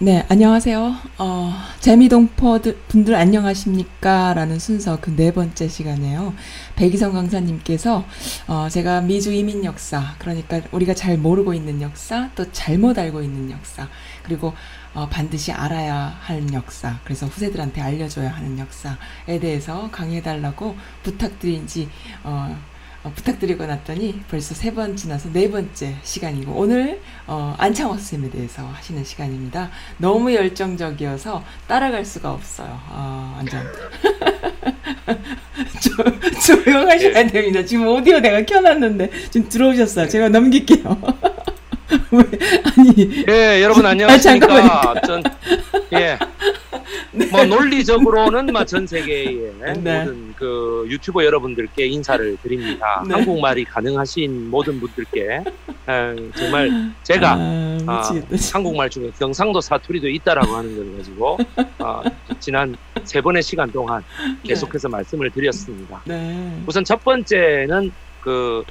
네, 안녕하세요. 어, 재미동포 분들 안녕하십니까? 라는 순서 그 네 번째 시간이에요. 백이성 강사님께서, 어, 제가 미주 이민 역사, 그러니까 우리가 잘 모르고 있는 역사, 또 잘못 알고 있는 역사, 그리고 어, 반드시 알아야 하는 역사, 그래서 후세들한테 알려줘야 하는 역사에 대해서 강의해달라고 부탁드린 지, 어, 어, 부탁드리고 났더니 벌써 세 번 지나서 네 번째 시간이고 오늘 어, 안창호 선생님에 대해서 하시는 시간입니다. 너무 열정적이어서 따라갈 수가 없어요. 어, 완전 조, 조용하셔야 됩니다. 지금 오디오 내가 켜놨는데 지금 들어오셨어요. 제가 넘길게요. 아니 예 여러분 안녕하십니까 아, 전, 예 네. 뭐 논리적으로는 전 세계의 네. 모든 그 유튜버 여러분들께 인사를 드립니다. 네. 한국말이 가능하신 모든 분들께 에, 정말 제가 아, 아, 한국말 중에 경상도 사투리도 있다라고 하는 걸 가지고 아, 지난 세 번의 시간 동안 네. 계속해서 네. 말씀을 드렸습니다. 네. 우선 첫 번째는 그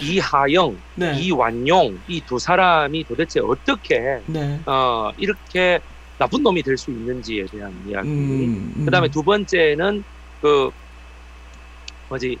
이하영, 네. 이완용 이 두 사람이 도대체 어떻게 어, 이렇게 나쁜 놈이 될 수 있는지에 대한 이야기. 음, 음. 그다음에 두 번째는 그 뭐지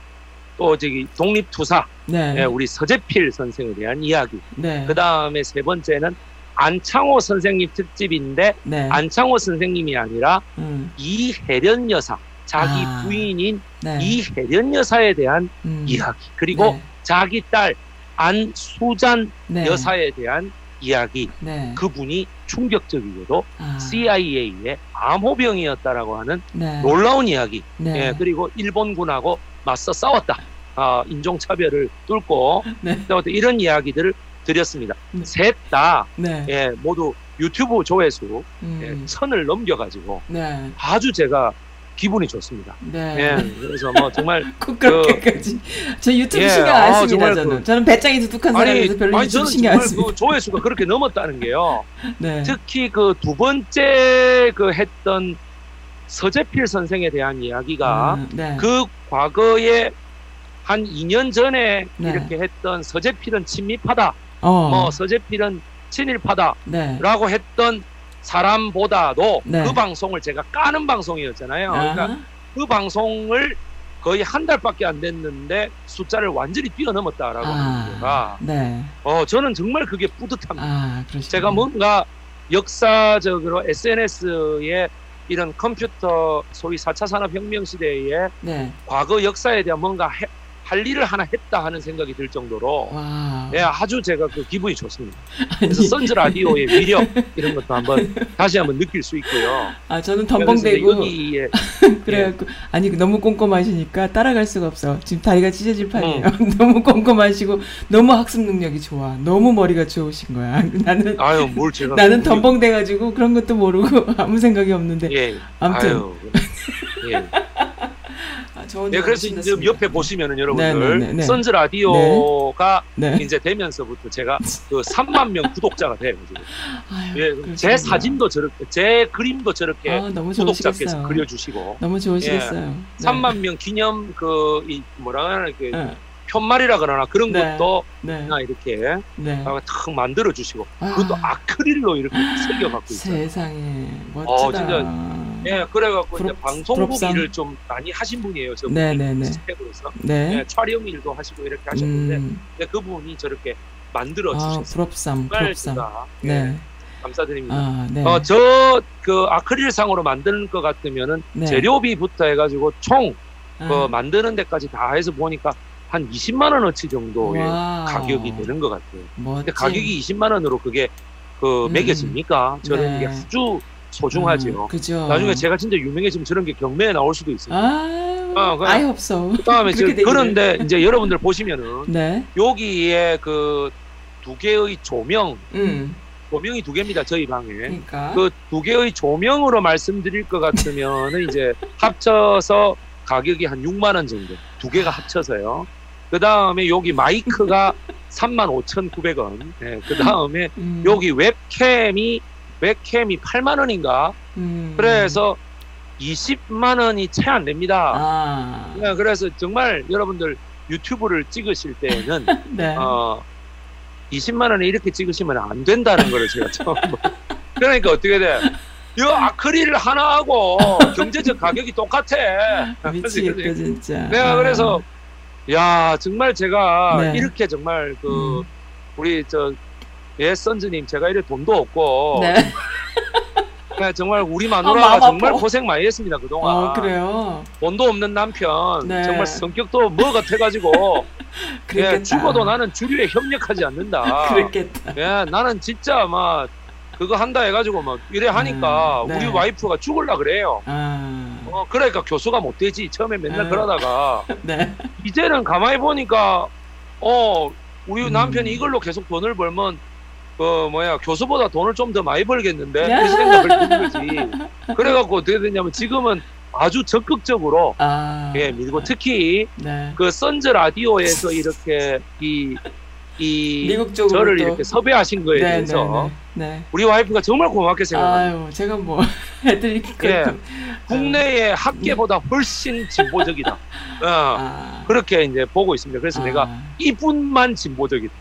또 저기 독립투사 네. 네, 우리 서재필 선생에 대한 이야기. 네. 그다음에 세 번째는 안창호 선생님 특집인데 네. 안창호 선생님이 아니라 음. 이혜련 여사 자기 아. 부인인 네. 이혜련 여사에 대한 음. 이야기 그리고 네. 자기 딸 안수잔 여사에 대한 이야기 네. 그분이 충격적이게도 아. CIA의 암호병이었다라고 하는 네. 놀라운 이야기 네. 예, 그리고 일본군하고 맞서 싸웠다 아, 인종차별을 뚫고 네. 이런 이야기들을 드렸습니다 네. 셋다 네. 예, 모두 유튜브 조회수 음. 예, 천을 넘겨가지고 네. 아주 제가 기분이 좋습니다. 네. 예, 그래서 뭐 정말 그렇게까지 그, 저 유튜브 예, 신경 안 아, 씁니다. 아, 저는 그, 저는 배짱이 두둑한 사람이라서 별로 아니, 유튜브 신경 안 씁니다. 그 조회수가 그렇게 넘었다는 게요. 네. 특히 그 두 번째 그 했던 서재필 선생에 대한 이야기가 음, 네. 그 과거에 한 2년 전에 네. 이렇게 했던 서재필은 친밀하다. 어. 뭐 서재필은 친일파다라고 네. 했던 사람보다도 네. 그 방송을 제가 까는 방송이었잖아요. 그러니까 그 방송을 거의 한 달밖에 안 됐는데 숫자를 완전히 뛰어넘었다라고 아, 하는 거가 네. 어 저는 정말 그게 뿌듯합니다. 아, 제가 뭔가 역사적으로 SNS에 이런 컴퓨터 소위 4차 산업혁명 시대에 네. 과거 역사에 대한 뭔가 해, 할 일을 하나 했다 하는 생각이 들 정도로 네, 아주 제가 그 기분이 좋습니다. 그래서 선즈 라디오의 위력 이런 것도 한번 다시 한번 느낄 수 있고요. 아 저는 덤벙대고 여기에 그래갖고 예. 아니 너무 꼼꼼하시니까 따라갈 수가 없어. 지금 다리가 찢어질 판이에요. 음. 너무 꼼꼼하시고 너무 학습 능력이 좋아. 너무 머리가 좋으신 거야. 나는 아유 뭘 제가 나는 덤벙대가지고 그런 것도 모르고 아무 생각이 없는데. 예. 아무튼. 아유, 예. 네, 그래서 이제 옆에 보시면은 여러분들 네, 네, 네, 네. 선즈 라디오가 네. 이제 되면서부터 제가 그 3만 명 구독자가 돼요. 예, 제 사진도 저렇게, 제 그림도 저렇게 아, 구독자께서 그려주시고 너무 좋으시겠어요. 예, 3만 명 기념 그 이 뭐라 하나 그 편말이라 그러나 그런 네. 것도 네. 이렇게 네. 탁 만들어 주시고 아. 그것도 아크릴로 이렇게 새겨 갖고 있어요. 세상에 멋지다. 어, 진짜 예, 그래갖고 부럽, 이제 방송국 일을 좀 많이 하신 분이에요. 저 네네네. 스펙으로서 네. 예, 촬영 일도 하시고 이렇게 하셨는데 음. 그분이 저렇게 만들어 주셨어요. 아, 부럽삼, 부럽삼. 예, 네. 감사드립니다. 아, 네. 어, 저 그 아크릴상으로 만드는 것 같으면은 네. 재료비부터 해가지고 총 아. 그 만드는 데까지 다 해서 보니까 한 20만 원어치 정도의 wow. 가격이 되는 것 같아요. 멋진. 근데 가격이 20만 원으로 그게 그 음. 매겨집니까? 저는 네. 이게 아주 소중하죠. 음, 그죠. 나중에 제가 진짜 유명해지면 저런 게 경매에 나올 수도 있어요. 아, 어, 아예 없어. 그다음에 그런데 이제 여러분들 보시면은 네. 여기에 그 두 개의 조명, 음. 조명이 두 개입니다. 저희 방에. 그러니까. 그 두 개의 조명으로 말씀드릴 것 같으면은 이제 합쳐서 가격이 한 6만 원 정도. 두 개가 합쳐서요. 그 다음에 여기 마이크가 35,900원. 네, 그 다음에 음. 여기 웹캠이 웹캠이 8만 원인가? 음. 그래서 20만 원이 채 안 됩니다. 아. 네, 그래서 정말 여러분들 유튜브를 찍으실 때는 네. 어, 20만 원에 이렇게 찍으시면 안 된다는 걸 제가 처음 그러니까 어떻게 돼? 이 아크릴 하나하고 경제적 가격이 똑같아. 미치겠다 진짜. 내가 그래서 야 정말 제가 네. 이렇게 정말 그 음. 우리 저 예, 선즈님 제가 이래 돈도 없고 네. 그냥 정말 우리 아, 마누라가 마음 정말 아파. 고생 많이 했습니다 그동안. 어 그래요. 돈도 없는 남편 네. 정말 성격도 뭐 같아가지고. 예, 죽어도 나는 주류에 협력하지 않는다. 그랬겠다. 예, 나는 진짜 막 그거 한다 해가지고 막 이래 하니까 음, 네. 우리 와이프가 죽을라 그래요. 아, 어, 그러니까 교수가 못 되지. 처음에 맨날 음. 그러다가 네. 이제는 가만히 보니까 어 우리 음. 남편이 이걸로 계속 돈을 벌면 그 뭐야 교수보다 돈을 좀 더 많이 벌겠는데 네. 이 생각을 드는 거지. 그래가지고 어떻게 됐냐면 지금은 아주 적극적으로 아, 예 밀고 특히 네. 그 선즈 라디오에서 이렇게 이, 이 미국 쪽으로 저를 또- 이렇게 섭외하신 거에 네, 대해서 네, 네. 우리 와이프가 정말 고맙게 생각합니다. 아유, 제가 뭐 해드릴 예. 국내의 학계보다 훨씬 진보적이다. 어, 아, 그렇게 이제 보고 있습니다. 그래서 아, 내가 이분만 진보적이다.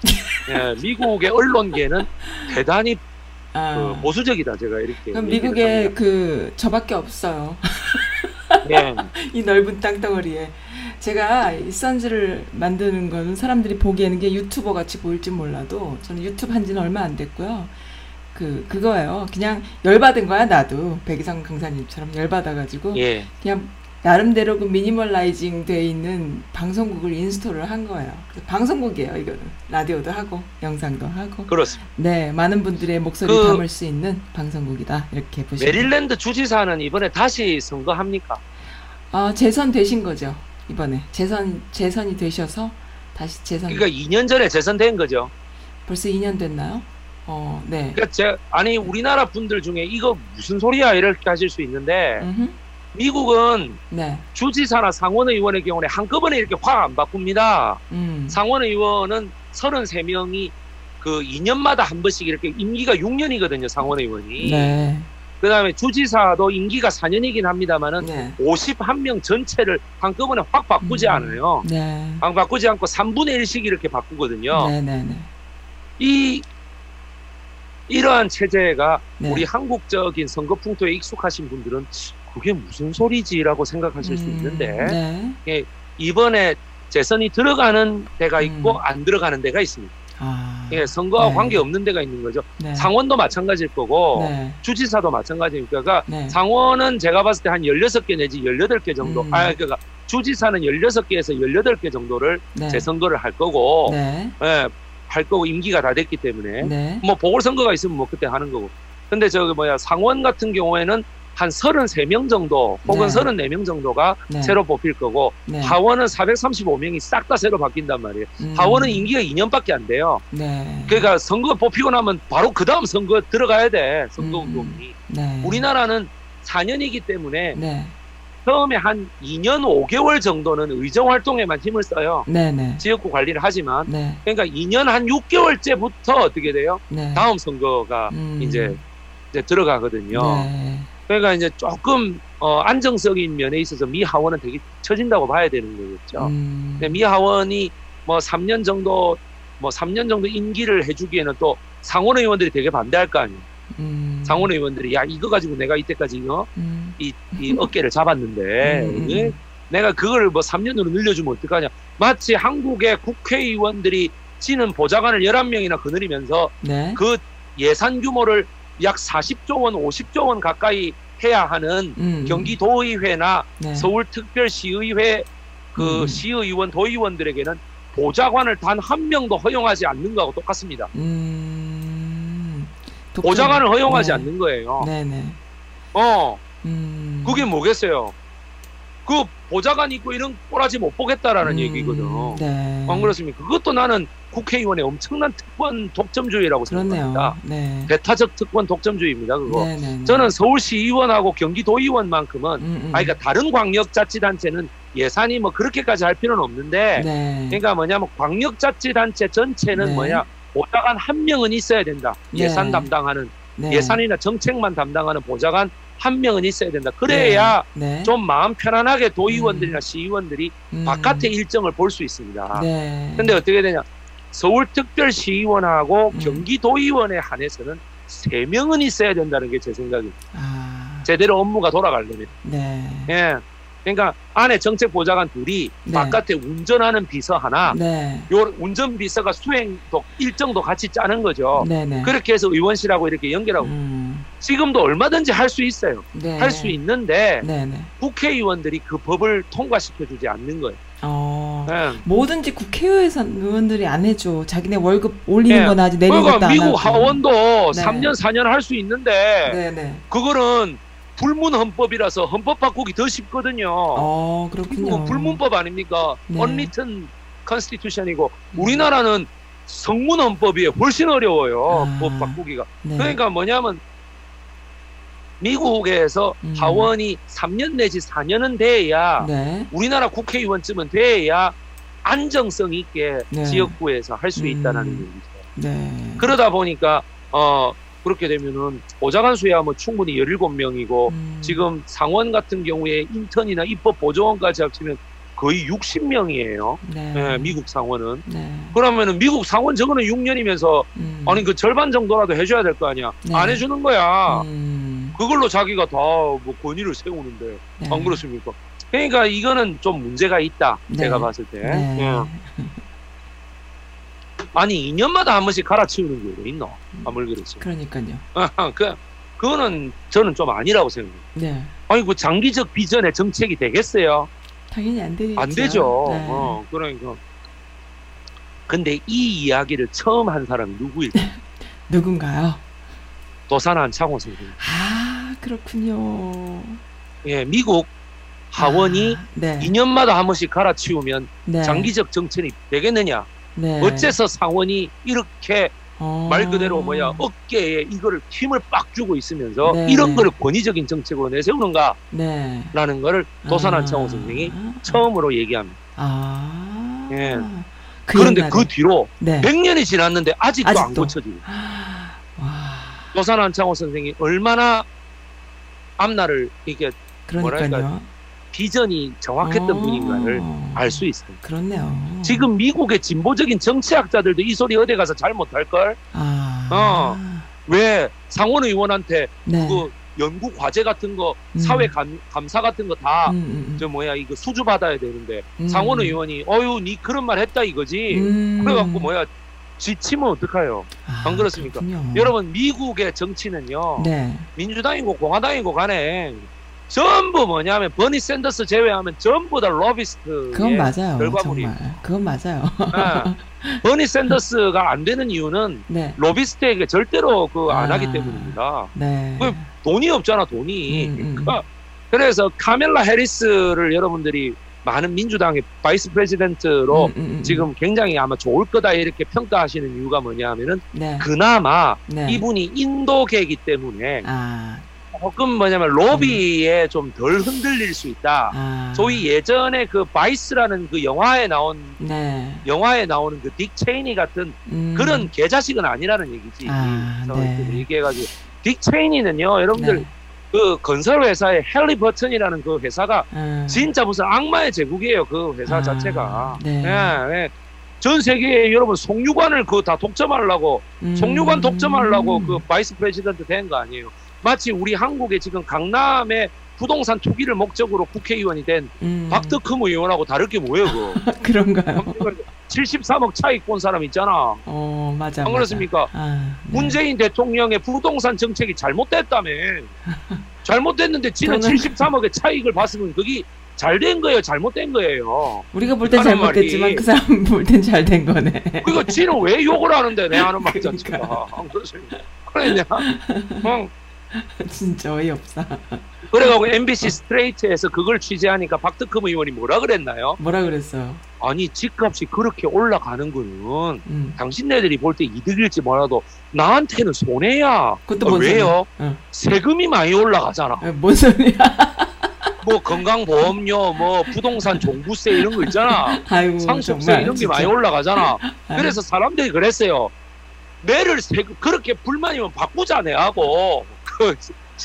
예, 미국의 언론계는 대단히 아. 그 보수적이다. 제가 이렇게. 그럼 미국에 합니다. 그 저밖에 없어요. 예, 이 넓은 땅덩어리에 제가 이 선즈를 만드는 거는 사람들이 보기에는 게 유튜버 같이 보일지 몰라도 저는 유튜브 한 지는 얼마 안 됐고요. 그 그거예요. 그냥 열받은 거야 나도 백이성 강사님처럼 열받아가지고 예. 그냥 나름대로 그 minimalizing 돼 있는 방송국을 install을 한 거예요. 방송국이에요 이거는 라디오도 하고 영상도 하고 그렇습니다. 네 많은 분들의 목소리 그- 담을 수 있는 방송국이다 이렇게 보시면 메릴랜드 주지사는 이번에 다시 선거합니까? 아, 재선 되신 거죠. 이번에 재선 재선이 되셔서 다시 재선 그러니까 2년 전에 재선된 거죠. 벌써 2년 됐나요? 어, 네. 그러니까 제 아니 우리나라 분들 중에 이거 무슨 소리야 이렇게 하실 수 있는데 음흠. 미국은 네. 주지사나 상원의원의 경우에 한꺼번에 이렇게 확 안 바꿉니다. 음. 상원의원은 33명이 그 2년마다 한 번씩 이렇게 임기가 6년이거든요, 상원의원이. 네. 그 다음에 주지사도 임기가 4년이긴 합니다만은 네. 51명 전체를 한꺼번에 확 바꾸지 음. 않아요. 네. 안 바꾸지 않고 3분의 1씩 이렇게 바꾸거든요. 네, 네, 네. 이, 이러한 체제가 네. 우리 한국적인 선거 풍토에 익숙하신 분들은 그게 무슨 소리지라고 생각하실 수 음, 있는데 네. 이번에 재선이 들어가는 데가 있고 음. 안 들어가는 데가 있습니다. 아. 예, 선거와 네. 관계없는 데가 있는 거죠. 네. 상원도 마찬가지일 거고 네. 주지사도 마찬가지니까 그러니까 네. 상원은 제가 봤을 때한 16개 내지 18개 정도 음. 아 그러니까 주지사는 16개에서 18개 정도를 네. 재선거를 할 거고 네. 예, 할 거고 임기가 다 됐기 때문에 네. 뭐 보궐선거가 있으면 뭐 그때 하는 거고 근데 저기 뭐야 상원 같은 경우에는 한 33명 정도 혹은 네. 34명 정도가 네. 새로 뽑힐 거고 네. 하원은 435명이 싹 다 새로 바뀐단 말이에요. 음. 하원은 임기가 2년밖에 안 돼요. 네. 그러니까 선거 뽑히고 나면 바로 그 다음 선거 들어가야 돼. 선거 음. 운동이. 네. 우리나라는 4년이기 때문에 네. 처음에 한 2년 5개월 정도는 의정 활동에만 힘을 써요. 네, 네. 지역구 관리를 하지만 네. 그러니까 그러니까 2년 한 6개월째부터 어떻게 돼요? 네. 다음 선거가 음. 이제 이제 들어가거든요. 네. 그러니까 이제 조금 어, 안정적인 면에 있어서 미 하원은 되게 처진다고 봐야 되는 거겠죠. 음. 근데 미 하원이 뭐 3년 정도 뭐 3년 정도 임기를 해주기에는 또 상원 의원들이 되게 반대할 거 아니에요. 음. 상원 의원들이 야 이거 가지고 내가 이때까지 이거 음. 이, 이 어깨를 잡았는데 음, 음, 예? 음. 내가 그걸 뭐 3년으로 늘려주면 어떡하냐. 마치 한국의 국회의원들이 지는 보좌관을 11명이나 거느리면서 네. 그 예산 규모를 약 40조 원, 50조 원 가까이 해야 하는 음. 경기도의회나 네. 서울특별시의회 그 음. 시의원, 도의원들에게는 보좌관을 단 한 명도 허용하지 않는 거하고 똑같습니다. 음. 독점- 보좌관을 허용하지 네. 않는 거예요. 네네. 어, 음. 그게 뭐겠어요? 그 보좌관 있고 이런 꼬라지 못 보겠다라는 음, 얘기거든. 네. 안 그렇습니까? 그것도 나는 국회의원의 엄청난 특권 독점주의라고 그렇네요. 생각합니다. 네. 배타적 특권 독점주의입니다. 그거. 네네. 저는 서울시의원하고 경기도의원만큼은 음, 음. 아니, 그러니까 다른 광역자치단체는 예산이 뭐 그렇게까지 할 필요는 없는데, 네. 그러니까 뭐냐면 광역자치단체 전체는 네. 뭐냐, 보좌관 한 명은 있어야 된다. 네. 예산 담당하는, 네. 예산이나 정책만 담당하는 보좌관 한 명은 있어야 된다. 그래야 네. 좀 마음 편안하게 도의원들이나 시의원들이 음. 바깥의 일정을 볼 수 있습니다. 네. 근데 어떻게 되냐? 서울특별시의원하고 음. 경기도의원에 한해서는 세 명은 있어야 된다는 게 제 생각입니다. 아, 제대로 업무가 돌아가려면. 네. 예. 그러니까 안에 정책 보좌관 둘이 네. 바깥에 운전하는 비서 하나, 네. 요 운전 비서가 수행도 일정도 같이 짜는 거죠. 네네. 그렇게 해서 의원실하고 이렇게 연결하고 음, 지금도 얼마든지 할 수 있어요. 네. 할수 있는데 네네. 국회의원들이 그 법을 통과시켜 주지 않는 거예요. 어. 예. 뭐든지 국회의원들이 안 해줘. 자기네 월급 올리는 예. 건 아직 내는 것도 그러니까 안 미국 하고. 하원도 네. 3년 4년 할 수 있는데 네네. 그거는 불문 헌법이라서 헌법 바꾸기 더 쉽거든요. 어, 그렇군요. 불문법 아닙니까? 네. unwritten constitution이고 음. 우리나라는 성문 헌법이에요. 훨씬 어려워요. 아. 법 바꾸기가. 네. 그러니까 뭐냐면 미국에서 음. 하원이 3년 내지 4년은 돼야 네. 우리나라 국회의원쯤은 돼야 안정성 있게 네. 지역구에서 할수 음. 있다는 얘기죠. 네. 그러다 보니까 어 그렇게 되면은 보좌관 수야 뭐 충분히 17명이고 음. 지금 상원 같은 경우에 인턴이나 입법 보조원까지 합치면 거의 60명이에요. 네. 예, 미국 상원은. 네. 그러면은 미국 상원 저거는 6년이면서 음. 아니 그 절반 정도라도 해줘야 될 거 아니야. 네. 안 해주는 거야. 음. 그걸로 자기가 다 뭐 권위를 세우는데 네. 안 그렇습니까? 그러니까 이거는 좀 문제가 있다. 네. 제가 봤을 때. 아니 2년마다 한 번씩 갈아치우는 게왜 있노? 아물그랬어. 그러니까요. 그 그거는 저는 좀 아니라고 생각해요. 네. 아니 그 장기적 비전의 정책이 되겠어요? 당연히 안 되죠. 안 되죠. 네. 어, 그러니까. 근데 이 이야기를 처음 한 사람이 누구일까? 누군가요? 도산한 창호 선생. 아, 그렇군요. 예, 미국 하원이 아, 네. 2년마다 한 번씩 갈아치우면 네. 장기적 정책이 되겠느냐? 네. 어째서 상원이 이렇게 어. 말 그대로 뭐야 어깨에 이거를 힘을 빡 주고 있으면서 네, 이런 네. 거를 권위적인 정책으로 내세우는가라는 네. 거를 도산한 아. 창호 선생이 처음으로 얘기합니다. 아. 예. 그 그런데 옛날에. 그 뒤로 네. 100년이 지났는데 아직도, 안 아직도. 고쳐지고 와. 도산한 창호 선생이 얼마나 앞날을 이게 그러니까요. 비전이 정확했던 어. 분인가를 알 수 있어요. 그렇네요. 지금 미국의 진보적인 정치학자들도 이 소리 어디 가서 잘 못할 걸? 아. 어. 왜 상원 의원한테 네. 그 연구 과제 같은 거, 음. 사회 감, 감사 같은 거다 음, 음, 음. 저 뭐야 이거 수주 받아야 되는데 음. 상원 의원이 어유 니 그런 말 했다 이거지. 음. 그래갖고 뭐야 지치면 어떡해요? 아, 안 그렇습니까? 그렇군요. 여러분 미국의 정치는요 네. 민주당이고 공화당이고 간에 전부 뭐냐면 버니 샌더스 제외하면 전부 다 로비스트. 그건 맞아요. 결과물이. 정말. 그건 맞아요. 버니 샌더스가 안 되는 이유는 네. 로비스트에게 절대로 그안 아. 하기 때문입니다. 네. 그 돈이 없잖아 돈이. 음, 음. 그러니까 그래서 카멜라 해리스를 여러분들이 많은 민주당의 vice president로 음, 음, 음. 지금 굉장히 아마 좋을 거다 이렇게 평가하시는 이유가 뭐냐면은 네. 그나마 네. 이분이 인도계이기 때문에 아. 조금 뭐냐면 로비에 좀 덜 흔들릴 수 있다. 아. 소위 예전에 그 Vice라는 그 영화에 나온 네. 영화에 나오는 그 딕 체이니 같은 음. 그런 개자식은 아니라는 얘기지. 아, 네. 이렇게 얘기해가지고 딕 체이니는요, 여러분들 네. 그 건설 회사의 핼리버튼이라는 그 회사가 아. 진짜 무슨 악마의 제국이에요. 그 회사 아, 자체가. 네. 예, 예. 전 세계에 여러분 송유관을 그거 다 독점하려고 음. 송유관 독점하려고 그 vice president 된 거 아니에요. 마치 우리 한국에 지금 강남에 부동산 투기를 목적으로 국회의원이 된 음. 박덕흠 의원하고 다를 게 뭐예요, 그거. 그런가요? 73억 차익 본 사람 있잖아. 어, 맞아. 안. 그렇습니까? 아, 네. 문재인 대통령의 부동산 정책이 잘못됐다며. 잘못됐는데 지는 저는- 73억의 차익을 봤으면 그게 잘 된 거예요, 잘못된 거예요. 우리가 볼땐 하는 잘못됐지만 그 사람 볼 땐 잘 된 거네. 그거 지는 왜 욕을 하는데 내 하는 말 그러니까. 자체가. 안 그렇습니까? 그래, 내가. 어, 진짜 어이없어. 그래가고 MBC 스트레이트에서 그걸 취재하니까 박덕흠 의원이 뭐라 그랬나요? 뭐라 그랬어요? 아니, 집값이 그렇게 올라가는 거는 음. 당신네들이 볼 때 이득일지 몰라도 나한테는 손해야. 그것도 어, 뭔 왜요? 어. 세금이 많이 올라가잖아. 어, 뭔 소리야? 뭐 건강보험료, 뭐 부동산 종부세 이런 거 있잖아. 아이고 상속세 정말 이런 게 진짜. 많이 올라가잖아. 그래서 사람들이 그랬어요. 매를 세금 그렇게 불만이면 바꾸자 내하고. 그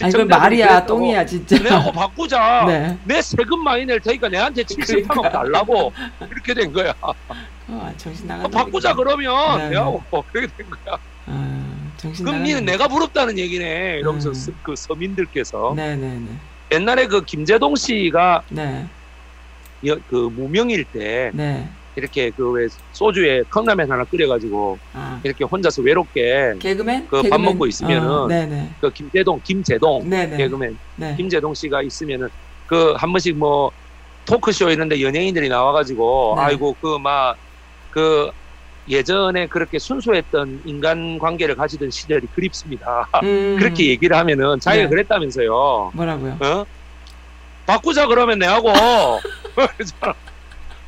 아니 그 말이야. 똥이야 진짜. 내하고 바꾸자. 네. 내 세금 많이 낼 테니까 내한테 73억 그러니까. 달라고 이렇게 된 거야. 어, 정신 아, 나간. 바꾸자 그러면 네, 내하고 그렇게 된 거야. 아, 그럼 니는 내가 부럽다는 얘기네. 이러면서 음. 그 서민들께서. 네네네. 옛날에 그 김재동 씨가 네. 그 무명일 때 네. 이렇게 그 왜 소주에 컵라면 하나 끓여가지고 아. 이렇게 혼자서 외롭게 개그맨 그 밥 먹고 있으면은 어, 그 김재동 김재동 네네. 개그맨 네. 김재동 씨가 있으면은 그 한 번씩 뭐 토크쇼 이런데 연예인들이 나와가지고 네. 아이고 그 막그 그 예전에 그렇게 순수했던 인간 관계를 가지던 시절이 그립습니다. 음. 그렇게 얘기를 하면은 자기가 네. 그랬다면서요. 뭐라고요? 어? 바꾸자 그러면 내하고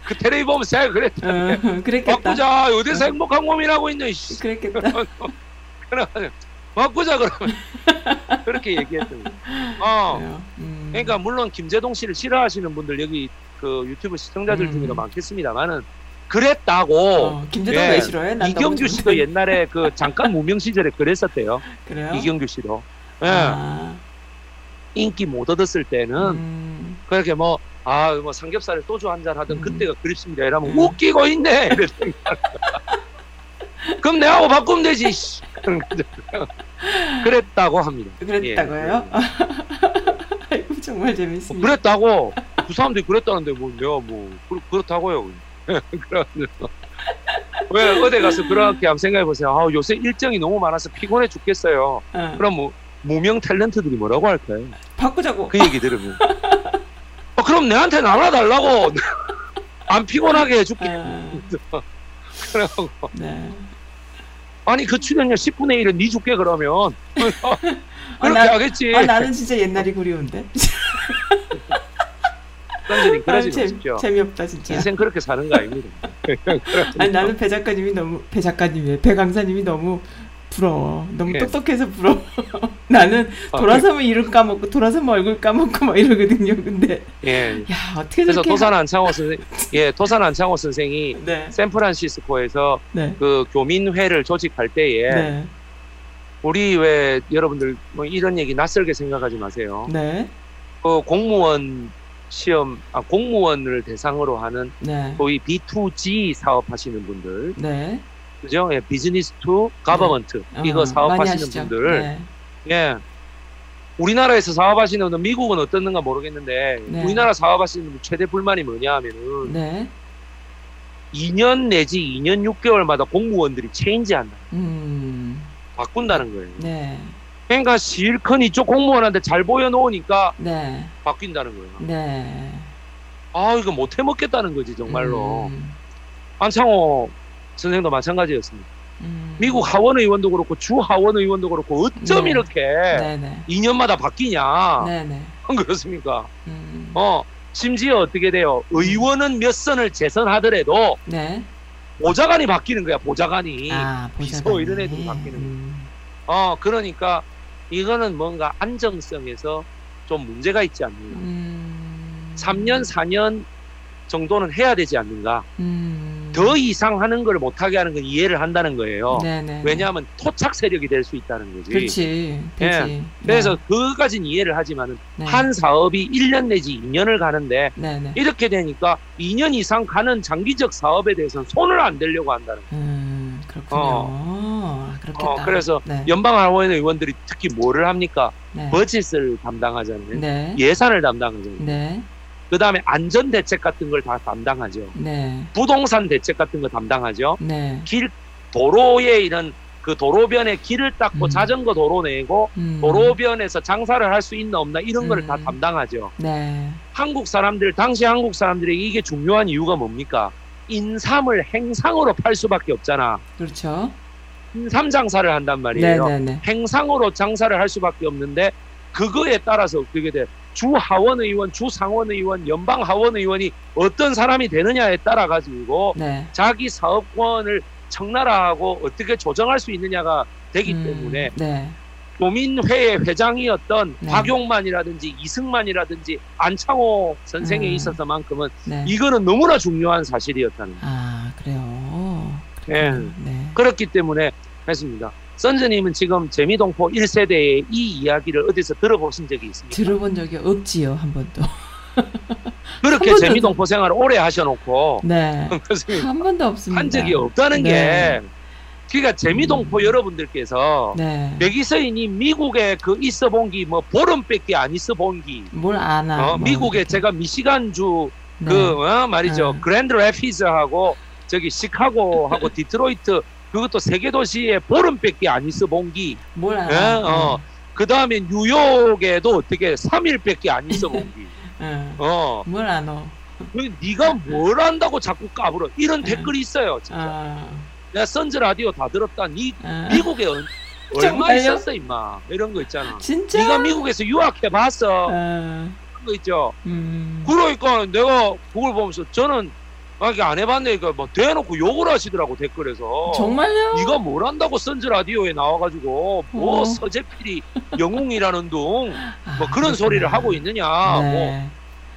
그 텔레비 보면서 자기가 그랬다. 어, 그랬겠다. 바꾸자 어디서 어. 행복한 몸이라고 있냐. 그랬겠다. 그래 바꾸자 그러면 그렇게 얘기했던 거. 어. 음. 그러니까 물론 김재동 씨를 싫어하시는 분들 여기 그 유튜브 시청자들 음. 중에도 많겠습니다만은 그랬다고. 어, 김재동 예. 왜 싫어해? 이경규 씨도 옛날에 그 잠깐 무명 시절에 그랬었대요. 그래요? 이경규 씨도. 예. 아. 인기 못 얻었을 때는 음. 그렇게 뭐, 아, 뭐 삼겹살에 소주 한 잔 하던 음. 그때가 그립습니다. 이러면 음. 웃기고 있네. 그럼 내하고 바꾸면 되지. 그랬다고 합니다. 그랬다고요? 예. 정말 재밌습니다. 그랬다고. 그 사람들이 그랬다는데 뭐 내가 뭐 그렇, 다고요 왜 어디 가서 그렇게 한번 생각해 보세요. 아, 요새 일정이 너무 많아서 피곤해 죽겠어요. 어. 그럼 뭐 무명 탤런트들이 뭐라고 할까요? 바꾸자고. 그 얘기 들으면. 어, 그럼 내한테 나눠달라고. 안 피곤하게 해줄게. 어. 그러고. 네. 아니 그 출연료 10분의 1은 네 줄게 그러면. 그렇게 아, 나, 하겠지. 아, 나는 진짜 옛날이 그리운데. 딴소리 그러지 아, 마십시오. 재미없다 진짜. 인생 그렇게 사는 거 아닙니다. 아니 나는 배 작가님이 너무 배 작가님이 배 강사님이 너무 부러워. 너무 네. 똑똑해서 부러워. 나는 아, 돌아서면 이름 까먹고 돌아서면 얼굴 까먹고 막 이러거든요. 근데 예. 야 어떻게 그래서 도산 안창호 선생 예 도산 안창호 선생이 네. 샌프란시스코에서 네. 그 교민회를 조직할 때에 네. 우리 왜 여러분들 뭐 이런 얘기 낯설게 생각하지 마세요. 네. 그 공무원 시험 아, 공무원을 대상으로 하는 네. 소위 B2G 사업하시는 분들, 네. 그죠? 예, business to government 네. 이거 어, 사업하시는 분들, 네. 예, 우리나라에서 사업하시는 분들 미국은 어떻는가 모르겠는데 네. 우리나라 사업하시는 분 최대 불만이 뭐냐 하면은 네. 2년 내지 2년 6개월마다 공무원들이 체인지한다. 음. 바꾼다는 거예요. 네. 그러니까 실컷 이쪽 공무원한테 잘 보여놓으니까 네. 바뀐다는 거예요. 네. 아 이거 못 해먹겠다는 거지 정말로. 음. 안창호 선생도 마찬가지였습니다. 음. 미국 하원 의원도 그렇고 주 하원 의원도 그렇고 어쩜 네. 이렇게 네네. 2년마다 바뀌냐? 네네. 그렇습니까? 음. 어 심지어 어떻게 돼요? 의원은 몇 선을 재선하더라도 네. 보좌관이 바뀌는 거야 보좌관이 아, 비서 이런 애들이 바뀌는 거야. 음. 어, 그러니까 이거는 뭔가 안정성에서 좀 문제가 있지. 음... 3년, 4년 정도는 해야 되지 않는가. 음... 더 이상 하는 걸 못하게 하는 건 이해를 한다는 거예요. 네네. 왜냐하면 토착 세력이 될 수 있다는 거지. 그렇지. 예. 그래서 네. 그까진 이해를 하지만은 네. 한 사업이 1년 내지 2년을 가는데 네네. 이렇게 되니까 2년 이상 가는 장기적 사업에 대해서는 손을 안 대려고 한다는 거예요. 음, 그렇군요. 어. 그렇겠다. 어, 그래서 네. 연방 하원 의원들이 특히 뭐를 합니까? 네. 버짓을 담당하잖아요. 네. 예산을 담당하잖아요. 네. 그 다음에 안전 대책 같은 걸 다 담당하죠. 네. 부동산 대책 같은 거 담당하죠. 네. 길 도로에 이런 그 도로변에 길을 닦고 음. 자전거 도로 내고 음. 도로변에서 장사를 할 수 있나 없나 이런 음. 거를 다 담당하죠. 네. 한국 사람들 당시 한국 사람들에게 이게 중요한 이유가 뭡니까? 인삼을 행상으로 팔 수밖에 없잖아. 그렇죠. 행삼 장사를 한단 말이에요. 네네네. 행상으로 장사를 할 수밖에 없는데 그거에 따라서 어떻게 돼? 주 하원 의원, 주 상원 의원, 연방 하원 의원이 어떤 사람이 되느냐에 따라 가지고 네. 자기 사업권을 청나라하고 어떻게 조정할 수 있느냐가 되기 음, 때문에 네. 도민회의 회장이었던 네. 박용만이라든지 이승만이라든지 안창호 선생에 음, 있어서만큼은 네. 이거는 너무나 중요한 사실이었다는 거예요. 아 그래요. 네. 네. 그렇기 때문에 했습니다. 선생님은 지금 재미동포 1세대의 이 이야기를 어디서 들어보신 적이 있습니까? 들어본 적이 없지요, 한 번도. 그렇게 한 재미동포 생활을 오래 하셔놓고 네. 한 번도 없습니다. 한 적이 없다는 네. 게 그러니까 재미동포 음. 여러분들께서 네. 백이서인이 미국에 그 있어 본기 뭐 보름밖에 안 있어 본기 뭘 아나 어, 뭐. 미국에 제가 미시간주 네. 그 어, 말이죠 네. 그랜드 레피즈하고 저기 시카고하고 디트로이트 그것도 세계 도시에 보름밖에 안 있어 본기 뭘 알아 예? 어. 그 다음에 뉴욕에도 어떻게 3일밖에 안 있어 본기 어. 뭘 아노 그 네가 뭘 안다고 자꾸 까불어 이런 댓글이 있어요 진짜 아. 내가 선즈 라디오 다 들었다. 니 아. 미국에 얼, 얼마 있었어 임마 이런 거 있잖아. 진짜? 네가 미국에서 유학해 봤어. 아. 그런 거 있죠. 음. 그러니까 내가 그걸 보면서 저는 안 해봤네. 그뭐 대놓고 욕을 하시더라고 댓글에서. 정말요? 네가 뭘 한다고 선즈 라디오에 나와가지고 뭐 어. 서재필이 영웅이라는 둥뭐 아, 그런 소리를 하고 있느냐. 네.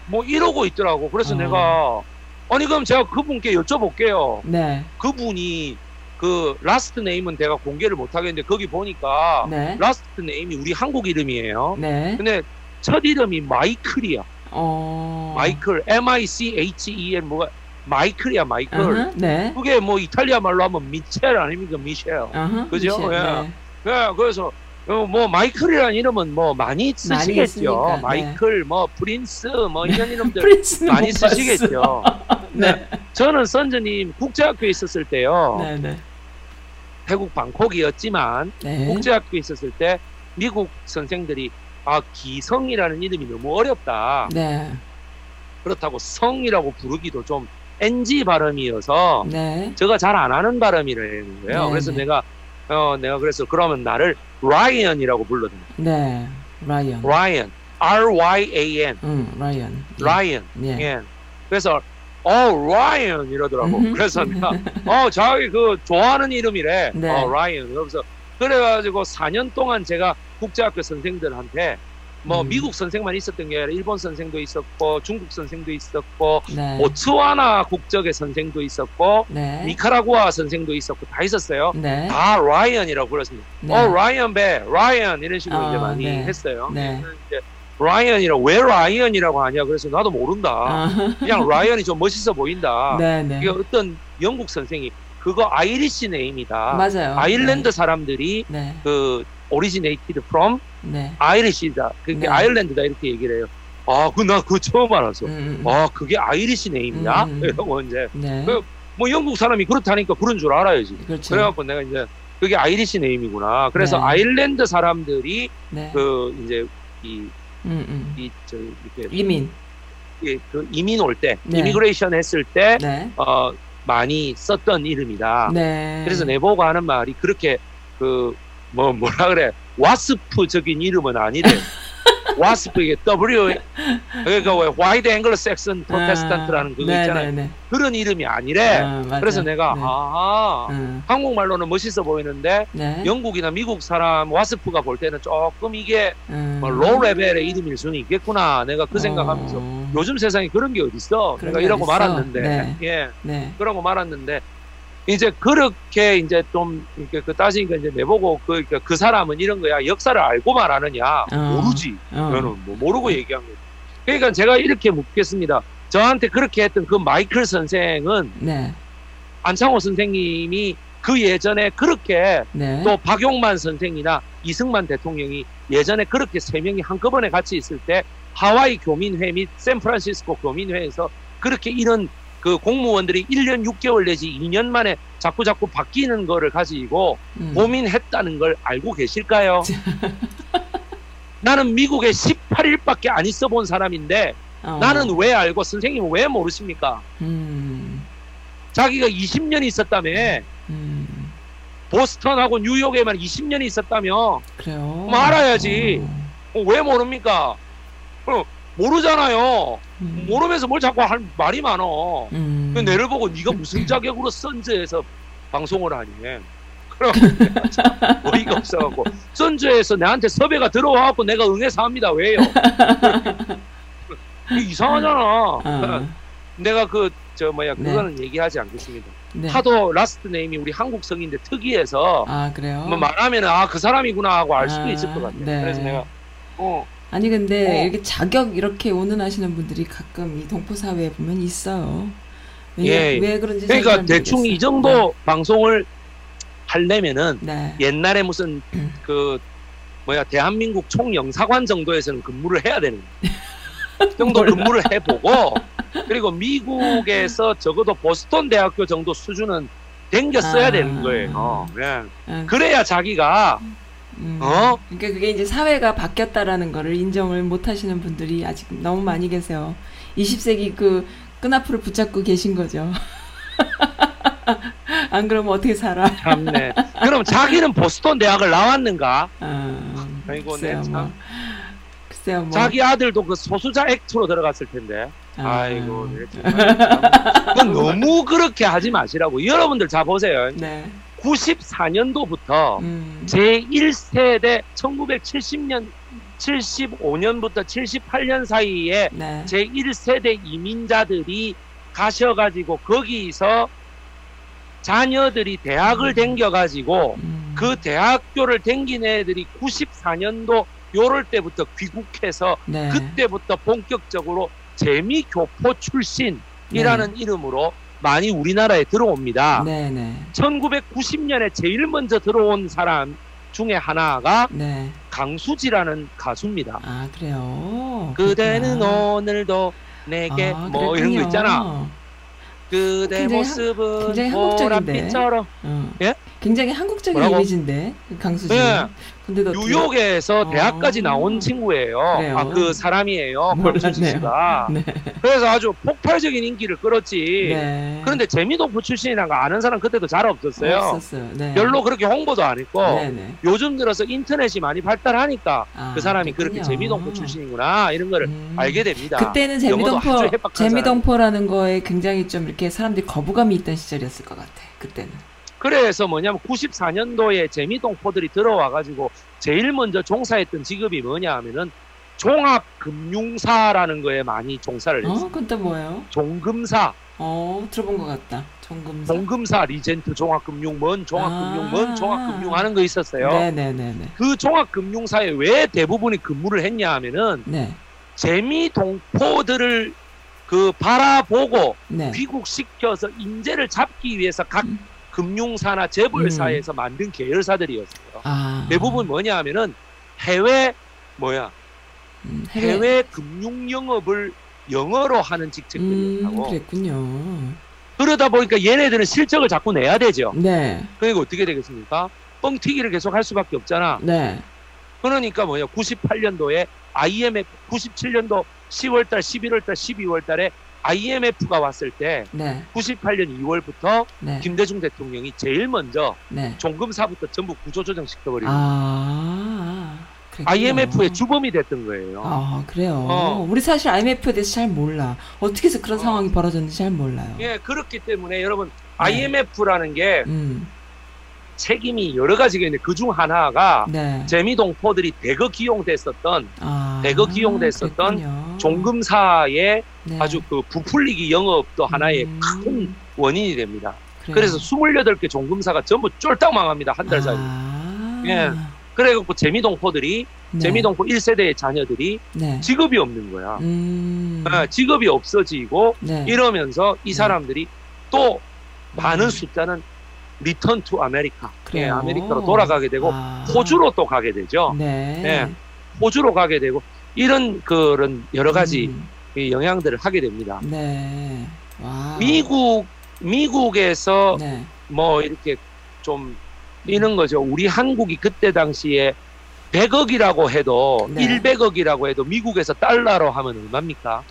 뭐, 뭐 이러고 있더라고. 그래서 어. 내가 아니 그럼 제가 그분께 여쭤볼게요. 네. 그분이 그 last name은 내가 공개를 못 하겠는데 거기 보니까 네. last name이 우리 한국 이름이에요. 네. 근데 첫 이름이 마이클이야. 어... 마이클 M I C H E L 뭐가 마이클이야 마이클. Uh-huh, 네. 그게 뭐 이탈리아 말로 하면 미첼 아닙니까 미셸. Uh-huh, 그죠? 미셸, 예. 네. 네. 그래서 어, 뭐 마이클이라는 이름은 뭐 많이 쓰시겠죠. 많이 마이클, 네. 뭐 프린스, 뭐 이런 이름들 많이 쓰시겠죠. 네. 네. 저는 선즈님 국제학교에 있었을 때요. 네, 네. 태국 방콕이었지만 네. 국제학교에 있었을 때 미국 선생들이 아 기성이라는 이름이 너무 어렵다. 네. 그렇다고 성이라고 부르기도 좀 NG 발음이어서 네. 제가 잘 안 하는 발음이라는 거예요. 네, 그래서 네. 내가 어 내가 그래서 그러면 나를 라이언이라고 불러요. 네, 라이언. 라이언. R Y A N. 음, 라이언. 라이언. 예. 예. 그래서 어 라이언 이러더라고. 그래서 내가 어 자기 그 좋아하는 이름이래. 네. 어 라이언. 그래서 그래가지고 4년 동안 제가 국제학교 선생들한테 뭐 음. 미국 선생만 있었던 게 아니라 일본 선생도 있었고 중국 선생도 있었고 네. 보츠와나 국적의 선생도 있었고 네. 니카라구아 선생도 있었고 다 있었어요. 네. 다 라이언이라고 불렀습니다. 네. 어 라이언 배, 라이언 이런 식으로 어, 이제 많이 네. 했어요. 네. 이제 라이언이라고 왜 라이언이라고 하냐 그래서 나도 모른다. 아. 그냥 라이언이 좀 멋있어 보인다. 이게 어떤 영국 선생이 그거 Irish name이다. 맞아요. 아일랜드 네. 사람들이 네. 그 originated from 네. Irish다. 그게 네. 아일랜드다 이렇게 얘기를 해요. 아, 그나 그거 처음 알았어. 음, 음, 음. 아, 그게 Irish name이야? 음, 음. 이러고 이제 네. 그, 뭐 영국 사람이 그렇다니까 그런 줄 알아야지. 그렇죠. 그래갖고 내가 이제 그게 Irish name이구나. 그래서 네. 아일랜드 사람들이 네. 그 이제 이 음, 음. 이, 저, 이렇게 이민. 예, 그 이민 올 때, 네. immigration 했을 때, 네. 어, 많이 썼던 이름이다. 네. 그래서 내보고 하는 말이 그렇게 그, 뭐, 뭐라 그래, WASP적인 이름은 아니래. WASP 이게 W 그러니까 왜 White Anglo-Saxon Protestant라는 그거 네, 있잖아요. 네, 네. 그런 이름이 아니래. 아, 그래서 내가 네. 아 음. 한국말로는 멋있어 보이는데 네. 영국이나 미국 사람 WASP가 볼 때는 조금 이게 음. 뭐로 레벨의 이름일 수는 있겠구나. 내가 그 생각하면서 어. 요즘 세상에 그런 게 어딨어. 내가 이러고? 말았는데 네. 예, 그러고 말았는데 이제 그렇게 이제 좀 이렇게 그 따지니까 이제 내보고 그, 그, 그 사람은 이런 거야 역사를 알고 말하느냐 어. 모르지 어. 저는 뭐 모르고 얘기한 거예요. 그러니까 제가 이렇게 묻겠습니다. 저한테 그렇게 했던 그 마이클 선생은 네. 안창호 선생님이 그 예전에 그렇게 네. 또 박용만 선생이나 이승만 대통령이 예전에 그렇게 세 명이 한꺼번에 같이 있을 때 하와이 교민회 및 샌프란시스코 교민회에서 그렇게 이런 그 공무원들이 1년 6개월 내지 2년 만에 자꾸 자꾸 바뀌는 거를 가지고 음. 고민했다는 걸 알고 계실까요? 나는 미국에 18일밖에 안 있어 본 사람인데 어. 나는 왜 알고 선생님은 왜 모르십니까? 음. 자기가 20년 있었다며 음. 보스턴하고 뉴욕에만 20년이 있었다며 그래요. 말아야지 어. 어, 왜 모릅니까? 어, 모르잖아요. 음. 모르면서 뭘 자꾸 할 말이 많어. 음. 내를 보고 네가 무슨 자격으로 선즈에서 방송을 하니? 그럼 어이가 없어갖고 선즈에서 나한테 섭외가 들어와갖고 내가 응해서 합니다. 왜요? 이상하잖아. 어. 내가 그 저 뭐야 네. 그거는 네. 얘기하지 않겠습니다. 네. 하도 last name이 우리 한국 성인데 특이해서 아 그래요? 뭐 말하면 아 그 사람이구나 하고 알 수도 아, 있을 것 같아요. 네. 그래서 내가 어 아니 근데 어. 이렇게 자격 이렇게 운운하시는 분들이 가끔 이 동포 사회에 보면 있어요. 왜, 예. 왜 그런지 그러니까 대충 이 정도 네. 방송을 하려면은 네. 옛날에 무슨 그 뭐야 대한민국 총영사관 정도에서는 근무를 해야 되는 정도 근무를 해보고 그리고 미국에서 적어도 보스턴 대학교 정도 수준은 댕겼어야 아. 되는 거예요. 네. 아. 그래야 자기가 음. 어? 그러니까 그게 이제 사회가 바뀌었다라는 거를 인정을 못 하시는 분들이 아직 너무 많이 계세요. 20세기 그 끈앞을 붙잡고 계신 거죠. 안 그러면 어떻게 살아? 참네. 그럼 자기는 보스턴 대학을 나왔는가? 아, 아이고, 네, 참. 뭐. 글쎄요, 뭐. 자기 아들도 그 소수자 액트로 들어갔을 텐데. 아. 이고 네, 너무 그렇게 하지 마시라고. 여러분들 자 보세요. 네. 94년도부터 음. 제1세대 1970년 75년부터 78년 사이에 네. 제1세대 이민자들이 가셔가지고 거기서 자녀들이 대학을 음. 댕겨가지고 음. 그 대학교를 댕긴 애들이 94년도 요럴 때부터 귀국해서 네. 그때부터 본격적으로 재미교포 출신이라는 네. 이름으로 많이 우리나라에 들어옵니다. 네, 네. 1990년에 제일 먼저 들어온 사람 중에 하나가 네. 강수지라는 가수입니다. 아 그래요. 그대는 그렇구나. 오늘도 내게 아, 뭐 그랬군요. 이런 거 있잖아. 그대 모습은 굉장히 보랏빛처럼. 어. 예? 굉장히 한국적인 뭐라고? 이미지인데 강수지. 네. 근데도 뉴욕에서 어... 대학까지 나온 친구예요. 아 그 사람이에요. 박수지 씨가. 네. 그래서 아주 폭발적인 인기를 끌었지. 네. 그런데 재미도부 출신이라는 거 아는 사람 그때도 잘 없었어요. 없었어요. 네. 별로 그렇게 홍보도 안 했고 네, 네. 요즘 들어서 인터넷이 많이 발달하니까 아, 그 사람이 그렇군요. 그렇게 재미동포 출신이구나 이런 걸 음... 알게 됩니다. 그때는 재미동포 재미동포라는 거에 굉장히 좀 이렇게 사람들이 거부감이 있던 시절이었을 것 같아. 그때는. 그래서 뭐냐면 94년도에 재미동포들이 들어와가지고 제일 먼저 종사했던 직업이 뭐냐 하면은 종합금융사라는 거에 많이 종사를 어, 했어요. 어, 그때 뭐예요? 종금사. 어, 들어본 것 같다. 종금사. 종금사, 리젠트, 종합금융, 뭔 종합금융, 아~ 뭔 종합금융 하는 거 있었어요. 네네네. 그 종합금융사에 왜 대부분이 근무를 했냐 하면은 네. 재미동포들을 그 바라보고 네. 귀국시켜서 인재를 잡기 위해서 각 음. 금융사나 재벌사에서 음. 만든 계열사들이었어요. 아. 대부분 뭐냐 하면은 해외 뭐야 음, 해외. 해외 금융 영업을 영어로 하는 직책들이었다고. 음, 그랬군요. 그러다 보니까 얘네들은 실적을 자꾸 내야 되죠. 네. 그러니까 어떻게 되겠습니까? 뻥튀기를 계속 할 수밖에 없잖아. 네. 그러니까 뭐냐 98년도에 IMF 97년도 10월달, 11월달, 12월달에 IMF가 왔을 때 네. 98년 2월부터 네. 김대중 대통령이 제일 먼저 네. 종금사부터 전부 구조조정 시켜버리고 아, IMF의 주범이 됐던 거예요. 아 그래요. 어. 우리 사실 IMF에 대해서 잘 몰라. 어떻게 해서 그런 어. 상황이 벌어졌는지 잘 몰라요. 예, 그렇기 때문에 여러분 IMF라는 게 음. 책임이 여러 가지가 있는데 그중 하나가 네. 재미동포들이 대거 기용됐었던 아, 대거 기용됐었던 그랬군요. 종금사의 네. 아주 그 부풀리기 영업도 하나의 음. 큰 원인이 됩니다. 그래요. 그래서 28개 종금사가 전부 쫄딱 망합니다. 한 달 사이. 아. 예. 그래갖고 재미동포들이 네. 재미동포 1세대의 자녀들이 네. 직업이 없는 거야. 음. 예, 직업이 없어지고 네. 이러면서 이 네. 사람들이 또 많은 음. 숫자는 return to America. 예, 아메리카로 돌아가게 되고 아. 호주로 또 가게 되죠. 네. 예, 호주로 가게 되고 이런 그런 여러 가지 음. 영향들을 하게 됩니다. 네. 와. 미국 미국에서 네. 뭐 이렇게 좀 이런 거죠. 우리 한국이 그때 당시에 100억이라고 해도 네. 100억이라고 해도 미국에서 달러로 하면 얼마입니까?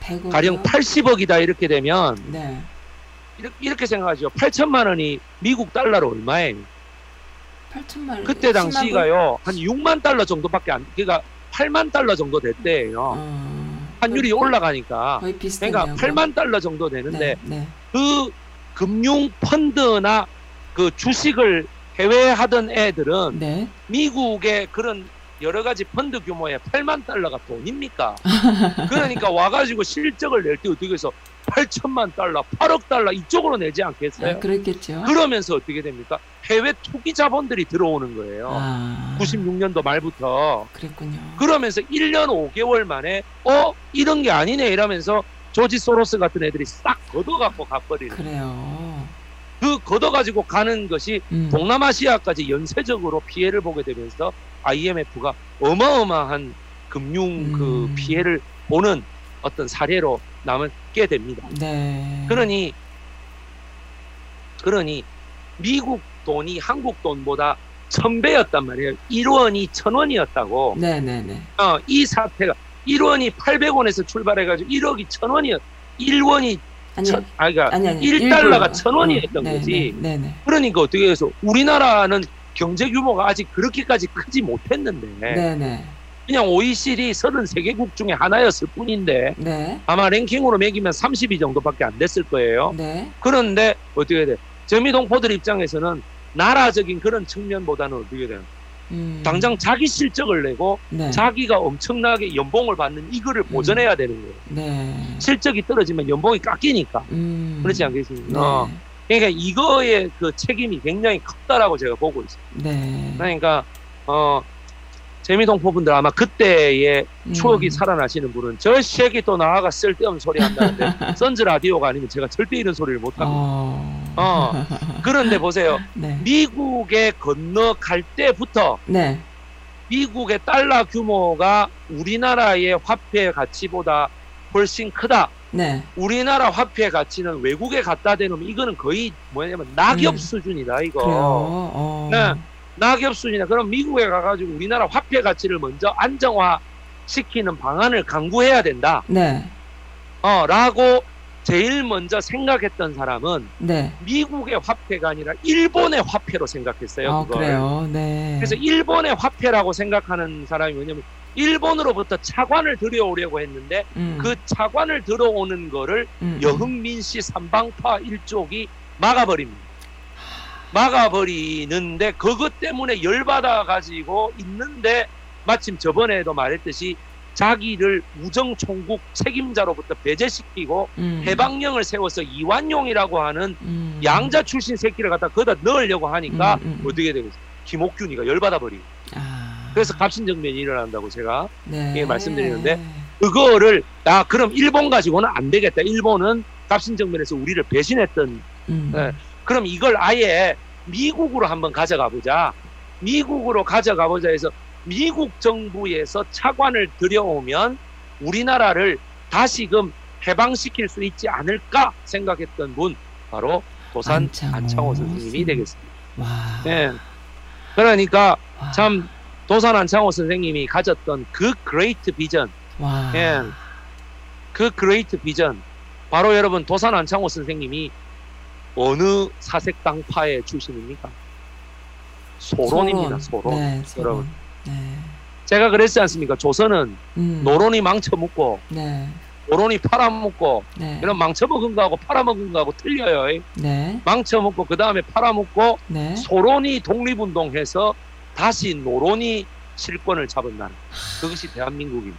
100억 가령 80억이다 이렇게 되면 네. 이렇게, 이렇게 생각하죠. 8천만 원이 미국 달러로 얼마예요? 8천만 원. 그때 당시가요. 한 6만 달러 정도밖에 안 그러니까 8만 달러 정도 됐대요. 어, 환율이 거의, 올라가니까 거의 그러니까 8만 달러 정도 되는데 네, 네. 그 금융 펀드나 그 주식을 해외에 하던 애들은 네. 미국의 그런 여러 가지 펀드 규모의 8만 달러가 돈입니까? 그러니까 와가지고 실적을 낼 때 어떻게 해서 8천만 달러, 8억 달러 이쪽으로 내지 않겠어요? 아, 그랬겠죠. 그러면서 어떻게 됩니까? 해외 투기 자본들이 들어오는 거예요. 아, 96년도 말부터. 그랬군요. 그러면서 1년 5개월 만에 어 이런 게 아니네 이러면서 조지 소로스 같은 애들이 싹 걷어갖고 가버리는. 그래요. 그 걷어가지고 가는 것이 음. 동남아시아까지 연쇄적으로 피해를 보게 되면서 IMF가 어마어마한 금융 그 음. 피해를 보는 어떤 사례로 남게 됩니다. 네. 그러니 그러니 미국 돈이 한국 돈보다 천 배였단 말이에요. 1원이 천 원이었다고. 네네네. 어, 이 사태가 1원이 800원에서 출발해가지고 1억이 천 원이었. 1원이 아니, 천, 아, 그러니까 아니, 아니, 1달러가 천 원이었던 어, 거지. 네네, 네네. 그러니까 어떻게 해서 우리나라는 경제 규모가 아직 그렇게까지 크지 못했는데. 네네. 그냥 OECD 33개국 중에 하나였을 뿐인데 네. 아마 랭킹으로 매기면 30위 정도밖에 안 됐을 거예요. 네. 그런데 어떻게 돼? 재미동포들 입장에서는 나라적인 그런 측면보다는 어떻게 돼요? 음. 당장 자기 실적을 내고 네. 자기가 엄청나게 연봉을 받는 이거를 음. 보전해야 되는 거예요. 네. 실적이 떨어지면 연봉이 깎이니까 음. 그렇지 않겠습니까? 네. 어. 그러니까 이거의 그 책임이 굉장히 컸다라고 제가 보고 있습니다. 네. 그러니까 어 재미동포 분들 아마 그때의 음. 추억이 살아나시는 분은 저 새끼 또 나와가 쓸데없는 소리 한다는데 선즈 라디오가 아니면 제가 절대 이런 소리를 못합니다. 어... 어. 그런데 보세요. 네. 미국에 건너갈 때부터 네. 미국의 달러 규모가 우리나라의 화폐 가치보다 훨씬 크다. 네. 우리나라 화폐 가치는 외국에 갖다 대놓으면 이거는 거의 뭐냐면 낙엽 음. 수준이다 이거. 어. 네. 낙엽 수준이다. 그럼 미국에 가가지고 우리나라 화폐 가치를 먼저 안정화 시키는 방안을 강구해야 된다. 네. 어, 라고 제일 먼저 생각했던 사람은 네. 미국의 화폐가 아니라 일본의 화폐로 생각했어요. 아, 그걸. 그래요. 네. 그래서 일본의 화폐라고 생각하는 사람이 뭐냐면 일본으로부터 차관을 들여오려고 했는데 음. 그 차관을 들어오는 거를 음. 음. 여흥민 씨 삼방파 일족이 막아버립니다. 막아버리는데 그것 때문에 열받아 가지고 있는데 마침 저번에도 말했듯이 자기를 우정총국 책임자로부터 배제시키고 음. 해방령을 세워서 이완용이라고 하는 음. 양자 출신 새끼를 갖다 거기다 넣으려고 하니까 음, 음, 음. 어떻게 되겠어요? 김옥균이가 열받아 버리고 아. 그래서 갑신정변이 일어난다고 제가 네. 예, 말씀드리는데 그거를 아 그럼 일본 가지고는 안 되겠다. 일본은 갑신정변에서 우리를 배신했던 음. 예, 그럼 이걸 아예 미국으로 한번 가져가 보자. 미국으로 가져가 보자 해서 미국 정부에서 차관을 들여오면 우리나라를 다시금 해방시킬 수 있지 않을까 생각했던 분 바로 도산 안창호, 안창호 선생님이 되겠습니다. 와. 네. 그러니까 와. 참 도산 안창호 선생님이 가졌던 그 great vision, 와. 예. 그 great vision 바로 여러분 도산 안창호 선생님이 어느 사색당파의 출신입니까? 소론입니다. 소론. 소론. 네, 소론. 여러분. 네. 제가 그랬지 않습니까? 조선은 음. 노론이 망쳐먹고 네. 노론이 팔아먹고 네. 이런 망쳐먹은 거하고 팔아먹은 거하고 틀려요. 네. 망쳐먹고 그 다음에 팔아먹고 네. 소론이 독립운동해서 다시 노론이 실권을 잡은 나라. 그것이 대한민국입니다.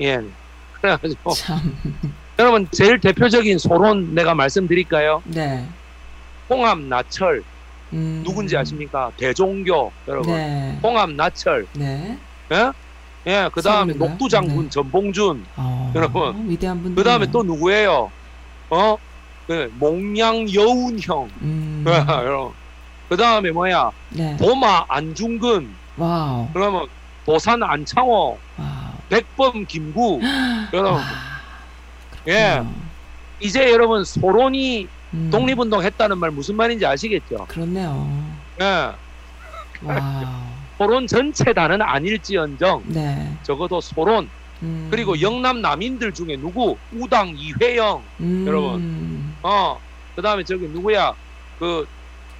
예. 그래가지고 참. 여러분 제일 대표적인 소론 내가 말씀드릴까요? 네. 홍합 나철 음. 누군지 아십니까? 대종교 여러분. 네. 홍합 나철. 네. 예? 예, 그 다음에 녹두 장군 네. 전봉준. 어, 여러분. 위대한 분. 그 다음에 또 누구예요? 어? 그 몽양 여운형. 음. 여러분. 그 다음에 뭐야? 네. 도마 안중근. wow. 그러면 도산 안창호. wow. 백범 김구. 여러분. 와. 예. 이제 여러분 소론이 음. 독립운동 했다는 말 무슨 말인지 아시겠죠? 그렇네요. 예. 소론 전체 다는 아닐지언정 네. 적어도 소론 음. 그리고 영남 남인들 중에 누구 우당 이회영 음. 여러분 어 그다음에 저기 누구야 그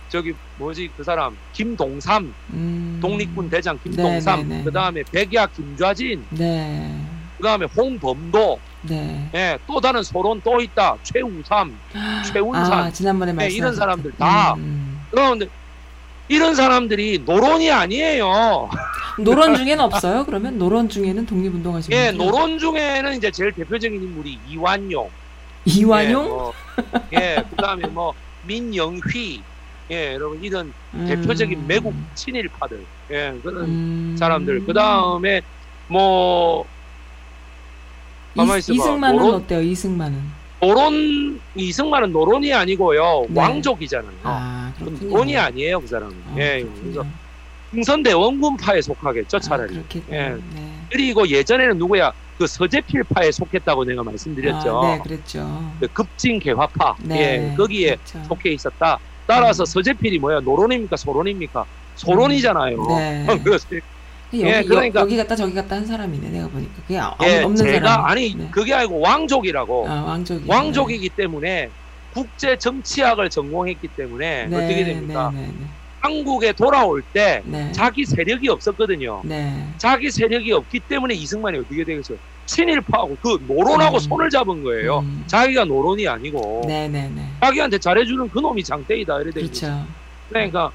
저기 뭐지 그 사람 김동삼 음. 독립군 대장 김동삼 네, 네, 네. 그다음에 백야 김좌진 네. 그 다음에 홍범도 네. 네. 또 다른 소론 또 있다. 최우삼, 최운산. 아, 지난번에 네, 이런 사람들 다. 음. 그런데 이런 사람들이 노론이 아니에요. 노론 중에는 없어요? 그러면 노론 중에는 독립운동하신 예? 노론 중에는 이제 제일 대표적인 인물이 이완용. 이완용? 예, 뭐, 예 그다음에 뭐 민영휘. 예, 여러분 이런 음. 대표적인 매국 친일파들. 예, 그런 음. 사람들. 그다음에 뭐 가만히 있어봐. 이승만은 노론, 어때요? 이승만은? 노론 이승만은 노론이 아니고요 네. 왕족이잖아요. 아. 논이 아니에요 그 사람은. 아, 예, 그렇군요. 그래서 흥선대원군파에 속하겠죠 차라리. 아. 예. 네. 그리고 예전에는 누구야 그 서재필파에 속했다고 내가 말씀드렸죠. 아, 네, 그랬죠. 그 급진개화파 네, 예, 거기에 그렇죠. 속해 있었다. 따라서 음. 서재필이 뭐야 노론입니까 소론입니까? 소론이잖아요. 네. 그래서 여기, 예, 그러니까- 여, 기 갔다 저기 갔다 한 사람이네 내가 보니까 그게 아- 예, 없는 제가 사람. 아니 네. 그게 아니고 왕족이라고 아, 왕족이. 왕족이기 때문에 국제 정치학을 전공했기 때문에 네. 어떻게 됩니까? 네, 네, 한국에 돌아올 때 네. 네. 자기 세력이 없었거든요. 네. 자기 세력이 없기 때문에 이승만이 어떻게 되겠어요? 친일파하고 그 노론하고 음. 손을 잡은 거예요. 음. 자기가 노론이 아니고 네, 네, 네. 자기한테 잘해주는 그놈이 장대이다 이래 되는 거죠. 그렇죠. 그러니까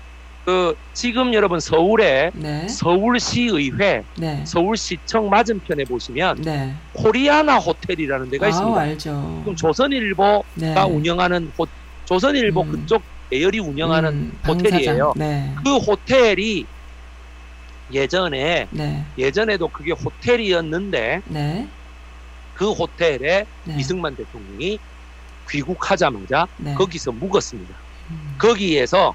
그 지금 여러분 서울에 네. 서울시의회, 네. 서울시청 맞은편에 보시면 네. 코리아나 호텔이라는 데가 아, 있습니다. 알죠. 지금 조선일보가 네. 운영하는 호, 조선일보 음. 그쪽 대열이 운영하는 음, 호텔이에요. 네. 그 호텔이 예전에 네. 예전에도 그게 호텔이었는데 네. 그 호텔에 네. 이승만 대통령이 귀국하자마자 네. 거기서 묵었습니다. 음. 거기에서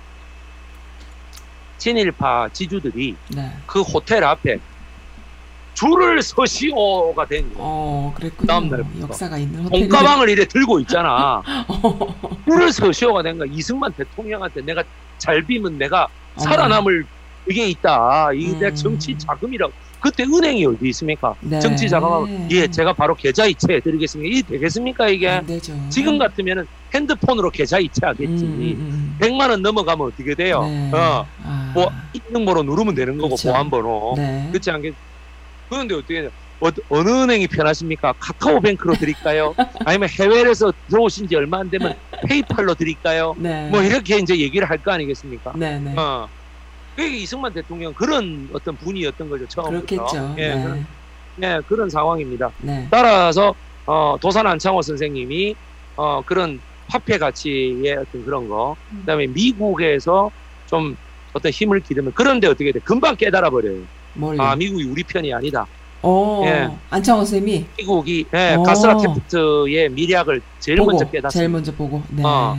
친일파 지주들이 네. 그 호텔 앞에 줄을 서시오가 된 거예요. 어, 그랬군요. 다음 날부터. 역사가 있는 호텔이. 돈가방을 이래 들고 있잖아. 줄을 서시오가 된 거야. 이승만 대통령한테 내가 잘 비면 내가 살아남을 이게 있다. 이게 음. 내 정치 자금이라고. 그때 은행이 어디 있습니까? 네. 정치 자금하면 예, 제가 바로 계좌 이체 해 드리겠습니다. 이게 되겠습니까 이게? 지금 같으면은 핸드폰으로 계좌 이체하겠지. 음, 음, 100만 원 넘어가면 어떻게 돼요? 네. 어, 아. 뭐 인증번호 누르면 되는 거고 그렇죠. 보안번호. 네. 그렇지 않겠? 그런데 어떻게 돼요? 어, 어느 은행이 편하십니까? 카카오뱅크로 드릴까요? 아니면 해외에서 들어오신 지 얼마 안 되면 페이팔로 드릴까요? 네. 뭐 이렇게 이제 얘기를 할 거 아니겠습니까? 네, 네. 어. 그게 이승만 대통령 그런 어떤 분이었던 거죠 처음부터. 그렇겠죠. 예, 네. 그런, 예, 그런 상황입니다. 네. 따라서 어, 도산 안창호 선생님이 어, 그런 화폐 가치의 어떤 그런 거, 음. 그다음에 미국에서 좀 어떤 힘을 기르면 그런데 어떻게 돼? 금방 깨달아 버려요. 뭘요? 아 미국이 우리 편이 아니다. 어, 예. 안창호 쌤이 미국이 예, 오. 가스라 테프트의 미략을 제일 보고, 먼저 깨닫습니다. 제일 먼저 보고. 네. 어.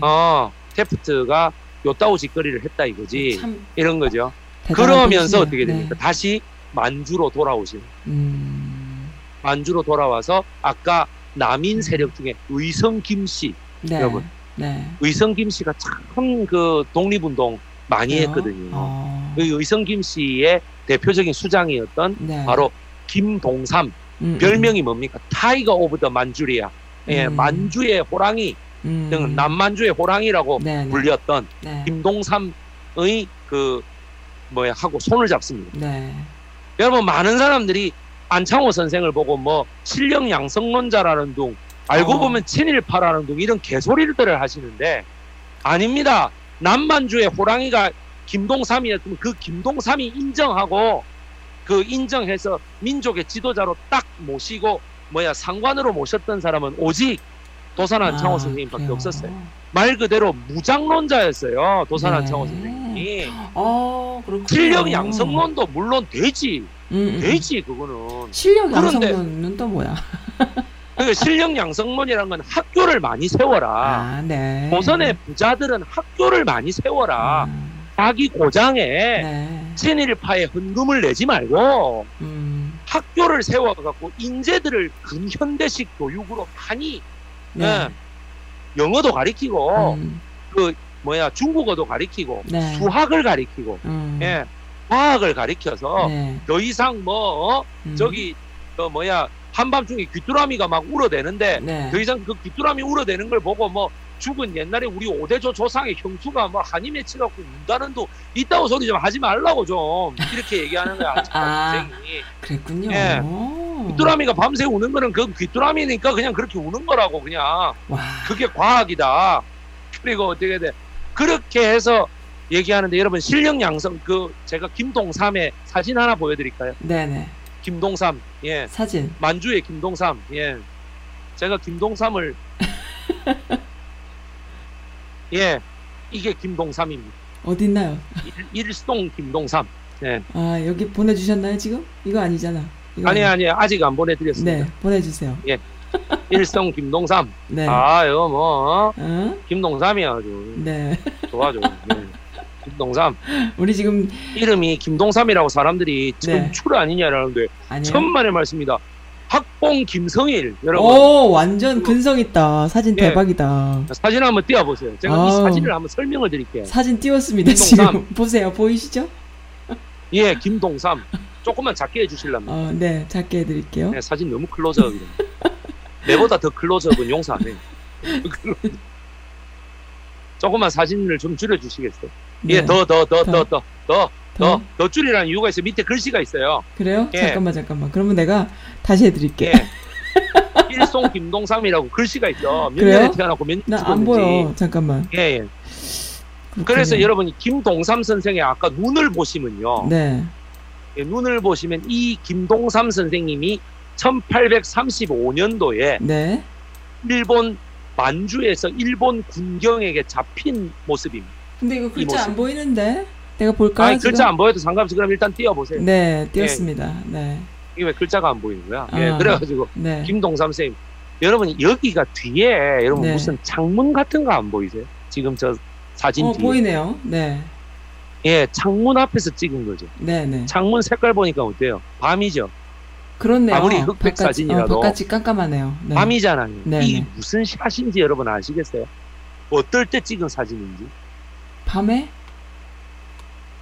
어, 테프트가 요따오 짓거리를 했다 이거지. 참 이런 거죠. 그러면서. 어떻게 됩니까? 네. 다시 만주로 돌아오신 음. 만주로 돌아와서 아까 남인 세력 중에 의성 김씨, 네. 여러분. 네. 의성 김씨가 참 그 독립운동 많이 그래요? 했거든요. 어. 그 의성 김씨의 대표적인 수장이었던 네. 바로 김동삼 음, 별명이 뭡니까? Tiger of the Manchuria. 예, 음. 만주의 호랑이 음. 등 남만주의 호랑이라고 네, 네. 불렸던 네. 김동삼의 그 뭐야 하고 손을 잡습니다. 네. 여러분 많은 사람들이 안창호 선생을 보고 뭐 실력 양성론자라는 둥 알고 어. 보면 친일파라는 둥 이런 개소리들을 하시는데 아닙니다. 남만주의 호랑이가 김동삼이었으면 그 김동삼이 인정하고 그 인정해서 민족의 지도자로 딱 모시고 뭐야 상관으로 모셨던 사람은 오직 도산 안창호 아, 선생님밖에 그래요. 없었어요. 말 그대로 무장론자였어요. 도산 네. 안창호 선생님이. 어, 그렇군요. 실력 양성론도 물론 되지. 음, 음. 되지 그거는. 실력 그런데- 양성론은 또 뭐야? 그 실력 양성론이라는 건 학교를 많이 세워라. 아, 네. 조선의 부자들은 학교를 많이 세워라. 아, 자기 고장에 네. 친일파에 헌금을 내지 말고 음. 학교를 세워갖고 인재들을 근현대식 교육으로 많이 네. 예, 영어도 가리키고 음. 그 뭐야 중국어도 가리키고 네. 수학을 가리키고 음. 예, 과학을 가리켜서 네. 더 이상 뭐 어? 음. 저기 그 뭐야 한밤중에 귀뚜라미가 막 울어대는데 네. 더 이상 그 귀뚜라미 울어대는 걸 보고 뭐 죽은 옛날에 우리 오대조 조상의 형수가 뭐 한이 맺혀갖고 운다는 도 있다고 소리 좀 하지 말라고 좀 이렇게 얘기하는 거야 아. 그랬군요. 예. 귀뚜라미가 밤새 우는 거는 그 귀뚜라미니까 그냥 그렇게 우는 거라고 그냥 와. 그게 과학이다 그리고 어떻게 돼 그렇게 해서 얘기하는데 여러분 실력 양성 그 제가 김동삼의 사진 하나 보여드릴까요 네네. 김동삼 예 사진. 만주의 김동삼 예 제가 김동삼을 예 이게 김동삼입니다 어딨나요? 일, 일동 김동삼 아, 여기 보내주셨나요, 지금? 이거 아니잖아. 이거 아니 아니- 아직 안 보내드렸습니다 네, 보내주세요. 일성 김동삼. 네. 아, 이거 뭐, 어? 어? 김동삼이야, 아주. 네. 좋아, 좋아. 네. 김동삼. 우리 지금 이름이 김동삼이라고 사람들이 네. 전출 아니냐라는데. 천만의 말씀입니다. 학봉 김성일, 여러분. 오, 완전 근성 있다. 사진 예. 대박이다. 사진 한번 띄워보세요. 제가 이 아우. 사진을 한번 설명을 드릴게요. 사진 띄웠습니다. 김동삼. 지금 보세요. 보이시죠? 예, 김동삼. 조금만 작게 해주실랍니다. 어, 네. 작게 해드릴게요. 네, 사진 너무 클로즈업이다. 내보다 더 클로즈업은 용서 안 해. 조금만 사진을 좀 줄여주시겠어요? 예, 네. 더, 더, 더, 더, 더. 더, 더, 더, 더 줄이라는 이유가 있어요. 밑에 글씨가 있어요. 그래요? 예. 잠깐만, 잠깐만. 그러면 내가 다시 해드릴게요. 예. 일송 김동삼이라고 글씨가 있죠. 몇 그래요? 년에 태어났고 몇 년에 나 안. 보여. 잠깐만. 예, 예. 그래서 여러분이 김동삼 선생의 아까 눈을 보시면요. 네. 예, 눈을 보시면 이 김동삼 선생님이 1835년도에 네. 일본 만주에서 일본 군경에게 잡힌 모습입니다. 근데 이거 글자. 안 보이는데? 내가 볼까요? 아니? 글자 안 보여도 상관없이 그럼 일단 띄워보세요. 네, 띄었습니다. 네. 이게 왜 글자가 안 보이는 거야? 예, 아. 그래가지고 네. 김동삼 선생님, 여러분 여기가 뒤에 여러분 네. 무슨 창문 같은 거 안 보이세요? 지금 저 사진 어, 뒤에. 보이네요. 네. 예, 창문 앞에서 찍은 거죠. 네, 네. 창문 색깔 보니까 어때요? 밤이죠. 그렇네요. 아무리 흑백 바깥이- 사진이라도 어, 바깥이 깜깜하네요. 네. 밤이잖아요. 네, 이게 네. 무슨 샷인지 여러분 아시겠어요? 어떨 때 찍은 사진인지. 밤에?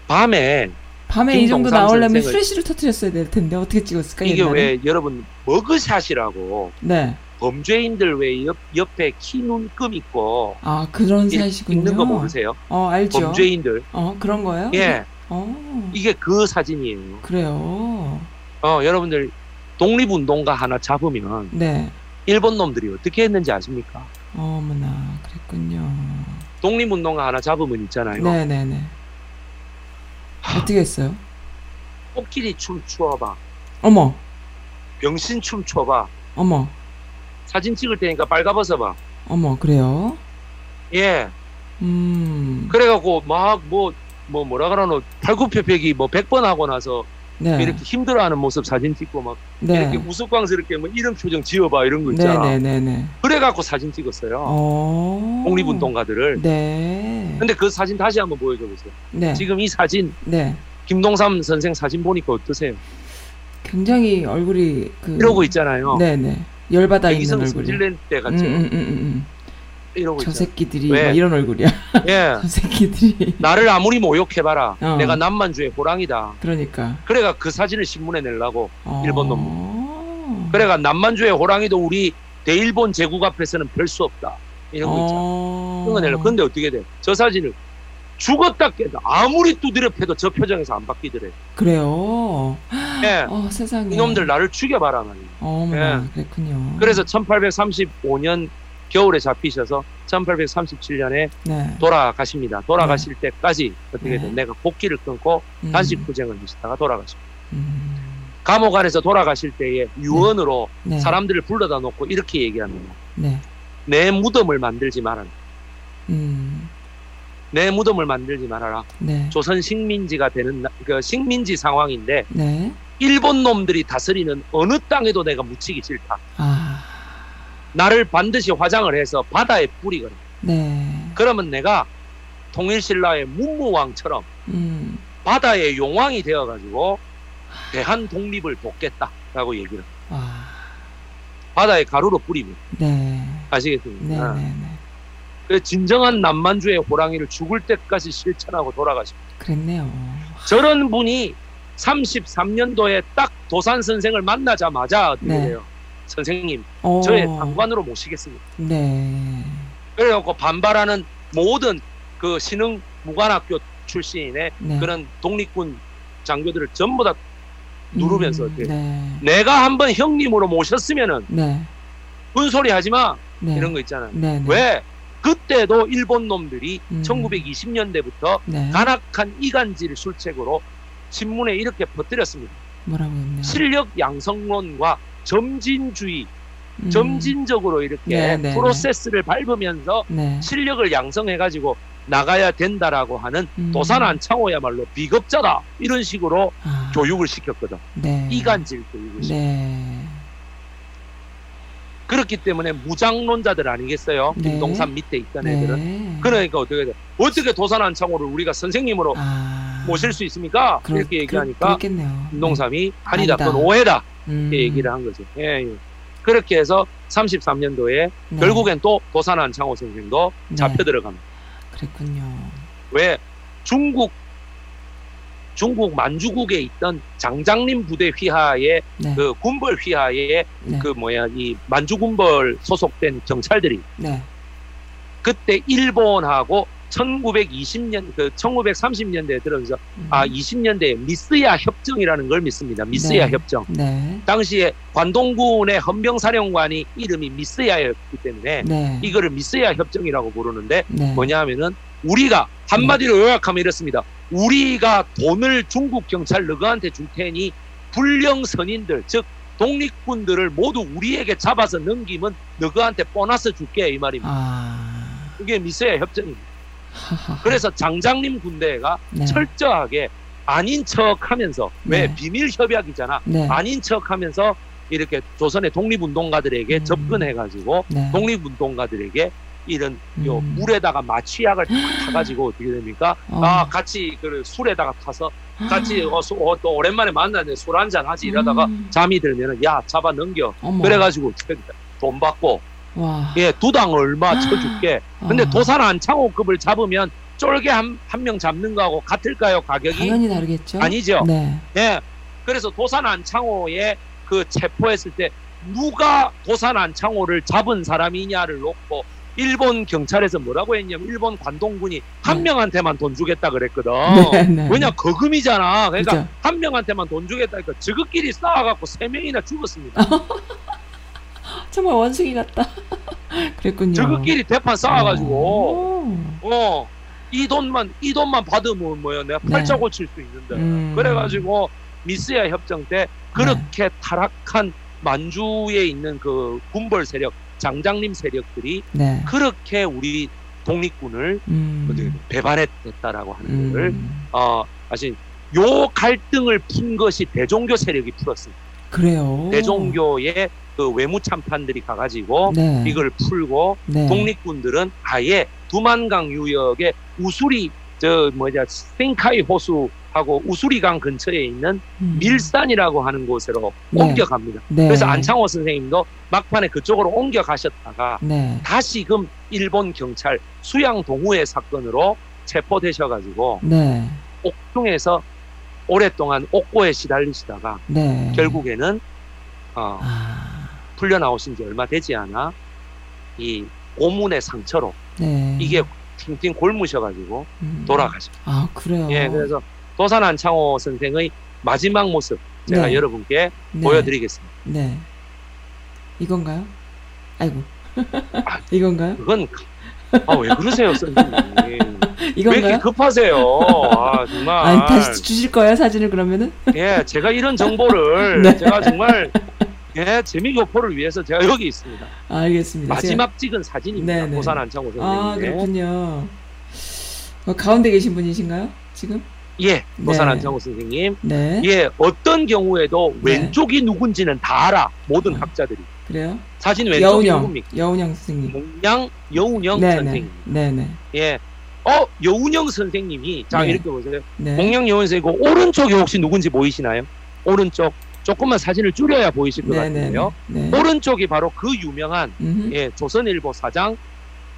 밤에 밤에 이 정도 나오려면 프레시를 터트렸어야 될 텐데 어떻게 찍었을까? 이게 옛날에? 왜 여러분 머그샷이라고 네. 범죄인들 왜 옆, 옆에 키 눈금 있고 아 그런 이- 사이시군요. 있는 거 모르세요? 어 알죠. 범죄인들. 어 그런 거요? 예, 어 이게 그 사진이에요. 그래요. 어, 여러분들 독립운동가 하나 잡으면 네. 일본 놈들이 어떻게 했는지 아십니까? 어머나 그랬군요. 독립운동가 하나 잡으면 있잖아요. 네네네. 어떻게 했어요? 코끼리 춤 추어봐. 어머 병신 춤 춰봐. 어머 사진 찍을 테니까 빨가벗어 봐. 어머 그래요? 예. 음. 그래갖고 막 뭐 뭐 뭐라 그러노 팔굽혀펴기 뭐 100번 하고 나서 네. 이렇게 힘들어하는 모습 사진 찍고 막 네. 이렇게 우스꽝스럽게 뭐 이런 표정 지어봐 이런 거 있잖아. 네네네네. 그래갖고 사진 찍었어요. 어. 독립운동가들을. 네. 근데 그 사진 다시 한번 보여줘 보세요. 네. 지금 이 사진 네. 김동삼 선생 사진 보니까 어떠세요? 굉장히 얼굴이 그 이러고 있잖아요. 네네. 열받아 있는 백이성 얼굴이. 승질낸 때 음, 같죠. 음, 음, 음, 이러고 음. 저. 새끼들이 왜? 막 이런 얼굴이야. 예. 저 새끼들이. 나를 아무리 모욕해봐라. 어. 내가 남만주의 호랑이다. 그러니까. 그래가 그 사진을 신문에 내려고. 어... 일본 놈. 그래가 남만주의 호랑이도 우리 대일본 제국 앞에서는 별 수 없다. 이런 거 있잖아. 어... 그런 거 내려. 근데 어떻게 돼? 저 사진을 죽었다 깨도 아무리 두드려 패도 저 표정에서 안 바뀌더래. 그래요. 예. 어 세상에. 이놈들 나를 죽여봐라. 어머나 그랬군요. 그래서 1835년 겨울에 잡히셔서 1837년에 네. 돌아가십니다. 돌아가실 때까지 어떻게 네. 돼? 내가 복귀를 끊고 음, 단식 투쟁을 하시다가 돌아가십니다. 음, 감옥 안에서 돌아가실 때에 유언으로 네. 사람들을 불러다 놓고 이렇게 얘기합니다. 네. 내 무덤을 만들지 말아라. 음. 내 무덤을 만들지 말아라. 네. 조선 식민지가 되는 나- 그 식민지 상황인데 네. 일본 놈들이 다스리는 어느 땅에도 내가 묻히기 싫다. 아. 나를 반드시 화장을 해서 바다에 뿌리거라. 네. 그러면 내가 통일신라의 문무왕처럼 음. 바다의 용왕이 되어가지고 대한 독립을 돕겠다라고 얘기를. 와. 바다에 가루로 뿌리면 네. 네. 아시겠습니까? 네. 네. 그 진정한 남만주의 호랑이를 죽을 때까지 실천하고 돌아가십니다. 그랬네요. 저런 분이 33년도에 딱 도산 선생을 만나자마자 어떻게 네. 돼요? 선생님, 어. 저의 당관으로 모시겠습니다. 네. 그래갖고 반발하는 모든 그 신흥 무관학교 출신의 네. 그런 독립군 장교들을 전부 다 누르면서 음, 네. 내가 한번 형님으로 모셨으면은 네. 군소리 하지 마 네. 이런 거 있잖아요. 네. 네. 왜 그때도 일본 놈들이 음. 1920년대부터 네. 간악한 이간질 술책으로 신문에 이렇게 퍼뜨렸습니다. 실력 양성론과 점진주의, 음. 점진적으로 이렇게 네, 네, 프로세스를 밟으면서 네. 실력을 양성해가지고 나가야 된다라고 하는 음. 도산 안창호야말로 비겁자다 이런 식으로 아. 교육을 시켰거든. 네. 이간질 교육을 시켰. 네. 그렇기 때문에 무장론자들 아니겠어요? 네. 김동산 밑에 있던 네. 애들은. 그러니까 어떻게 돼? 어떻게 도산한 창호를 우리가 선생님으로 아, 모실 수 있습니까? 그렇- 이렇게 얘기하니까 그렇, 김동삼이 아니다, 아니다. 그건 오해다. 음. 이렇게 얘기를 한 거죠. 예, 예. 그렇게 해서 33년도에 네. 결국엔 또 도산한 창호 선생도 네. 잡혀 들어갑니다. 그랬군요. 왜 중국 중국 만주국에 있던 장장림 부대 휘하에 네. 그 군벌 휘하에 네. 그 뭐야 이 만주군벌 소속된 경찰들이 네. 그때 일본하고 1920년 그 1930년대에 들어서 음. 아 20년대에 미스야 협정이라는 걸 믿습니다. 미스야 네. 협정. 네. 당시에 관동군의 헌병사령관이 이름이 미스야였기 때문에 네. 이거를 미스야 협정이라고 부르는데 네. 뭐냐 하면은 우리가 한마디로 요약하면 이렇습니다. 우리가 돈을 중국 경찰 너희한테 줄 테니 불령 선인들 즉 독립군들을 모두 우리에게 잡아서 넘기면 너희한테 보너스 줄게 이 말입니다. 아. 그게 미스야 협정입니다. 그래서 장장님 군대가 네. 철저하게 아닌 척 하면서 왜 네. 비밀 협약이잖아. 네. 아닌 척 하면서 이렇게 조선의 독립운동가들에게 음. 접근해가지고 네. 독립운동가들에게 이런 요 음. 물에다가 마취약을 탁 타가지고 어떻게 됩니까? 어. 아 같이 그 술에다가 타서 같이 어, 수- 어, 또 오랜만에 만나는데 술 한잔 하지 이러다가 음. 잠이 들면은 야 잡아 넘겨 어머. 그래가지고 돈 받고 와. 예 두 당 얼마 쳐줄게 근데 아. 도산 안창호급을 잡으면 쫄개 한 한 명 잡는 거하고 같을까요 가격이 당연히 다르겠죠. 아니죠 네. 예 그래서 도산 안창호에 그 체포했을 때 누가 도산 안창호를 잡은 사람이냐를 놓고 일본 경찰에서 뭐라고 했냐면 일본 관동군이 한 네. 명한테만 돈 주겠다 그랬거든. 네, 네. 왜냐 거금이잖아. 그러니까 그죠. 한 명한테만 돈 주겠다니까 저것끼리 싸워갖고 세 명이나 죽었습니다. 정말 원숭이 같다. 그랬군요. 저것끼리 대판 싸워가지고 오. 어. 이 돈만 이 돈만 받으면 뭐야 내가 네. 팔자 고칠 수 있는데 음. 그래가지고 미스야 협정 때 그렇게 타락한 만주에 있는 그 군벌 세력 장장림 세력들이 네. 그렇게 우리 독립군을 음. 어떻게 배반했다라고 하는 음. 어 사실 요 갈등을 푼 것이 대종교 세력이 풀었습니다. 그래요. 대종교의 그 외무 참판들이 가가지고 네. 이걸 풀고 네. 독립군들은 아예 두만강 유역의 우수리 저 뭐냐 생카이 호수하고 우수리강 근처에 있는 음. 밀산이라고 하는 곳으로 네. 옮겨갑니다. 네. 그래서 안창호 선생님도 막판에 그쪽으로 옮겨가셨다가 네. 다시금 일본 경찰 수양 동우회 사건으로 체포되셔가지고 네. 옥중에서 오랫동안 옥고에 시달리시다가 네. 결국에는 어, 아. 풀려 나오신 지 얼마 되지 않아 이 고문의 상처로 네. 이게 팅팅 골무셔가지고 음. 돌아가죠. 아, 그래요. 예, 그래서 도산 안창호 선생의 마지막 모습 제가 네. 여러분께 네. 보여드리겠습니다. 네. 이건가요? 아이고. 아, 이건가요? 그건 아, 왜 그러세요, 선생님? 왜 이건가요? 이렇게 급하세요? 아, 정말. 아니, 다시 주실 거예요, 사진을 그러면은? 예, 제가 이런 정보를 네. 제가 정말 예, 재미 교포를 위해서 제가 여기 있습니다. 아, 알겠습니다. 마지막 찍은 사진입니다. 네, 네. 도산 안창호 제가... 아, 선생님. 그렇군요. 어, 가운데 계신 분이신가요? 지금? 예, 도산 네. 안창호 선생님. 네. 예, 어떤 경우에도 네. 왼쪽이 누군지는 다 알아. 모든 어. 학자들이. 그래요? 사진 왼쪽이 여운형. 누굽니까? 여운형 선생님. 몽양 여운영 네네. 선생님. 네네. 예. 어, 여운영 선생님이 자 네. 이렇게 보세요. 네. 몽양 여운 선생님 오른쪽이 혹시 누군지 보이시나요? 오른쪽 조금만 사진을 줄여야 보이실 것 네네. 같은데요. 네. 오른쪽이 바로 그 유명한 음흠. 예, 조선일보 사장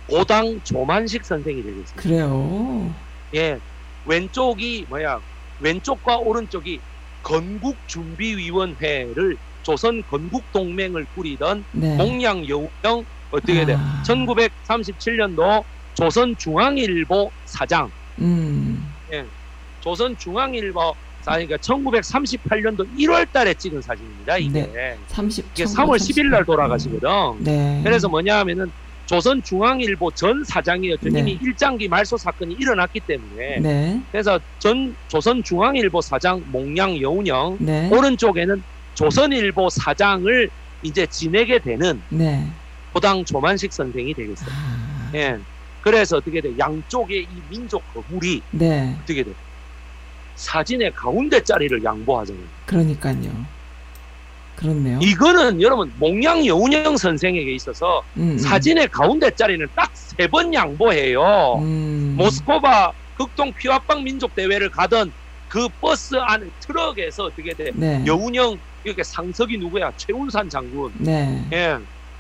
오당 조만식 선생이 되겠습니다. 그래요. 예, 왼쪽이 뭐야? 왼쪽과 오른쪽이 건국준비위원회를 조선 건국동맹을 꾸리던 네. 몽양 여우영 어떻게 돼? 아. 1937년도 조선중앙일보 사장, 음. 조선중앙일보 사니까 1938년도 1월 달에 찍은 사진입니다. 이게 30. 이게 3월 10일 날 돌아가시거든. 네. 그래서 뭐냐 하면은 조선중앙일보 전 사장이었죠. 네. 이미 일장기 말소 사건이 일어났기 때문에. 네. 그래서 전 조선중앙일보 사장 몽양 여운영 네. 오른쪽에는 조선일보 사장을 이제 지내게 되는 네. 고당 조만식 선생이 되겠어요. 아. 예. 그래서 어떻게 돼? 양쪽의 이 민족 거울이 네. 어떻게 돼? 사진의 가운데 자리를 양보하잖아요. 그러니까요. 그렇네요. 이거는 여러분 몽양 여운영 선생에게 있어서 음, 음. 사진의 가운데 자리는 딱 세 번 양보해요. 음. 모스코바 극동 피화방 민족 대회를 가던 그 버스 안에 트럭에서 어떻게 돼? 네. 여운영 이렇게 상석이 누구야? 최운산 장군. 네. 예.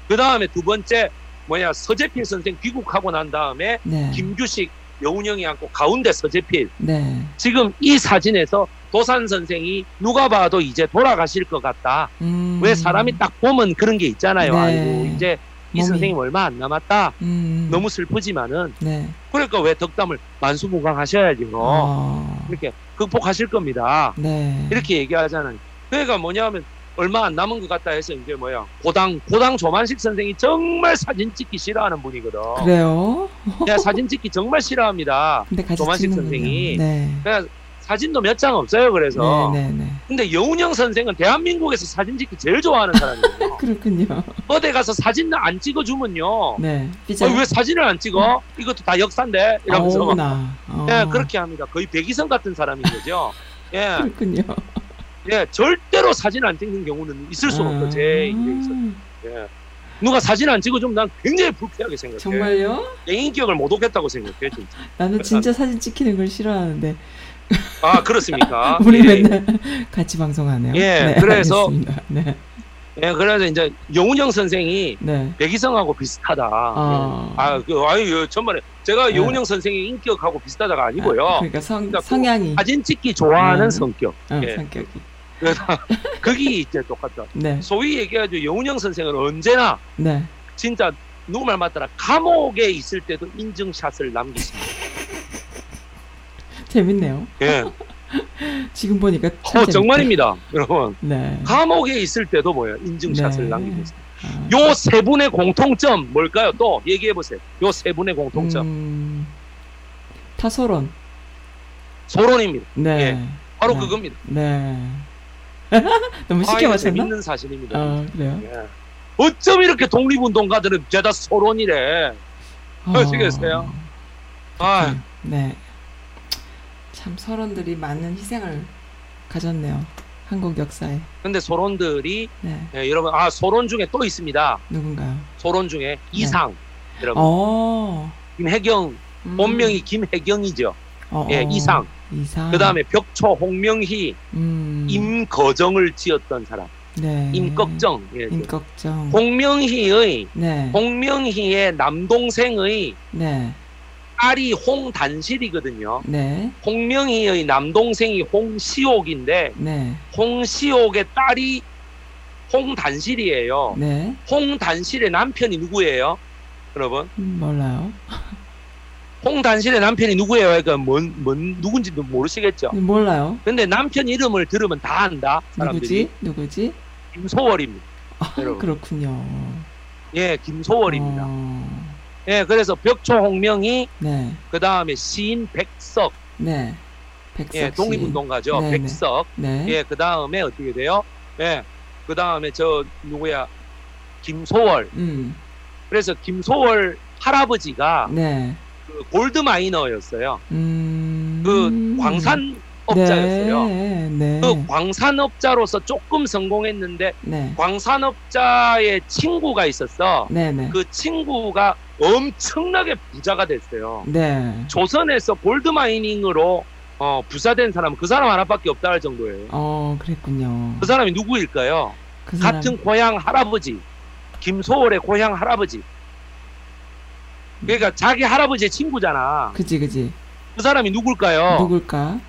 그 다음에 두 번째 뭐야? 서재필 선생 귀국하고 난 다음에 네. 김규식 여운영이 앉고 가운데 서재필. 네. 지금 이 사진에서 도산 선생이 누가 봐도 이제 돌아가실 것 같다. 음. 왜 사람이 딱 보면 그런 게 있잖아요. 네. 아이고 이제 이 몸이. 선생님 얼마 안 남았다. 음. 너무 슬프지만은 네. 그러니까 왜 덕담을 만수무강하셔야죠. 어. 이렇게 극복하실 겁니다. 네. 이렇게 얘기하잖아요. 그러니까 뭐냐면 얼마 안 남은 것 같다 해서 이제 뭐야 고당 고당 조만식 선생이 정말 사진 찍기 싫어하는 분이거든. 그래요? 내가 사진 찍기 정말 싫어합니다. 조만식 찍는군요. 선생이. 네. 그러니까 사진도 몇 장 없어요. 그래서 네, 네, 네. 근데 여운영 선생은 대한민국에서 사진 찍기 제일 좋아하는 사람이에요. 그렇군요. 어디 가서 사진 안 찍어주면요. 네. 어. 왜 사진을 안 찍어? 이것도 다 역사인데 이러면서 막, 어머나. 어. 예 그렇게 합니다. 거의 백이성 같은 사람인 거죠. 예, 그렇군요. 예 절대로 사진 안 찍는 경우는 있을 수 없고 제 인생에. 아, 예. 누가 사진 안 찍어주면 난 굉장히 불쾌하게 생각해. 정말요? 내 인격을 못 얻겠다고 생각해 진짜. 나는 진짜 사진 찍히는 걸 싫어하는데 아 그렇습니까? 우리 예, 맨날 같이 방송하네요. 예, 네, 그래서- 알겠습니다. 네. 예, 그래서 이제 여운영 선생이 네. 백이성하고 비슷하다. 아. 예. 아, 그, 아유, 전말에 제가 네. 여운영 선생의 인격하고 비슷하다가 아니고요. 아, 그러니까 성, 그러니까 성향이 사진 찍기 좋아하는 음. 성격. 어, 예. 성격이. 그래서 그게 이제 똑같다. 네. 소위 얘기하죠. 여운영 선생은 언제나 네. 진짜 누구 말 맞더라. 감옥에 있을 때도 인증샷을 남기십니다. 재밌네요. 예. 지금 보니까 참 어. 정말입니다. 여러분. 네. 감옥에 있을 때도 뭐예요? 인증샷을 네. 남기고 있습니다. 아, 요세 분의 공통점 뭘까요? 또 얘기해 보세요. 요 세 분의 공통점. 음, 타소론. 소론입니다. 네. 예. 바로 네. 그겁니다. 네. 너무 아, 쉽게 맞췄나? 재밌는 사실입니다. 아, 그래요? 예. 어쩜 이렇게 독립운동가들은 죄다 소론이래. 어, 아시겠어요? 아, 네. 참 서론들이 많은 희생을 가졌네요. 한국 역사에. 근데 소론들이 네. 예, 여러분 아 소론 중에 또 있습니다. 누군가요? 소론 중에 이상 여러분 어. 김혜경 음. 본명이 김혜경이죠. 어, 예, 어. 이상. 이상. 그 다음에 벽초 홍명희 음. 임거정을 지었던 사람. 네. 임꺽정. 예, 임꺽정. 홍명희의 네. 홍명희의 남동생의 네. 딸이 홍단실이거든요. 네. 홍명희의 남동생이 홍시옥인데 네. 홍시옥의 딸이 홍단실이에요. 네. 홍단실의 남편이 누구예요? 여러분, 음, 몰라요. 홍단실의 남편이 누구예요? 그러니까 뭔, 뭔 누군지도 모르시겠죠. 몰라요. 근데 남편 이름을 들으면 다 안다. 사람들이. 누구지? 누구지? 김소월입니다. 아, 여러분. 그렇군요. 예, 김소월입니다. 어, 예, 그래서 벽초 홍명희, 네. 그 다음에 시인 백석, 네. 백석 예, 씨. 독립운동가죠. 네, 네. 백석. 네. 예, 그 다음에 어떻게 돼요? 예, 그 다음에 저 누구야? 김소월. 음. 그래서 김소월 할아버지가 네. 그 골드 마이너였어요. 음. 그 광산 업자였어요. 네. 네. 그 광산업자로서 조금 성공했는데 네. 광산업자의 친구가 있었어. 네, 네. 그 친구가 엄청나게 부자가 됐어요. 네. 조선에서 골드 마이닝으로 어, 부자된 사람은 그 사람 하나밖에 없다 할 정도예요. 어, 그랬군요. 그 사람이 누구일까요? 그 사람 같은 고향 할아버지. 김소월의 고향 할아버지. 그러니까 자기 할아버지의 친구잖아. 그지 그지. 그 사람이 누굴까요? 누굴까?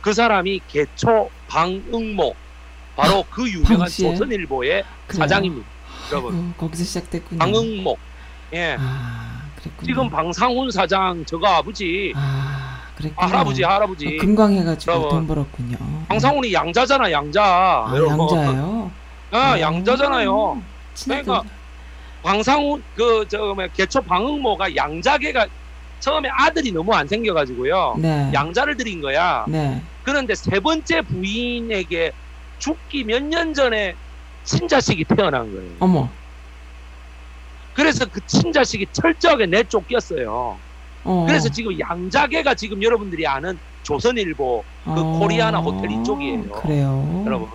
그 사람이 개초 방응모. 바로 그 유명한 방씨의? 조선일보의 그래요? 사장입니다. 여러분. 아이고, 거기서 시작됐군요. 방응모. 예. 아. 지금 방상훈 사장 저거 아버지. 아. 아, 할아버지 할아버지. 어, 금광해가지고 여러분. 돈 벌었군요. 방상훈이 양자잖아 양자. 아, 여러분. 양자예요? 아 양자잖아요. 음. 그러니까 방상훈 그저 개초 방응모가 양자계가 처음에 아들이 너무 안 생겨가지고요. 네. 양자를 드린 거야. 네. 그런데 세 번째 부인에게 죽기 몇 년 전에 친자식이 태어난 거예요. 어머. 그래서 그 친자식이 철저하게 내쫓겼어요. 어. 그래서 지금 양자계가 지금 여러분들이 아는 조선일보 그 어, 코리아나 호텔 이쪽이에요. 그래요. 여러분.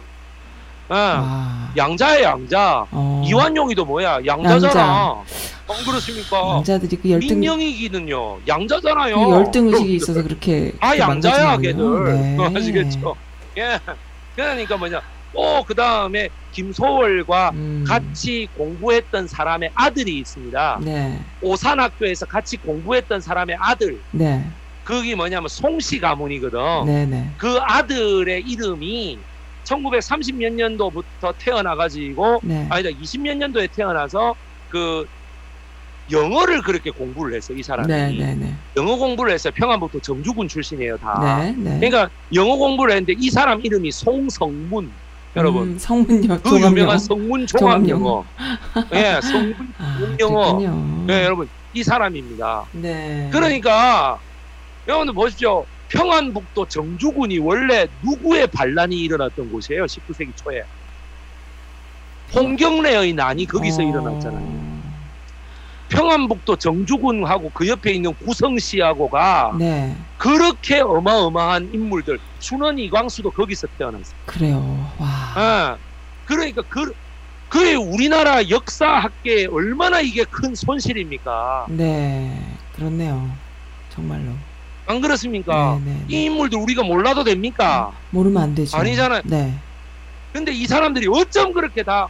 아. 양자야 양자. 어. 이완용이도 뭐야 양자잖아. 양자. 안 그렇습니까? 양자들이 그 열등 민영이기는요 양자잖아요. 그 열등 의식이 있어서 그렇게 아 양자야 걔들 네. 아시겠죠? 예. 그러니까 뭐냐 또그 다음에 김소월과 음. 같이 공부했던 사람의 아들이 있습니다. 네. 오산학교에서 같이 공부했던 사람의 아들. 네. 그게 뭐냐면 송씨 가문이거든. 네네. 네. 그 아들의 이름이 1930 몇 년도부터 태어나가지고 네. 아니다 20 몇 년도에 태어나서 그 영어를 그렇게 공부를 했어 이 사람이. 네, 네, 네. 영어 공부를 했어요 평안북도 정주군 출신이에요 다. 네, 네. 그러니까 영어 공부를 했는데 이 사람 이름이 송성문 여러분. 음, 성문영 그 유명한 성문 종합 영어. 예 성문 아, 영어. 네 여러분 이 사람입니다. 네. 그러니까 여러분들 보십시오 평안북도 정주군이 원래 누구의 반란이 일어났던 곳이에요 19세기 초에 홍경래의 난이 거기서 어... 일어났잖아요 평안북도 정주군하고 그 옆에 있는 구성시하고가 네. 그렇게 어마어마한 인물들 순원 이광수도 거기서 태어났어요. 그래요. 와. 아, 그러니까 그 그게 우리나라 역사 학계에 얼마나 이게 큰 손실입니까? 네, 그렇네요. 정말로. 안 그렇습니까? 네, 네, 네. 이 인물들 우리가 몰라도 됩니까? 모르면 안 되죠. 아니잖아요. 네. 근데 이 사람들이 어쩜 그렇게 다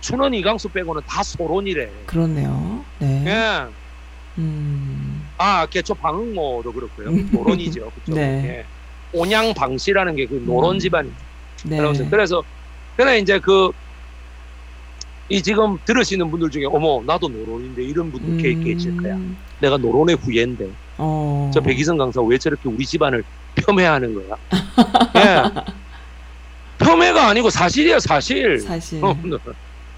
춘원 이강수 빼고는 다 소론이래. 그렇네요. 네. 예. 음. 아, 개초 방응모도 그렇고요. 노론이죠. 그쵸? 네. 예. 온양 방씨라는 게 그 노론 음. 집안이. 네. 그래서, 그래 이제 그, 이 지금 들으시는 분들 중에, 어머, 나도 노론인데 이런 분들 음. 계실 거야. 내가 노론의 후예인데. 어. 저 백이성 강사 왜 저렇게 우리 집안을 폄훼하는 거야? 예. 폄훼가 아니고 사실이야, 사실. 사실. 어,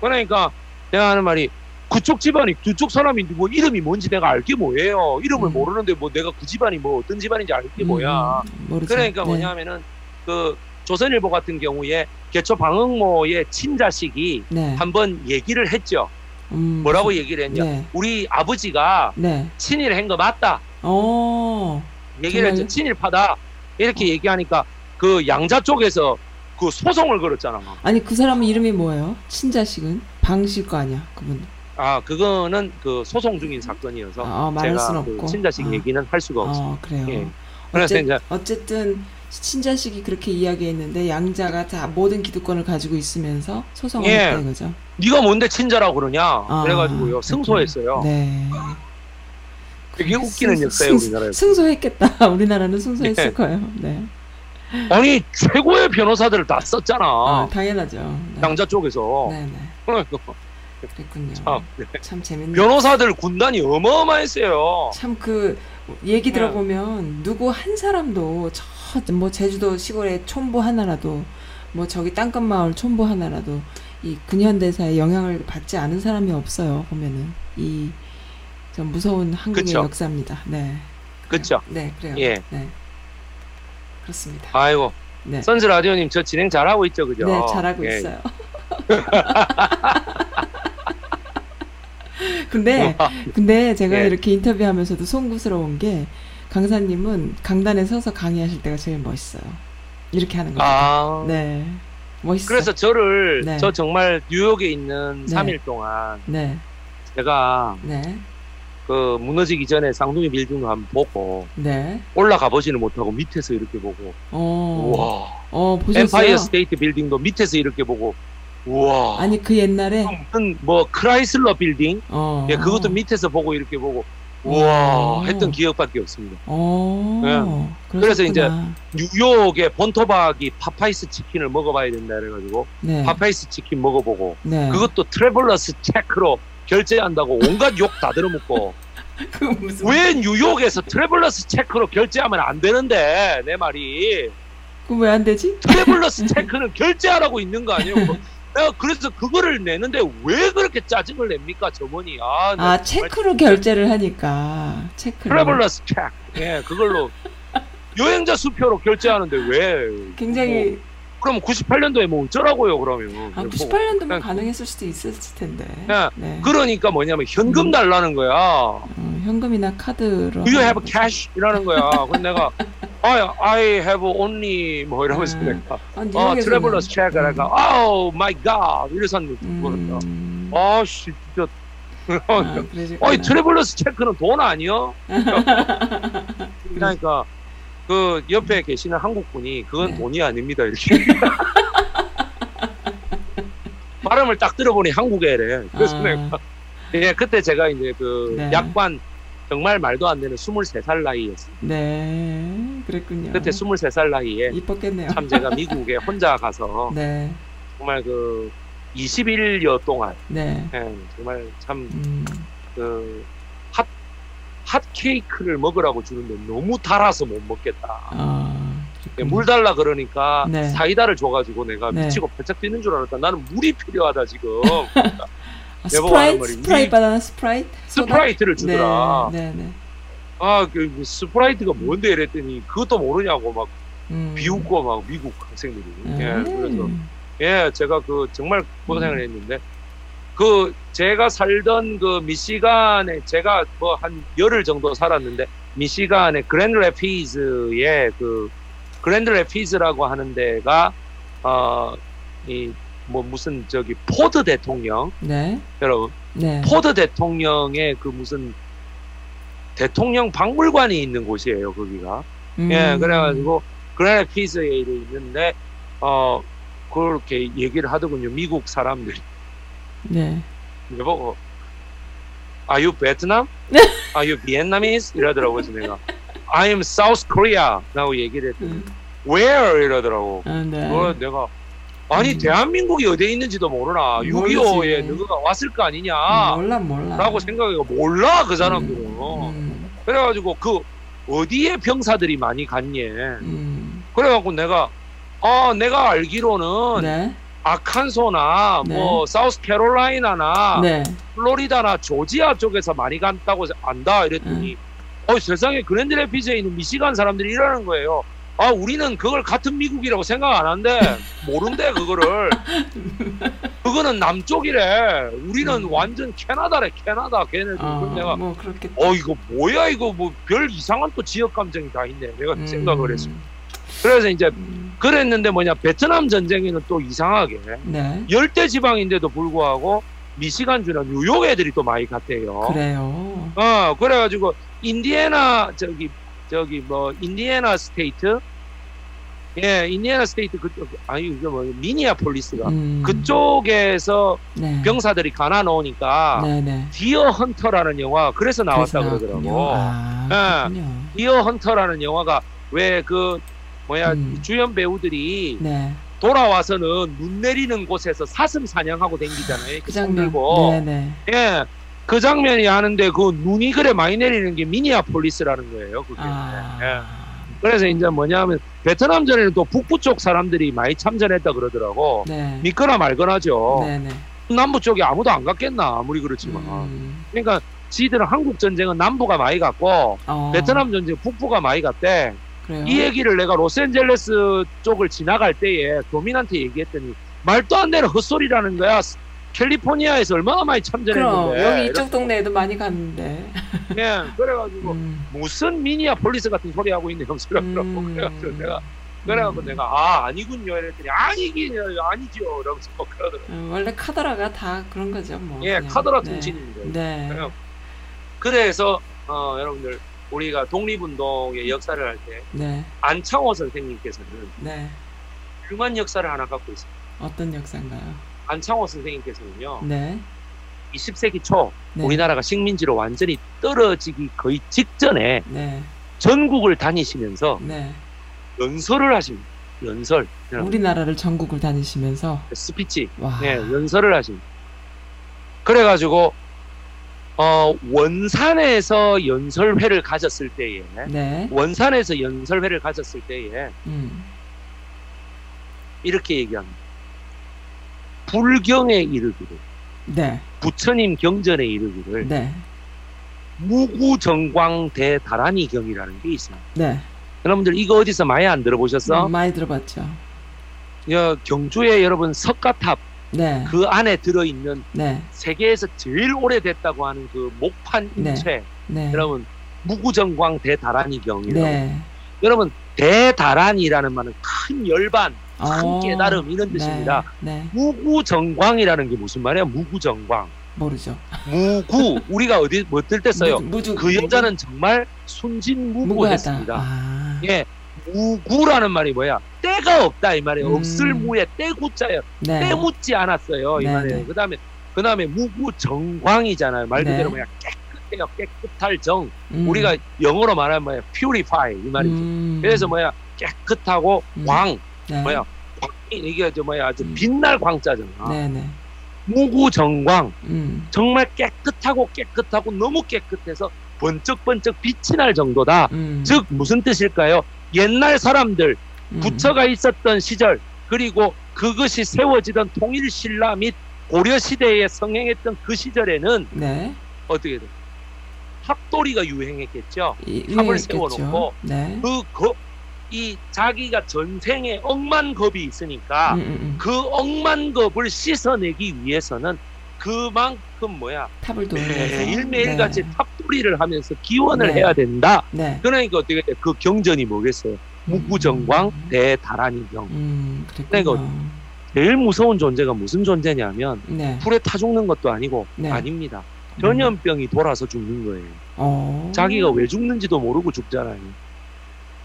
그러니까 내가 하는 말이 그쪽 집안이 그쪽 사람이 뭐 이름이 뭔지 내가 알게 뭐예요. 이름을 음. 모르는데 뭐 내가 그 집안이 뭐 어떤 집안인지 알게 음, 뭐야. 모르죠. 그러니까 네. 뭐냐면은 그 조선일보 같은 경우에 개초 방응모의 친자식이 네. 한번 얘기를 했죠. 음. 뭐라고 얘기를 했냐? 네. 우리 아버지가 네. 친일 한거 맞다. 오. 얘기를? 했죠. 친일파다. 이렇게 어. 얘기하니까 그 양자 쪽에서 그 소송을 걸었잖아. 아니 그 사람 이름이 뭐예요? 친자식은 방실 거 아니야 그분. 아 그거는 그 소송 중인 사건이어서 아, 말할 제가 그 친자식 아. 얘기는 할 수가 없어요. 아, 그래요. 예. 그래서 어째, 이제 어쨌든 친자식이 그렇게 이야기했는데 양자가 다 모든 기득권을 가지고 있으면서 소송을 예. 했다 이거죠. 네가 뭔데 친자라고 그러냐? 아, 그래가지고요 승소했어요. 네. 되게 웃기는 역사예요 우리나라에서. 승소했겠다. 우리나라는 승소했을 예. 거예요. 네. 아니 최고의 변호사들을 다 썼잖아. 아, 당연하죠. 네. 양자 쪽에서. 네네. 그러니까. 그랬군요. 참, 네. 참 재밌는. 변호사들 군단이 어마어마했어요. 참 그 얘기 네. 들어보면 누구 한 사람도 저 뭐 제주도 시골에 촌부 하나라도 뭐 저기 땅끝 마을 촌부 하나라도 이 근현대사의 영향을 받지 않은 사람이 없어요. 보면은 이 좀 무서운 한국의 그쵸? 역사입니다. 네. 그렇죠. 네, 그래요. 예. 네. 그렇습니다. 아이고. 네. 선즈 라디오님 저 진행 잘하고 있죠, 그죠? 네, 잘하고 예. 있어요. 근데 근데 제가 예. 이렇게 인터뷰하면서도 송구스러운 게 강사님은 강단에 서서 강의하실 때가 제일 멋있어요. 이렇게 하는 거. 아. 네. 멋있어. 그래서 저를 네. 저 정말 뉴욕에 있는 네. 3일 동안 네. 제가 네. 그 무너지기 전에 쌍둥이 빌딩을 한번 보고 네. 올라가 보지는 못하고 밑에서 이렇게 보고 어. 와 어, 보셨어요? 엠파이어 스테이트 빌딩도 밑에서 이렇게 보고 우와 아니 그 옛날에 무슨 뭐 크라이슬러 빌딩 어. 예 그것도 밑에서 보고 이렇게 보고 우와 어. 했던 기억밖에 없습니다. 어. 예. 그래서 이제 뉴욕의 본토박이 파파이스 치킨을 먹어봐야 된다 그래가지고 네. 파파이스 치킨 먹어보고 네. 그것도 traveler's check로 결제한다고 온갖 욕 다 들어먹고. 왜 뉴욕에서 traveler's check로 결제하면 안 되는데 내 말이. 그럼 왜 안 되지? traveler's check는 결제하라고 있는 거 아니에요? 뭐 내가 그래서 그거를 내는데 왜 그렇게 짜증을 냅니까 저분이? 아, 아 check로 결제를 하니까 check traveler's check. 예 그걸로 여행자 수표로 결제하는데 왜? 굉장히 뭐, 그럼 98년도에 뭐 어쩌라고요 그러면 아 98년도면 뭐, 가능했을 수도 있었을 텐데 네. 네. 그러니까 뭐냐면 현금 음. 달라는 거야 어, 현금이나 카드로 Do you have cash? 이라는 거야 그럼 내가 I, I have only 뭐 이러면서 음. 내가 아, 어 traveler's check 그러니까 oh my god 이래서 그러니까 음. 아씨 진짜 아. 어이 traveler's check는 돈 아니요? 그러니까 그 옆에 계시는 한국 분이 그건 네. 돈이 아닙니다 이렇게 발음을 딱 들어보니 한국애래. 그래서 아. 내가 예 그때 제가 이제 그 네. 약관 정말 말도 안 되는 23살 나이였어요. 네, 그랬군요. 그때 23살 나이에 이뻤겠네요. 참 제가 미국에 혼자 가서 네, 정말 그 21여 동안 네. 예, 정말 참 음, 그 핫, 핫 케이크를 먹으라고 주는데 너무 달아서 못 먹겠다. 아, 예, 그랬군요. 물 달라 그러니까 네. 사이다를 줘가지고 내가 네. 미치고 팔짝 뛰는 줄 알았다. 나는 물이 필요하다 지금. 아, 스프라이트, 스프라이트 이- 바나나 스프라이트? 스프라이트를 주더라. 네, 네, 네. 아, 그 스프라이트가 뭔데 이랬더니 그것도 모르냐고 막 음. 비웃고 막 미국 학생들이. 예, 음. 그래서 예, 제가 그 정말 고생을 했는데 그 제가 살던 그 미시간에 제가 뭐 한 열흘 정도 살았는데 미시간의 그랜드 레피즈의 그 그랜드 레피즈라고 하는 데가 어 이 뭐 무슨 저기 포드 대통령 네, 여러분 네. 포드 대통령의 그 무슨 대통령 박물관이 있는 곳이에요 거기가 음. 예, 그래가지고 그랜드 레피즈에 있는데 어 그렇게 얘기를 하더군요. 미국 사람들이 네. 나보고 Are you Vietnam? Are you Vietnamese? 이러더라고 그래서 내가 I am South Korea 라고 얘기를 했더니 음. Where? 이러더라고 아, 네. 그래서 내가 아니 음. 대한민국이 어디에 있는지도 모르나 모르지. 6.25에 누가 왔을 거 아니냐 몰라, 몰라. 라고 생각해가 몰라 그 사람들은 음, 그래가지고 그 어디에 병사들이 많이 갔니 음. 그래갖고 내가 어 내가 알기로는 네, 아칸소나 네. 뭐 사우스캐롤라이나나 네. 플로리다나 조지아 쪽에서 많이 갔다고 안다 이랬더니 어 세상에 그랜드 레피즈에 있는 미시간 사람들이 이러는 거예요. 아 우리는 그걸 같은 미국이라고 생각 안 한대 모른대 그거를 그거는 남쪽이래 우리는 음. 완전 캐나다래 캐나다 걔네들 아, 그럼 내가 뭐 어 이거 뭐야 이거 뭐 별 이상한 또 지역 감정이 다 있네 내가 음. 생각을 했어 그래서 이제 음, 그랬는데 뭐냐 베트남 전쟁에는 또 이상하게 네. 열대 지방인데도 불구하고 미시간주나 뉴욕 애들이 또 많이 갔대요. 그래요. 어 그래가지고 인디애나 저기 저기 뭐 인디애나 state 예 인디애나 state 그쪽 아니 이게 뭐 미니아폴리스가 음. 그쪽에서 네. 병사들이 가나 놓으니까 네, 네. Deer Hunter라는 영화 그래서 나왔다 그래서 그러더라고. 아, 예. Deer Hunter라는 영화가 왜그 뭐야 음. 주연 배우들이 네. 돌아와서는 눈 내리는 곳에서 사슴 사냥하고 댕기잖아요. 그손 장면. 들고. 네, 네. 예. 그 장면이 하는데 그 눈이 그래 많이 내리는 게 미니아폴리스라는 거예요. 그게. 아. 예. 그래서 이제 뭐냐면 베트남전에는 또 북부 쪽 사람들이 많이 참전했다 그러더라고. 네. 믿거나 말거나죠. 네, 네. 남부 쪽에 아무도 안 갔겠나 아무리 그렇지만. 음. 그러니까 지들은 한국 전쟁은 남부가 많이 갔고 어, 베트남 전쟁 북부가 많이 갔대. 그래요? 이 얘기를 내가 로스앤젤레스 쪽을 지나갈 때에 교민한테 얘기했더니 말도 안 되는 헛소리라는 거야. 캘리포니아에서 얼마나 많이 그럼 참전했는데. 여기 이쪽 동네에도 많이 갔는데. 예, 그래가지고 음. 무슨 미니아폴리스 같은 소리 하고 있는 형수라고 음. 그래가지고 내가 그래가지고 내가 아 아니군요 이랬더니 아니긴 아니죠 이러면서 뭐 그러더라고. 음, 원래 카더라가 다 그런 거죠, 뭐. 예, 그냥. 카더라 네. 통신입니다. 네. 그래요. 그래서 어, 여러분들 우리가 독립운동의 역사를 할 때 네. 안창호 선생님께서는 네. 흉한 역사를 하나 갖고 있어요. 어떤 역사인가요? 안창호 선생님께서는요. 네. 20세기 초 네. 우리나라가 식민지로 완전히 떨어지기 거의 직전에 네. 전국을 다니시면서 네. 연설을 하십니다. 연설. 그냥 우리나라를 전국을 다니시면서 스피치. 와. 네, 연설을 하십니다. 그래가지고 어, 원산에서 연설회를 가졌을 때에 네. 원산에서 연설회를 가졌을 때에 음. 이렇게 얘기합니다. 불경에 이르기를 네. 부처님 경전에 이르기를 네. 무구정광 대다라니 경이라는 게 있습니다. 네. 여러분들 이거 어디서 많이 안 들어보셨어? 음, 많이 들어봤죠. 여, 경주에 여러분 석가탑 네. 그 안에 들어있는 네. 세계에서 제일 오래됐다고 하는 그 목판 네. 인체 네. 여러분 무구정광 대다라니 경이라고 네. 여러분 대다란이라는 말은 큰 열반, 큰 어, 깨달음 이런 뜻입니다. 네, 네. 무구정광이라는 게 무슨 말이야? 무구정광. 모르죠. 무구 우리가 어디 뭐 어떨 때 써요? 무주, 그 여자는 정말 순진무구했습니다. 아, 예, 무구라는 말이 뭐야? 때가 없다 이 말이에요. 음. 없을 무에 때구자예요. 네. 때 묻지 않았어요 이 네, 말이에요. 네. 그다음에 그다음에 무구 정광이잖아요. 말 네. 그대로 뭐야? 깨끗해요. 깨끗할 정. 음. 우리가 영어로 말하면 뭐야? purify 이 말이죠. 음. 그래서 뭐야? 깨끗하고 음. 광 네. 뭐야? 광 이게 저 뭐야? 아주 음. 빛날 광자잖아. 네, 네. 무구 정광 음. 정말 깨끗하고 깨끗하고 너무 깨끗해서 번쩍번쩍 빛이 날 정도다. 음. 즉 무슨 뜻일까요? 옛날 사람들 음. 부처가 있었던 시절 그리고 그것이 세워지던 통일 신라 및 고려 시대에 성행했던 그 시절에는 네. 어떻게 돼? 탑돌이가 유행했겠죠. 이- 유행했겠죠. 세워놓고 네. 그 거, 이 자기가 전생에 억만 겁이 있으니까 음, 음, 음. 그 억만 겁을 씻어내기 위해서는 그만큼 뭐야 탑을 돌면서 매일매일 같이 네. 탑돌이를 하면서 기원을 네. 해야 된다. 네. 그러니까 어떻게 돼? 그 경전이 뭐겠어요? 무구정광 음. 대다란이경. 음. 그러니까 제일 무서운 존재가 무슨 존재냐면 네. 불에 타 죽는 것도 아니고 네. 아닙니다. 전염병이 돌아서 죽는 거예요. 어. 자기가 왜 죽는지도 모르고 죽잖아요.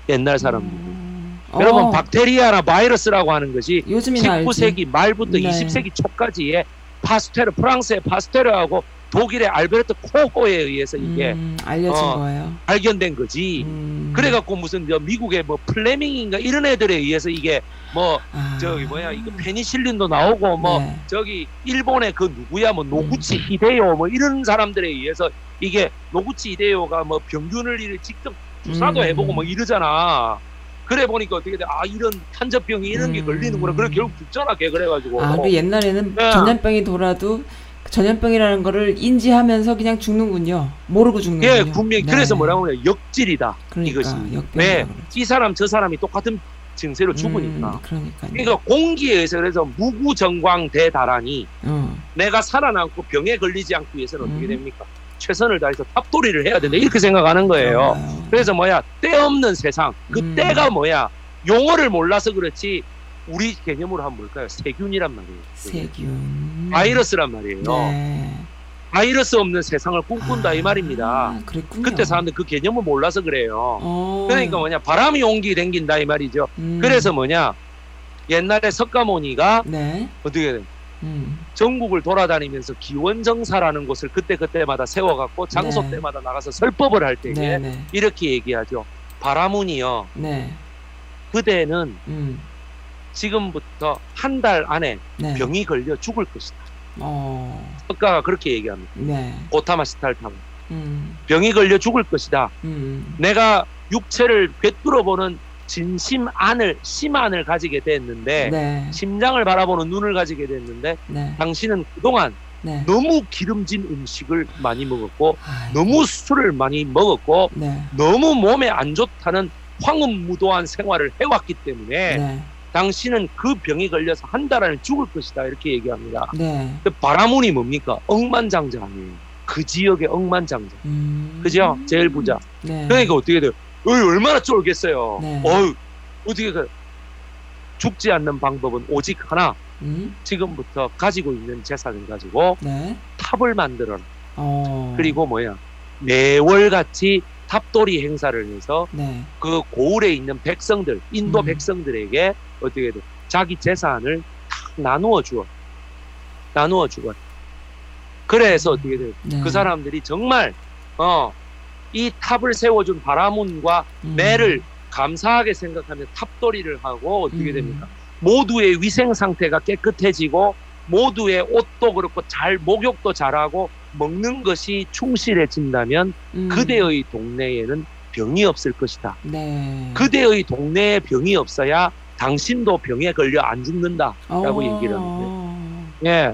옛날 사람들. 음. 여러분 어, 박테리아나 바이러스라고 하는 것이 요즘이나 알지. 19세기 말부터 네. 20세기 초까지의 파스테르 프랑스의 파스테르하고 독일의 알베르트 코호에 의해서 이게 음, 알려진 어, 거예요. 발견된 거지. 음. 그래갖고 무슨 저 미국의 뭐 플레밍인가 이런 애들에 의해서 이게 뭐 아. 저기 뭐야 이거 페니실린도 나오고 뭐 네. 저기 일본의 그 누구야 뭐 노구치 히데요 뭐 이런 사람들에 의해서 이게 노구치 히데요가 뭐 병균을 직접 주사도 음. 해보고 뭐 이러잖아. 그래 보니까 어떻게 돼? 아 이런 탄저병이 이런 게 음. 걸리는구나. 그래 결국 죽잖아 걔 그래가지고. 아, 그 옛날에는 네. 전염병이 돌아도 그 전염병이라는 거를 인지하면서 그냥 죽는군요. 모르고 죽는군요. 예, 분명히 네. 그래서 뭐라고 해요? 역질이다. 그러니까, 이것이. 그러죠. 이 사람 저 사람이 똑같은 증세로 죽으니까. 음. 그러니까 공기에 의해서 그래서 무구정광 대다란이 어. 내가 살아남고 병에 걸리지 않기 위해서는 어떻게 음. 됩니까? 최선을 다해서 탑돌이를 해야 된다. 이렇게 생각하는 거예요. 그런가요? 그래서 뭐야? 때 없는 세상. 그 음. 때가 뭐야? 용어를 몰라서 그렇지 우리 개념으로 하면 뭘까요? 세균이란 말이에요. 세균. 바이러스란 말이에요. 네. 바이러스 없는 세상을 꿈꾼다 이 말입니다. 아, 그랬군요. 그때 사람들 그 개념을 몰라서 그래요. 어. 그러니까 뭐냐? 바람이 온기 댕긴다 이 말이죠. 음. 그래서 뭐냐? 옛날에 석가모니가 네. 어떻게 돼? 음. 전국을 돌아다니면서 기원정사라는 곳을 그때 그때마다 세워갖고 장소 네. 때마다 나가서 설법을 할 때에 네, 네. 이렇게 얘기하죠. 바라문이요. 네. 그대는 음. 지금부터 한 달 안에 네. 병이 걸려 죽을 것이다. 어. 석가가 그렇게 얘기합니다. 네. 고타마시타를 타고 음. 병이 걸려 죽을 것이다. 음. 내가 육체를 꿰뚫어 보는 진심 안을 심안을 가지게 됐는데 네. 심장을 바라보는 눈을 가지게 됐는데 네. 당신은 그동안 네. 너무 기름진 음식을 많이 먹었고 아이고. 너무 술을 많이 먹었고 네. 너무 몸에 안 좋다는 황음무도한 생활을 해왔기 때문에 네. 당신은 그 병이 걸려서 한 달 안에 죽을 것이다 이렇게 얘기합니다. 네. 바라문이 뭡니까? 억만장자 아니에요. 그 지역의 억만장자. 음. 그죠? 제일 부자. 네. 그러니까 어떻게 돼요? 얼마나 쫄겠어요. 네. 어이, 어떻게 그 죽지 않는 방법은 오직 하나. 음. 지금부터 가지고 있는 재산을 가지고 네. 탑을 만들어라. 어. 그리고 뭐야? 매월같이 탑돌이 행사를 해서 네. 그 고을에 있는 백성들, 인도 음. 백성들에게 어떻게 돼? 자기 재산을 탁 나누어 주어. 나누어 주어. 그래서 어떻게 돼? 네. 그 사람들이 정말 어, 이 탑을 세워준 바라문과 음. 매를 감사하게 생각하며 탑돌이를 하고 어떻게 음. 됩니까? 모두의 위생 상태가 깨끗해지고 모두의 옷도 그렇고 잘 목욕도 잘하고 먹는 것이 충실해진다면 음. 그대의 동네에는 병이 없을 것이다. 네. 그대의 동네에 병이 없어야 당신도 병에 걸려 안 죽는다. 라고 어. 얘기를 하는데. 예.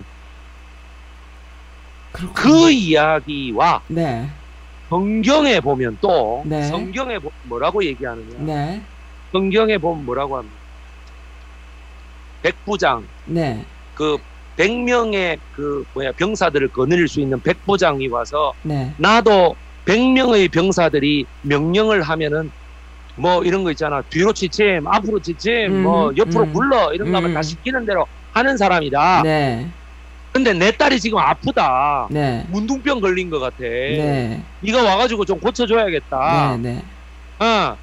그렇군요. 그 이야기와 네. 성경에 보면 또 네. 성경에 보면 뭐라고 얘기하느냐? 네. 성경에 보면 뭐라고 합니까? 백부장 네. 그 100명의 그 뭐야 병사들을 거느릴 수 있는 백부장이 와서 네. 나도 100명의 병사들이 명령을 하면은 뭐 이런 거 있잖아. 뒤로 지침, 앞으로 지침, 음, 뭐 옆으로 음. 굴러 이런 거 하면 음. 다 시키는 대로 하는 사람이다. 네. 근데 내 딸이 지금 아프다. 네. 문둥병 걸린 것 같아. 네. 네가 와가지고 좀 고쳐줘야겠다. 네. 네. 어.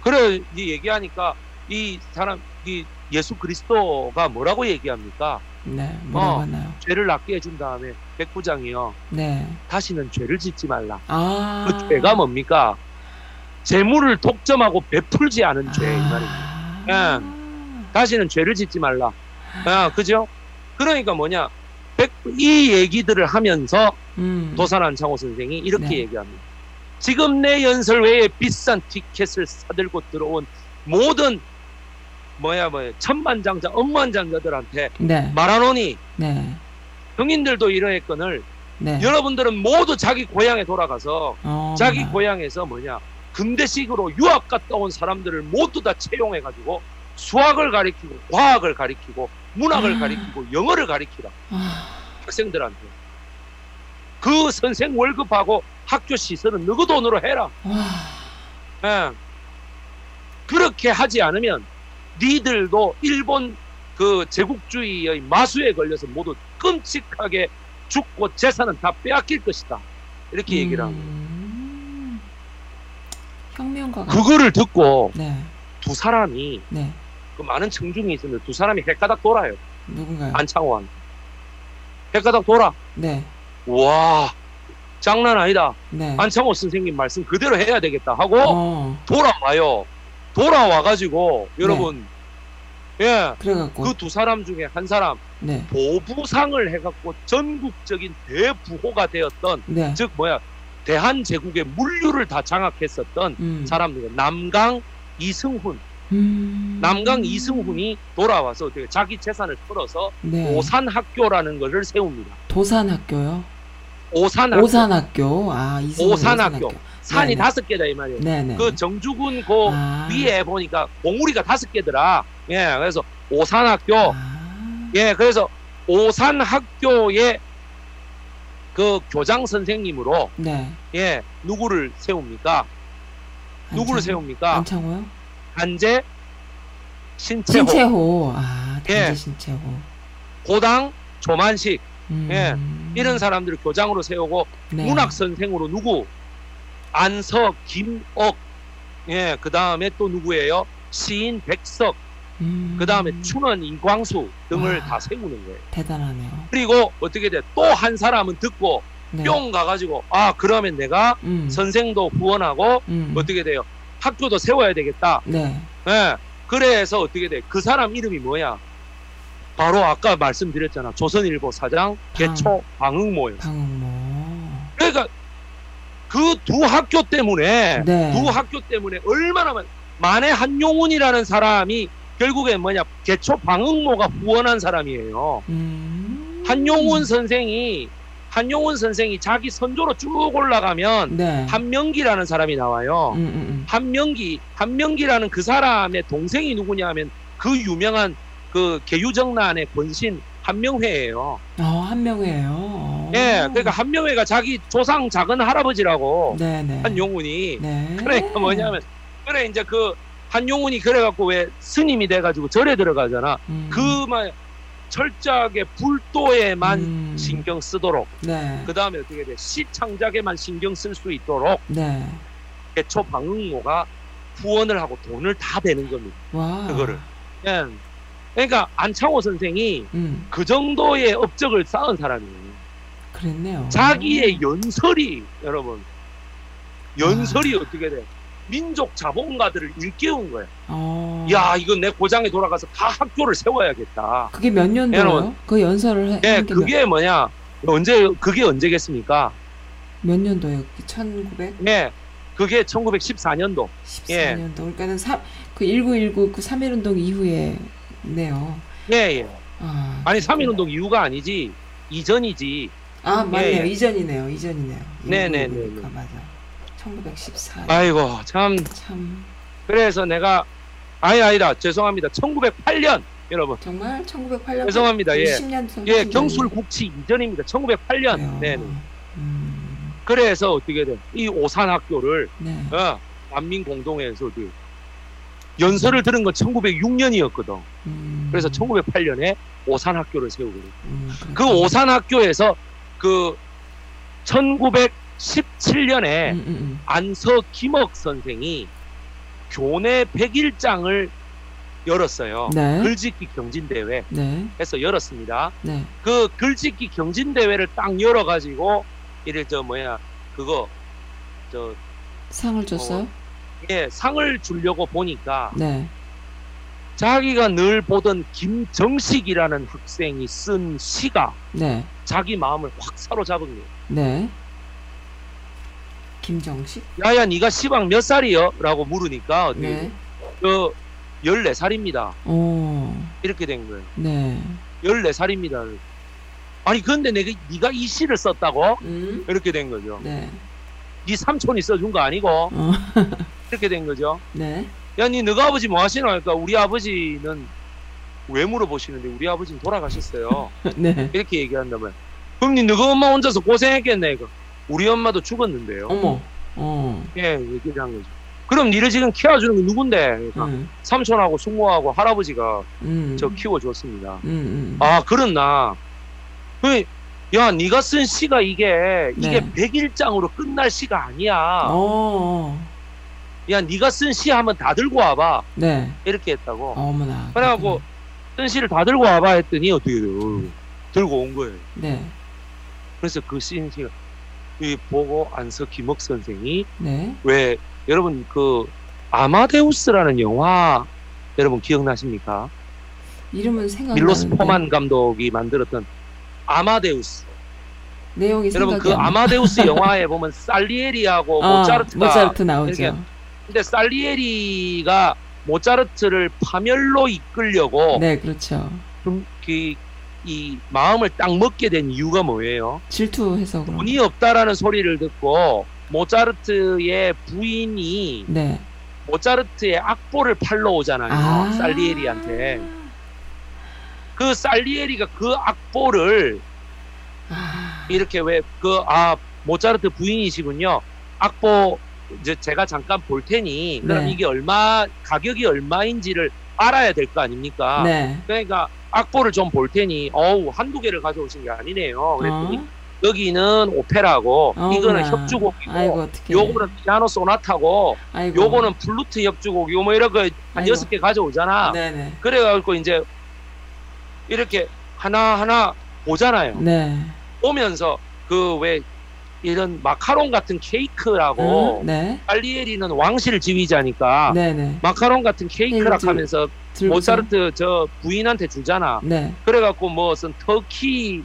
그래 이 얘기하니까 이 사람 이 예수 그리스도가 뭐라고 얘기합니까? 네. 뭐라고 어. 하나요? 죄를 낫게 해준 다음에 백부장이요. 네. 다시는 죄를 짓지 말라. 아. 그 죄가 뭡니까? 재물을 독점하고 베풀지 않은 죄, 이 말입니다. 아. 다시는 죄를 짓지 말라. 아, 그죠? 그러니까 뭐냐? 백- 이 얘기들을 하면서 음. 도산 안창호 선생이 이렇게 네. 얘기합니다. 지금 내 연설 외에 비싼 티켓을 사들고 들어온 모든 뭐야 뭐야 천만장자 억만장자들한테 네. 말하노니 네. 성인들도 이러했건을 네. 여러분들은 모두 자기 고향에 돌아가서 어, 자기 뭐야. 고향에서 뭐냐 근대식으로 유학 갔다 온 사람들을 모두 다 채용해 가지고 수학을 가리키고 과학을 가리키고 문학을 아. 가리키고 영어를 가리키라 아. 학생들한테 그 선생 월급하고 학교 시설은 너희 돈으로 해라 와. 예. 그렇게 하지 않으면 니들도 일본 그 제국주의의 마수에 걸려서 모두 끔찍하게 죽고 재산은 다 빼앗길 것이다 이렇게 얘기를 합니다 음. 혁명가가. 그거를 듣고 네. 두 사람이 네. 그 많은 청중이 있었는데 두 사람이 헷가닥 돌아요. 누군가요? 안창호한. 헷가닥 돌아. 네. 와 장난 아니다. 네. 안창호 선생님 말씀 그대로 해야 되겠다 하고 어. 돌아와요. 돌아와가지고 여러분 예. 그래갖고. 그 두 사람 중에 한 사람 네. 보부상을 해갖고 전국적인 대부호가 되었던 네. 즉 뭐야 대한제국의 물류를 다 장악했었던 음. 사람 누구 남강 이승훈 음. 남강 이승훈이 돌아와서 어떻게 자기 재산을 털어서 네. 오산학교라는 것을 세웁니다. 도산학교요? 오산학교. 오산학교. 아, 이승훈 오산학교. 산이 네네. 다섯 개다 이 말이에요. 네네. 그 정주군 그 아. 위에 보니까 봉우리가 다섯 개더라. 예, 그래서 오산학교. 아. 예, 그래서 오산학교의 그 교장 선생님으로 네. 예 누구를 세웁니까? 누구를 안창호? 세웁니까? 안창호요? 한재 신채호, 신채호. 아, 단재 예. 신채호. 고당 조만식 음. 예. 이런 사람들을 교장으로 세우고 네. 문학 선생으로 누구? 안석, 김옥, 예, 그 다음에 또 누구예요? 시인 백석, 음. 그 다음에 춘원, 이광수 등을 와. 다 세우는 거예요. 대단하네요. 그리고 어떻게 돼? 또 한 사람은 듣고 네. 뿅 가가지고 아 그러면 내가 음. 선생도 후원하고 음. 어떻게 돼요? 학교도 세워야 되겠다. 네. 예. 그래서 어떻게 돼? 그 사람 이름이 뭐야? 바로 아까 말씀드렸잖아. 조선일보 사장 개초 방응모예요. 방응모. 그러니까 그 두 학교 때문에 네. 두 학교 때문에 얼마나 많 만해 한용운이라는 사람이 결국엔 뭐냐 개초 방응모가 후원한 사람이에요. 음. 한용운 선생이 한용운 선생이 자기 선조로 쭉 올라가면 네. 한명기라는 사람이 나와요. 음, 음, 한명기 한명기라는 그 사람의 동생이 누구냐면 그 유명한 그 계유정난의 권신 한명회예요. 음. 어, 한 명이에요. 어. 예, 그러니까 한명회가 자기 조상 작은 할아버지라고 네, 네. 한용운이 네. 그러니까 뭐냐면 그래 이제 그 한용운이 그래갖고 왜 스님이 돼가지고 절에 들어가잖아. 음. 그만 철저하게 불도에만 음. 신경 쓰도록 네. 그 다음에 어떻게 돼 시창작에만 신경 쓸 수 있도록 네. 개초 방응모가 후원을 하고 돈을 다 대는 겁니다. 와. 그거를. 예. 그러니까 안창호 선생이 음. 그 정도의 업적을 쌓은 사람이에요. 그랬네요. 자기의 연설이 여러분 연설이 아. 어떻게 돼? 민족 자본가들을 일깨운 거야. 어. 야 이거 내 고장에 돌아가서 다 학교를 세워야겠다. 그게 몇? 여러분. 그 연설을 해, 예, 한게 몇, 그게 뭐냐? 언제 그게 언제겠습니까? 몇 년도예요? 1914년도. 예, 그게 1914년도. 예. 그러니까는 3, 그 1919, 그 3.1운동 이후에네요. 예, 예. 아, 아니 3.1운동 이후가 아니지 이전이지. 아, 맞네요. 예, 예. 이전이네요. 이전이네요. 네, 네, 1919 네, 네. 맞아. 1914년. 아이고 참 참 그래서 내가 아니 아니다 죄송합니다 1908년 여러분 정말 1908년. 죄송합니다 예 10년 전. 예 경술 국치 이전입니다 1908년 네 음. 그래서 어떻게 돼 이 오산 학교를 네. 어, 만민공동회에서도 연설을 들은 건 1906년이었거든. 음. 그래서 1908년에 오산학교를 세우고 음, 그 오산학교에서 그 1917년에 음, 음, 음. 안서 김억 선생이 교내 101장을 열었어요. 네. 글짓기 경진대회 네. 해서 열었습니다. 네. 그 글짓기 경진대회를 딱 열어가지고 이래 저 뭐야 그거 저 상을 줬어요? 예, 상을 주려고 보니까 네. 자기가 늘 보던 김정식이라는 학생이 쓴 시가 네. 자기 마음을 확 사로잡은 거예요. 네. 김정식? 야야 네가 시방 몇 살이요? 라고 물으니까 어떻게 네. 그 14살입니다. 오. 이렇게 된 거예요. 네. 14살입니다. 아니 근데 내가 네가 이 시를 썼다고? 음. 이렇게 된 거죠. 네. 네 삼촌이 써준 거 아니고 어. 이렇게 된 거죠. 네. 야, 니 너가 아버지 뭐 하시나? 그러니까 우리 아버지는 왜 물어보시는데 우리 아버지는 돌아가셨어요. 네. 이렇게 얘기한다면 그럼 니 너가 엄마 혼자서 고생했겠네. 이거. 우리 엄마도 죽었는데요. 어머. 어. 예, 얘기를 한 거죠. 그럼 니를 지금 키워주는 게 누군데? 그러니까 음. 삼촌하고 숙모하고 할아버지가 음. 저 키워줬습니다. 음. 음. 아, 그렇나? 그, 야, 네가 쓴 시가 이게 이게 네. 101장으로 끝날 시가 아니야. 어. 야, 네가 쓴시 한번 다 들고 와봐. 네. 이렇게 했다고. 어머나. 그래갖고 쓴 시를 다 들고 와봐 했더니 어떻게 돼요? 들고 온 거예요. 네. 그래서 그 쓴 시가 이 보고 안서 김옥 선생이 네. 왜 여러분 그 아마데우스라는 영화 여러분 기억나십니까? 이름은 생각. 밀로스 포만 감독이 만들었던 아마데우스. 내용이 여러분 그. 아마데우스 영화에 보면 살리에리하고 어, 모차르트가 모차르트 나오죠. 근데 살리에리가 모차르트를 파멸로 이끌려고 네, 그렇죠. 좀 그, 이 마음을 딱 먹게 된 이유가 뭐예요? 질투해서 그런. 돈이 없다라는 소리를 듣고 모차르트의 부인이 네. 모차르트의 악보를 팔러 오잖아요. 아. 살리에리한테. 그 살리에리가 그 악보를 아. 이렇게 왜 그 아 모차르트 부인이시군요. 악보 이제 제가 잠깐 볼 테니 그럼 네. 이게 얼마 가격이 얼마인지를 알아야 될 거 아닙니까? 네. 그러니까 악보를 좀 볼 테니 어우 한두 개를 가져오신 게 아니네요. 그랬더니 어? 여기는 오페라고 어머나. 이거는 협주곡이고 아이고. 요거는 피아노 소나타고 아이고. 요거는 플루트 협주곡이고 뭐 이런 거한 아이고. 여섯 개 가져오잖아. 네네. 그래갖고 이제 이렇게 하나하나 보잖아요. 네. 보면서 그 왜 이런 마카롱 같은 케이크라고 음, 네. 알리에리는 왕실 지휘자니까 네네. 마카롱 같은 케이크라 하면서 모차르트 저 부인한테 주잖아. 네. 그래갖고 뭐 무슨 터키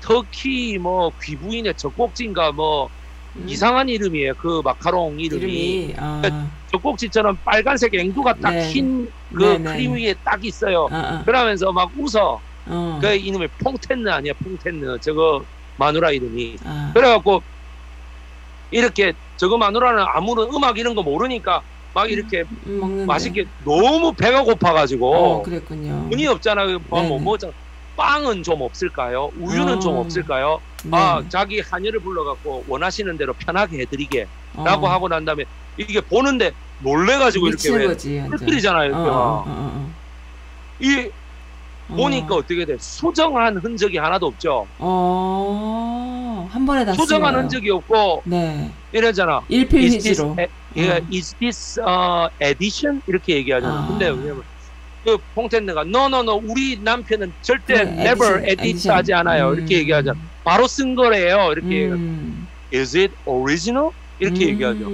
터키 뭐 귀부인의 젖꼭지인가 뭐 음, 이상한 이름이에요. 그 마카롱 이름이, 이름이 아. 젖꼭지처럼 빨간색 앵두가 딱 네. 흰그 네, 네. 크림 위에 딱 있어요. 아, 아. 그러면서 막 웃어. 어. 그 이름이 퐁텐느 아니야 퐁텐느 저거 마누라 이름이. 아. 그래갖고 이렇게 저거 마누라는 아무런 음악 이런 거 모르니까 막 이렇게 음, 먹는데. 맛있게 너무 배가 고파가지고 어, 그랬군요. 돈이 없잖아. 뭐, 네네. 뭐, 뭐, 저- 빵은 좀 없을까요? 우유는 어. 좀 없을까요? 네. 아, 자기 하녀를 불러갖고 원하시는 대로 편하게 해드리게. 어. 라고 하고 난 다음에 이게 보는데 놀래가지고 이렇게 미치는 왜 거지. 완전. 흩뜨리잖아요. 어, 이렇게. 어, 어, 이, 어. 보니까 어떻게 돼? 수정한 흔적이 하나도 없죠. 어. 한 번에 다 수정한. 흔적이 없고 네. 이러잖아. 일필휘지로. 예, 어. is this uh, edition? 이렇게 얘기하잖아. 아. 근데 왜냐면 그 퐁텐느가 no no no 우리 남편은 절대 네, never edit. 하지 않아요. 음. 이렇게 얘기하잖아. 바로 쓴 거래요. 이렇게. 음. Is it original? 이렇게 음. 얘기하죠.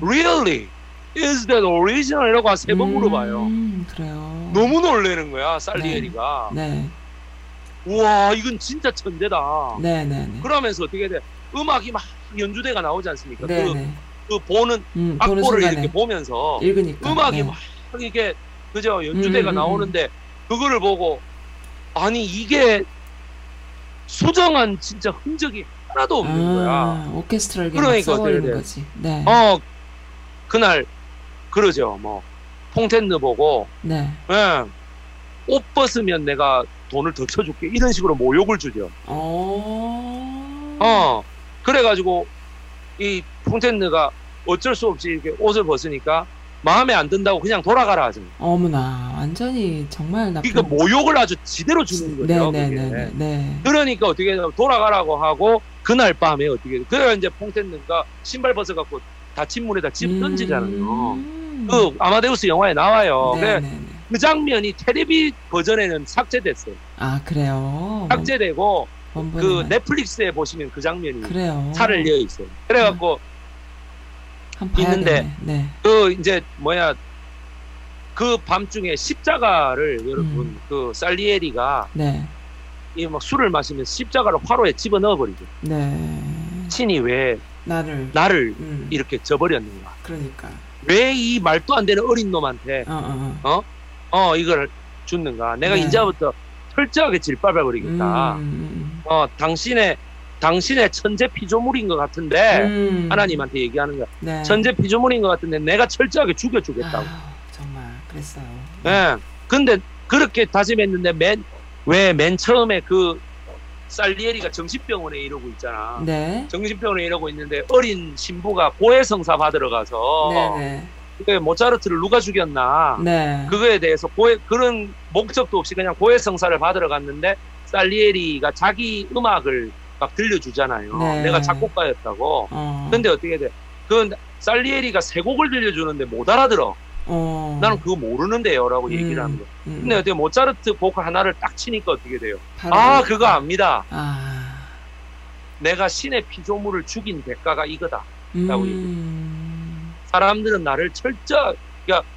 Really? Is that original? 이라고 한세번 물어봐요. 음, 그래요. 너무 놀래는 거야, 살리에리가. 네. 우와, 이건 진짜 천재다. 네, 네, 네. 그러면서 어떻게 돼? 음악이 막 연주대가 나오지 않습니까? 네, 그, 네. 그 보는 음, 보는 악보를 이렇게 보면서 읽으니까. 음악이 네. 막 이게 그죠 연주대가 음, 음, 나오는데 그거를 보고 아니 이게 수정한 진짜 흔적이 하나도 없는 거야. 아, 오케스트라를 그냥 그러니까 써버리는 어떻게 돼? 거지. 네. 어 그날 그러죠 뭐 퐁텐느 보고 네. 예, 옷 벗으면 내가 돈을 더 쳐줄게 이런 식으로 모욕을 주죠. 어. 어 그래가지고 이 퐁텐느가 어쩔 수 없이 이렇게 옷을 벗으니까 마음에 안 든다고 그냥 돌아가라 하잖아요. 어머나 완전히 정말 나쁜. 그러니까 모욕을 아주 지대로 주는 거죠. 네네네. 그게. 네. 그러니까 어떻게? 돌아가라고 하고 그날 밤에 어떻게? 그래 이제 퐁텐는가 신발 벗어갖고 다친 물에다 집 던지잖아요. 음. 그 아마데우스 영화에 나와요. 네네네. 그 장면이 텔레비 버전에는 삭제됐어요. 아 그래요. 삭제되고. 그 넷플릭스에 보시면 그 장면이 그래요. 살을 이어 있어요. 그래갖고 있는데. 네. 그 이제 뭐야 그 밤중에 십자가를 여러분 음. 그 살리에리가 네. 이막 술을 마시면 십자가를 화로에 집어 넣어버리죠. 네. 신이 왜 나를. 나를 음. 이렇게 저버렸는가? 그러니까. 왜 이 말도 안 되는 어린 놈한테 어, 어, 어. 어 이걸 줬는가? 내가 네. 이제부터 철저하게 질밟아버리겠다. 음, 어 당신의 당신의 천재 피조물인 것 같은데 음. 하나님한테 얘기하는 거야. 네. 천재 피조물인 것 같은데 내가 철저하게 죽여주겠다고. 아유, 정말 그랬어요. 예. 근데 그렇게 다짐했는데 맨 왜 맨 처음에 그 살리에리가 정신병원에 이러고 있잖아. 네. 정신병원에 이러고 있는데 어린 신부가 고해성사 받으러 가서 네네. 그게 모차르트를 누가 죽였나 네. 그거에 대해서 고해 그런 목적도 없이 그냥 고해 성사를 받으러 갔는데 살리에리가 자기 음악을 막 들려주잖아요. 네. 내가 작곡가였다고. 어. 근데 어떻게 돼? 그 살리에리가 세 곡을 들려주는데 못 알아들어. 어. 나는 그거 모르는데요라고 음. 얘기를 하는 거. 음. 근데 어떻게 모차르트 곡 하나를 딱 치니까 어떻게 돼요? 아 그- 그거 압니다. 아. 내가 신의 피조물을 죽인 대가가 이거다. 라고 음. 사람들은 나를 철저, 그러니까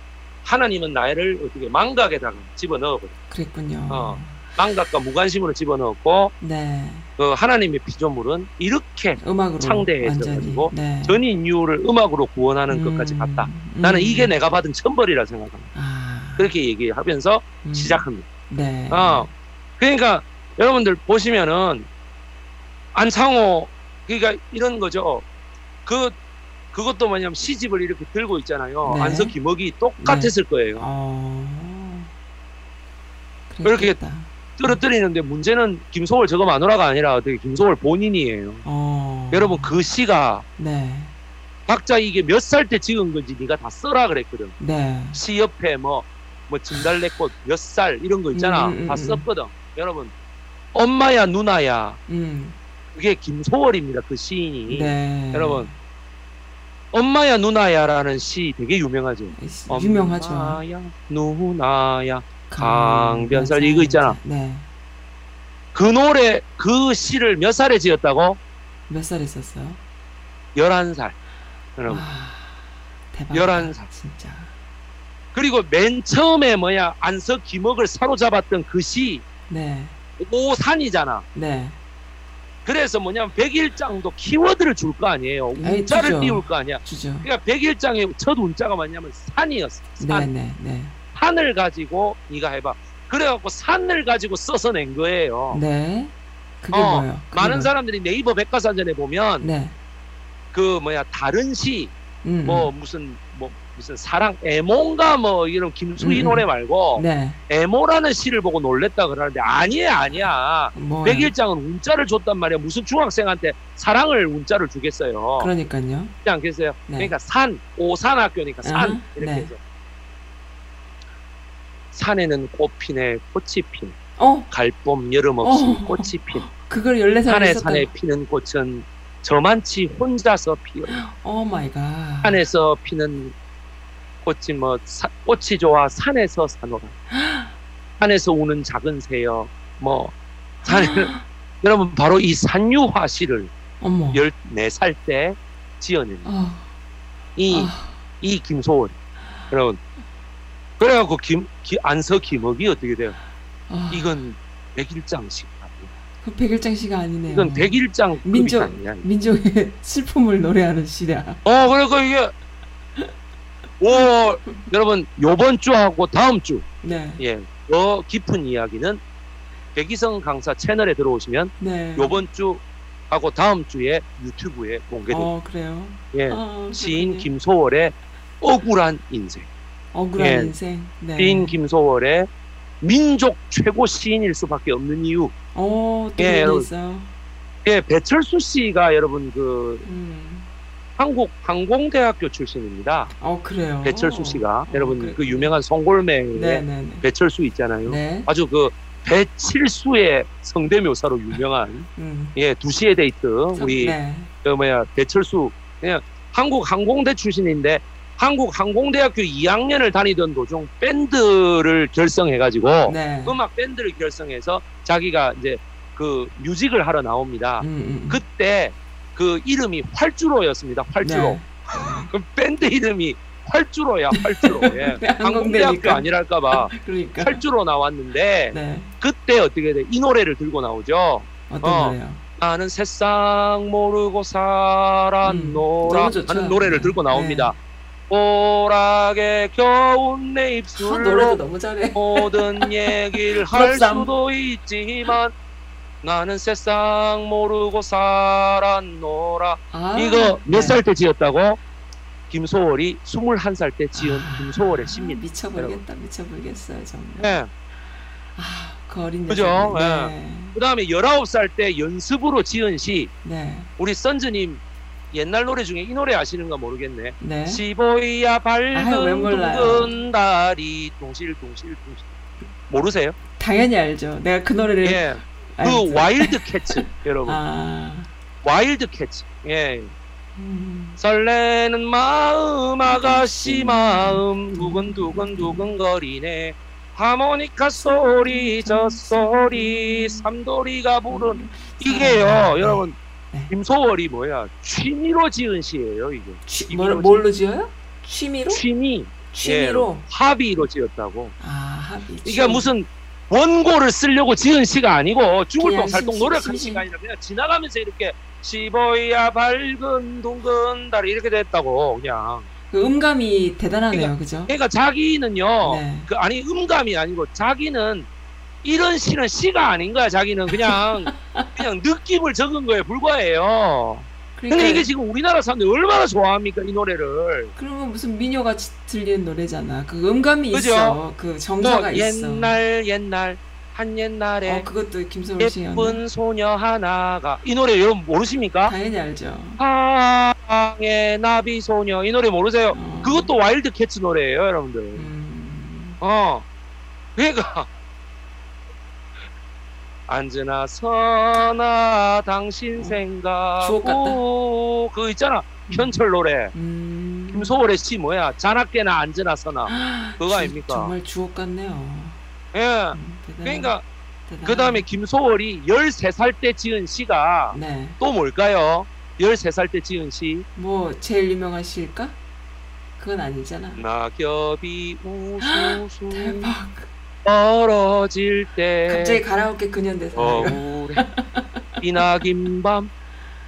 하나님은 나를 어떻게 망각에다가 집어 넣어버려. 그랬군요. 어. 망각과 무관심으로 집어 넣었고 네. 그 하나님의 피조물은 이렇게 창대해져. 가지고 네. 전 인류를 음악으로 구원하는 것까지 음. 갔다. 음. 나는 이게 내가 받은 천벌이라 생각합니다. 아. 그렇게 얘기하면서 음. 시작합니다. 네. 어. 그러니까 여러분들 보시면은 안창호 그러니까 이런 거죠. 그 그것도 뭐냐면 시집을 이렇게 들고 있잖아요. 네. 안서 기먹이 똑같았을 거예요. 어. 그렇게. 떨어뜨리는데 문제는 김소월 저거 마누라가 아니라 어떻게 김소월 본인이에요. 어. 여러분 그 시가 네. 각자 이게 몇 살때 찍은 건지 네가 다 써라 그랬거든. 네. 시 옆에 뭐, 뭐 진달래꽃 몇 살 이런 거 있잖아. 음, 음, 다 음. 썼거든. 여러분 엄마야 누나야 음. 그게 김소월입니다. 그 시인이. 네. 여러분 엄마야 누나야라는 시 되게 유명하죠. 유명하죠. 엄마야 누나야 강변살 이거 있잖아. 네. 그 노래 그 시를 몇 살에 지었다고? 몇살 있었어요? 11살. 여러분. 와, 대박. 11살. 진짜. 그리고 맨 처음에 뭐야 안서 기먹을 사로잡았던 그 시 네. 오산이잖아. 네. 그래서 뭐냐면 백일장도 키워드를 줄 거 아니에요. 에이, 운자를 주죠. 띄울 거 아니야. 주죠. 그러니까 백일장의 첫 운자가 뭐냐면 산이었어. 산. 네, 네, 네. 산을 가지고 네가 해봐. 그래갖고 산을 가지고 써서 낸 거예요. 네. 그게 어, 뭐예요? 그게 많은 뭐예요? 사람들이 네이버 백과사전에 보면 네. 그 뭐야 다른 시 음, 뭐 음. 무슨 뭐 무슨 사랑 애모인가 뭐 이런 김수희 음, 노래 말고 네. 애모라는 시를 보고 놀랬다 그러는데 아니야 아니야. 뭐 백일장은 운자를 줬단 말이야 무슨 중학생한테 사랑을 운자를 주겠어요. 그러니까요. 그렇지 않겠어요? 네. 그러니까 산 오산학교니까 산. 아하, 이렇게 네. 해서. 산에는 꽃 피네 꽃이 핀. 어, 갈봄 여름 없이 어. 꽃이 핀. 그걸 14살에 산에 썼던 산에 피는 꽃은 저만치 혼자서 피어 oh my god. 산에서 피는 꽃이 뭐 사- 꽃이 좋아 산에서 사노라 산에서 우는 작은 새여 뭐 산에 여러분 바로 이 산유화 시를 어머. 14살 때 지어낸 어. 이, 아, 이 김소월 여러분 그래갖고 김, 기- 안서 김억이 어떻게 돼요? 아, 이건 백일장식 그 백일장 씨가 아니네요. 이건 백일장 민족- 아니야. 민족의 슬픔을 노래하는 시다. 어 그러니까 이게 오 여러분 요번 주하고 다음 주 네. 예, 더 깊은 이야기는 백이성 강사 채널에 들어오시면 네. 요번 주 하고 다음 주에 유튜브에 공개됩니다. 어, 그래요. 예, 아, 시인. 김소월의 억울한 인생. 억울한 예. 인생. 네. 시인 김소월의 민족 최고 시인일 수밖에 없는 이유. 어, 또 예. 있어요. 예, 배철수 씨가 여러분 그 음. 한국 항공대학교 출신입니다. 어 그래요. 배철수 씨가 어, 여러분 그래. 그 유명한 송골매의 네, 네, 네. 배철수 있잖아요. 네. 아주 그 배칠수의 성대묘사로 유명한 음. 예 두시의 데이트 우리 네. 그 뭐야 배철수 그냥 한국 항공대 출신인데 한국 항공대학교 2학년을 다니던 도중 밴드를 결성해가지고 네. 음악 밴드를 결성해서 자기가 이제 그 music을 하러 나옵니다. 음, 음, 음. 그때 그 이름이 활주로였습니다. 활주로. 네. 그 밴드 이름이 활주로야 활주로. 예. 네, 항공대학교 항공대니까. 아니랄까봐 그러니까. 활주로 나왔는데 네. 그때 어떻게 돼? 이 노래를 들고 나오죠. 어떤 어. 노래요? 나는 새싹 모르고 살았노라 음. 하는 노래를 네. 들고 나옵니다. 오락에 겨운 내 아, 입술로. 모든 얘기를 할. 수도 있지만 나는 새싹 모르고 살았노라 아, 이거 몇 네. 살때 지었다고? 김소월이 21살 때 지은 아, 김소월의 시입니다. 미쳐버리겠다. 미쳐버리겠어요 정말. 네. 아, 그 어린 그죠? 여자분. 네. 그 다음에 19살 때 연습으로 지은 시 네. 우리 선즈님 옛날 노래 중에 이 노래 아시는가 모르겠네. 네. 십오야 밝은. 둥근 달이 둥실둥실 둥실 모르세요? 당연히 알죠. 내가 그 노래를 예. 그 Wild Cats 여러분. 아. Wild Cats. 예. 음. 설레는 마음 아가씨 마음 두근두근 두근거리네 하모니카 소리 저 소리 삼돌이가 부른 이게요 네. 여러분 네. 김소월이 뭐야 취미로 지은 시예요 이게 취, 뭘, 뭘로 지어요? 취미로? 취미 취미로. 예, 합의로 지었다고 아, 합의. 이게 취미. 무슨 원고를 쓰려고 지은 시가 아니고 죽을 똥살똥 심- 노력한 심- 시가 아니라 그냥 지나가면서 이렇게 시보이야 밝은 둥근 다리 이렇게 됐다고 그냥 그 음감이 대단하네요, 그러니까 그죠? 그러니까 자기는요 네. 그 아니 음감이 아니고 자기는 이런 시는 시가 아닌 거야 자기는 그냥 그냥 느낌을 적은 거에 불과해요 그러니까 근데 이게 지금 우리나라 사람들이 얼마나 좋아합니까 이 노래를 그러면 무슨 민요같이 들리는 노래잖아. 그 음감이 그죠? 있어. 그 정서가 또 있어. 옛날 옛날 한 옛날에 어, 그것도 김소월 씨였네. 예쁜 소녀 하나가 이 노래 여러분 모르십니까? 당연히 알죠. 사랑의 나비 소녀 이 노래 모르세요? 어. 그것도 Wild Cats 노래예요 여러분들 음. 어 그러니까 앉으나 서나 당신 생각 어. 주옥 같다. 그거 있잖아 현철 노래 음. 김소월의 시 뭐야 자나깨나 앉으나 서나 아, 그거 주- 아닙니까? 정말 주옥 같네요. 예 음, 그러니까. 그 다음에 김소월이 13살 때 지은 시가 네. 또 뭘까요? 13살 때 지은 시 뭐 제일 유명한 시일까? 그건 아니잖아. 낙엽이 우수수 대박. 떨어질 때 갑자기 가라오케 근현대사. 어, 이거. 서울에 비나긴 밤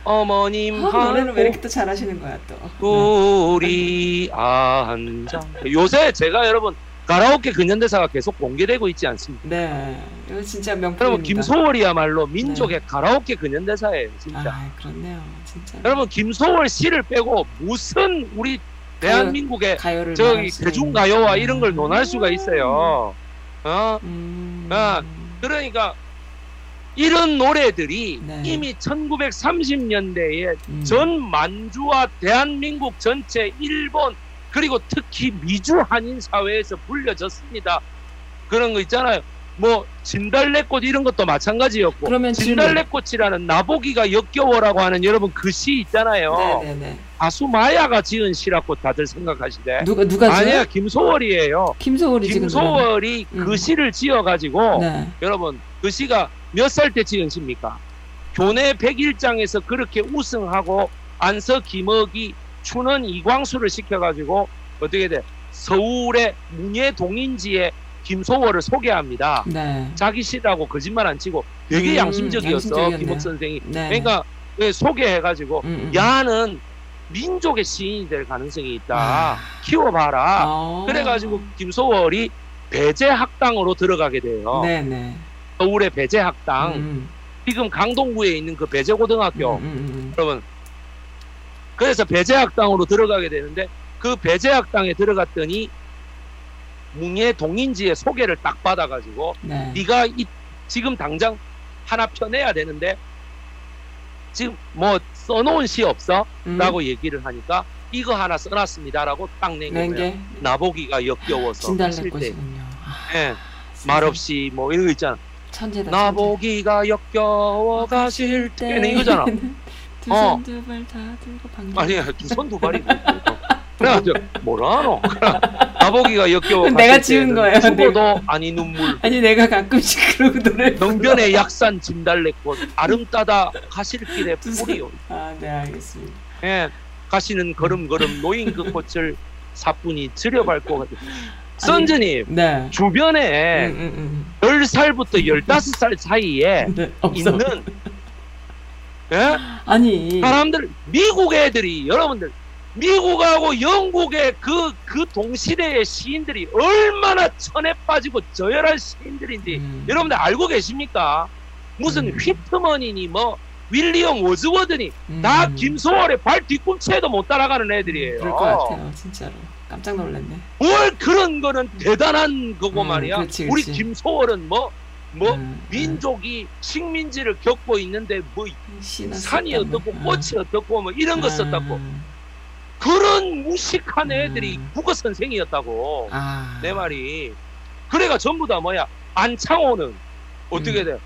어머님 아, 노래는 왜 이렇게 또 잘하시는 거야 또. 우리 앉아 요새 제가 여러분 가라오케 근현대사가 계속 공개되고 있지 않습니까? 네. 이거 진짜 명품입니다. 여러분 김소월이야말로 민족의 가라오케 근현대사예요 진짜 아, 그렇네요. 진짜. 여러분 김소월 씨를 빼고 무슨 우리 대한민국의 가요를 저기 대중가요와 이런 걸 논할 수가 있어요 어? 음. 아, 그러니까 이런 노래들이 네. 이미 1930년대에 음. 전 만주와 대한민국 전체 일본 그리고 특히 미주 한인 사회에서 불려졌습니다. 그런 거 있잖아요. 뭐 진달래꽃 이런 것도 마찬가지였고. 진달래꽃이라는 나보기가 역겨워라고 하는 여러분 그 시 있잖아요. 네네네. 가수 마야가 지은 시라고 다들 생각하시대. 누가 누가 아니야? 김소월이에요. 김소월이 김소월이 음. 그 시를 지어가지고 네. 여러분 그 시가 몇 살 때 지은 시입니까? 교내 101장에서 그렇게 우승하고 안서 김억이 추는 이광수를 시켜가지고 어떻게 돼? 서울의 문예 동인지에 김소월을 소개합니다. 네. 자기 시라고 거짓말 안 치고 되게 음, 양심적이었어. 김억 선생이. 네. 그러니까 그 소개해가지고 음, 음. 야는 민족의 시인이 될 가능성이 있다. 아. 키워봐라. 어. 그래가지고 김소월이 배제학당으로 들어가게 돼요. 네네. 서울의 배제학당. 음, 지금 강동구에 있는 그 배제고등학교. 음, 음, 음. 여러분. 그래서 배제학당으로 들어가게 되는데 그 배제학당에 들어갔더니 뭉예 동인지의 소개를 딱 받아가지고 네. 네가 이, 지금 당장 하나 펴내야 되는데 지금 뭐 써놓은 시 없어? 음. 라고 얘기를 하니까 이거 하나 써놨습니다라고 딱낸 거예요. 게 나보기가 역겨워서 진달래 실 때. 꽃이군요. 아, 예, 말없이 뭐 이런 거 있잖아. 천재다. 나보기가 역겨워 가실 때는 이거잖아. 어. 두손두발다 들고 방금. 아니야 두 손 두. 그래가지고 뭐라 하노? 나보기가 역겨워 내가 지은 거예요, 죽어도 아니 눈물 아니 내가 가끔씩 그러고 노래. 능변의 약산 진달래꽃 아름 따다 가실 길에 두 손- 뿌리요. 아, 네 알겠습니다. 예, 가시는 걸음걸음 노인 그 꽃을 사뿐히 들여밟고. 선즈님 네. 주변에 음, 음, 음. 10살부터 15살 사이에 네. 있는 예? 아니. 사람들 미국 애들이 여러분들 미국하고 영국의 그, 그 동시대의 시인들이 얼마나 천에 빠지고 저열한 시인들인지 음. 여러분들 알고 계십니까? 무슨 음. 휘트머니니 뭐 윌리엄 워즈워드니 음. 다 김소월의 발 뒤꿈치에도 못 따라가는 애들이에요. 그럴 것 같아요, 진짜로. 깜짝 놀랐네. 뭘 그런 거는 대단한 거고 음, 말이야. 그렇지, 우리 그렇지. 김소월은 뭐, 뭐, 음, 민족이 식민지를 겪고 있는데 뭐 음, 산이. 어떻고 아. 꽃이 어떻고 뭐 이런 거 썼다고. 아. 그런 무식한 애들이 음. 국어 선생이었다고. 아. 내 말이. 그래가 전부 다 뭐야. 안창호는 어떻게 음. 돼?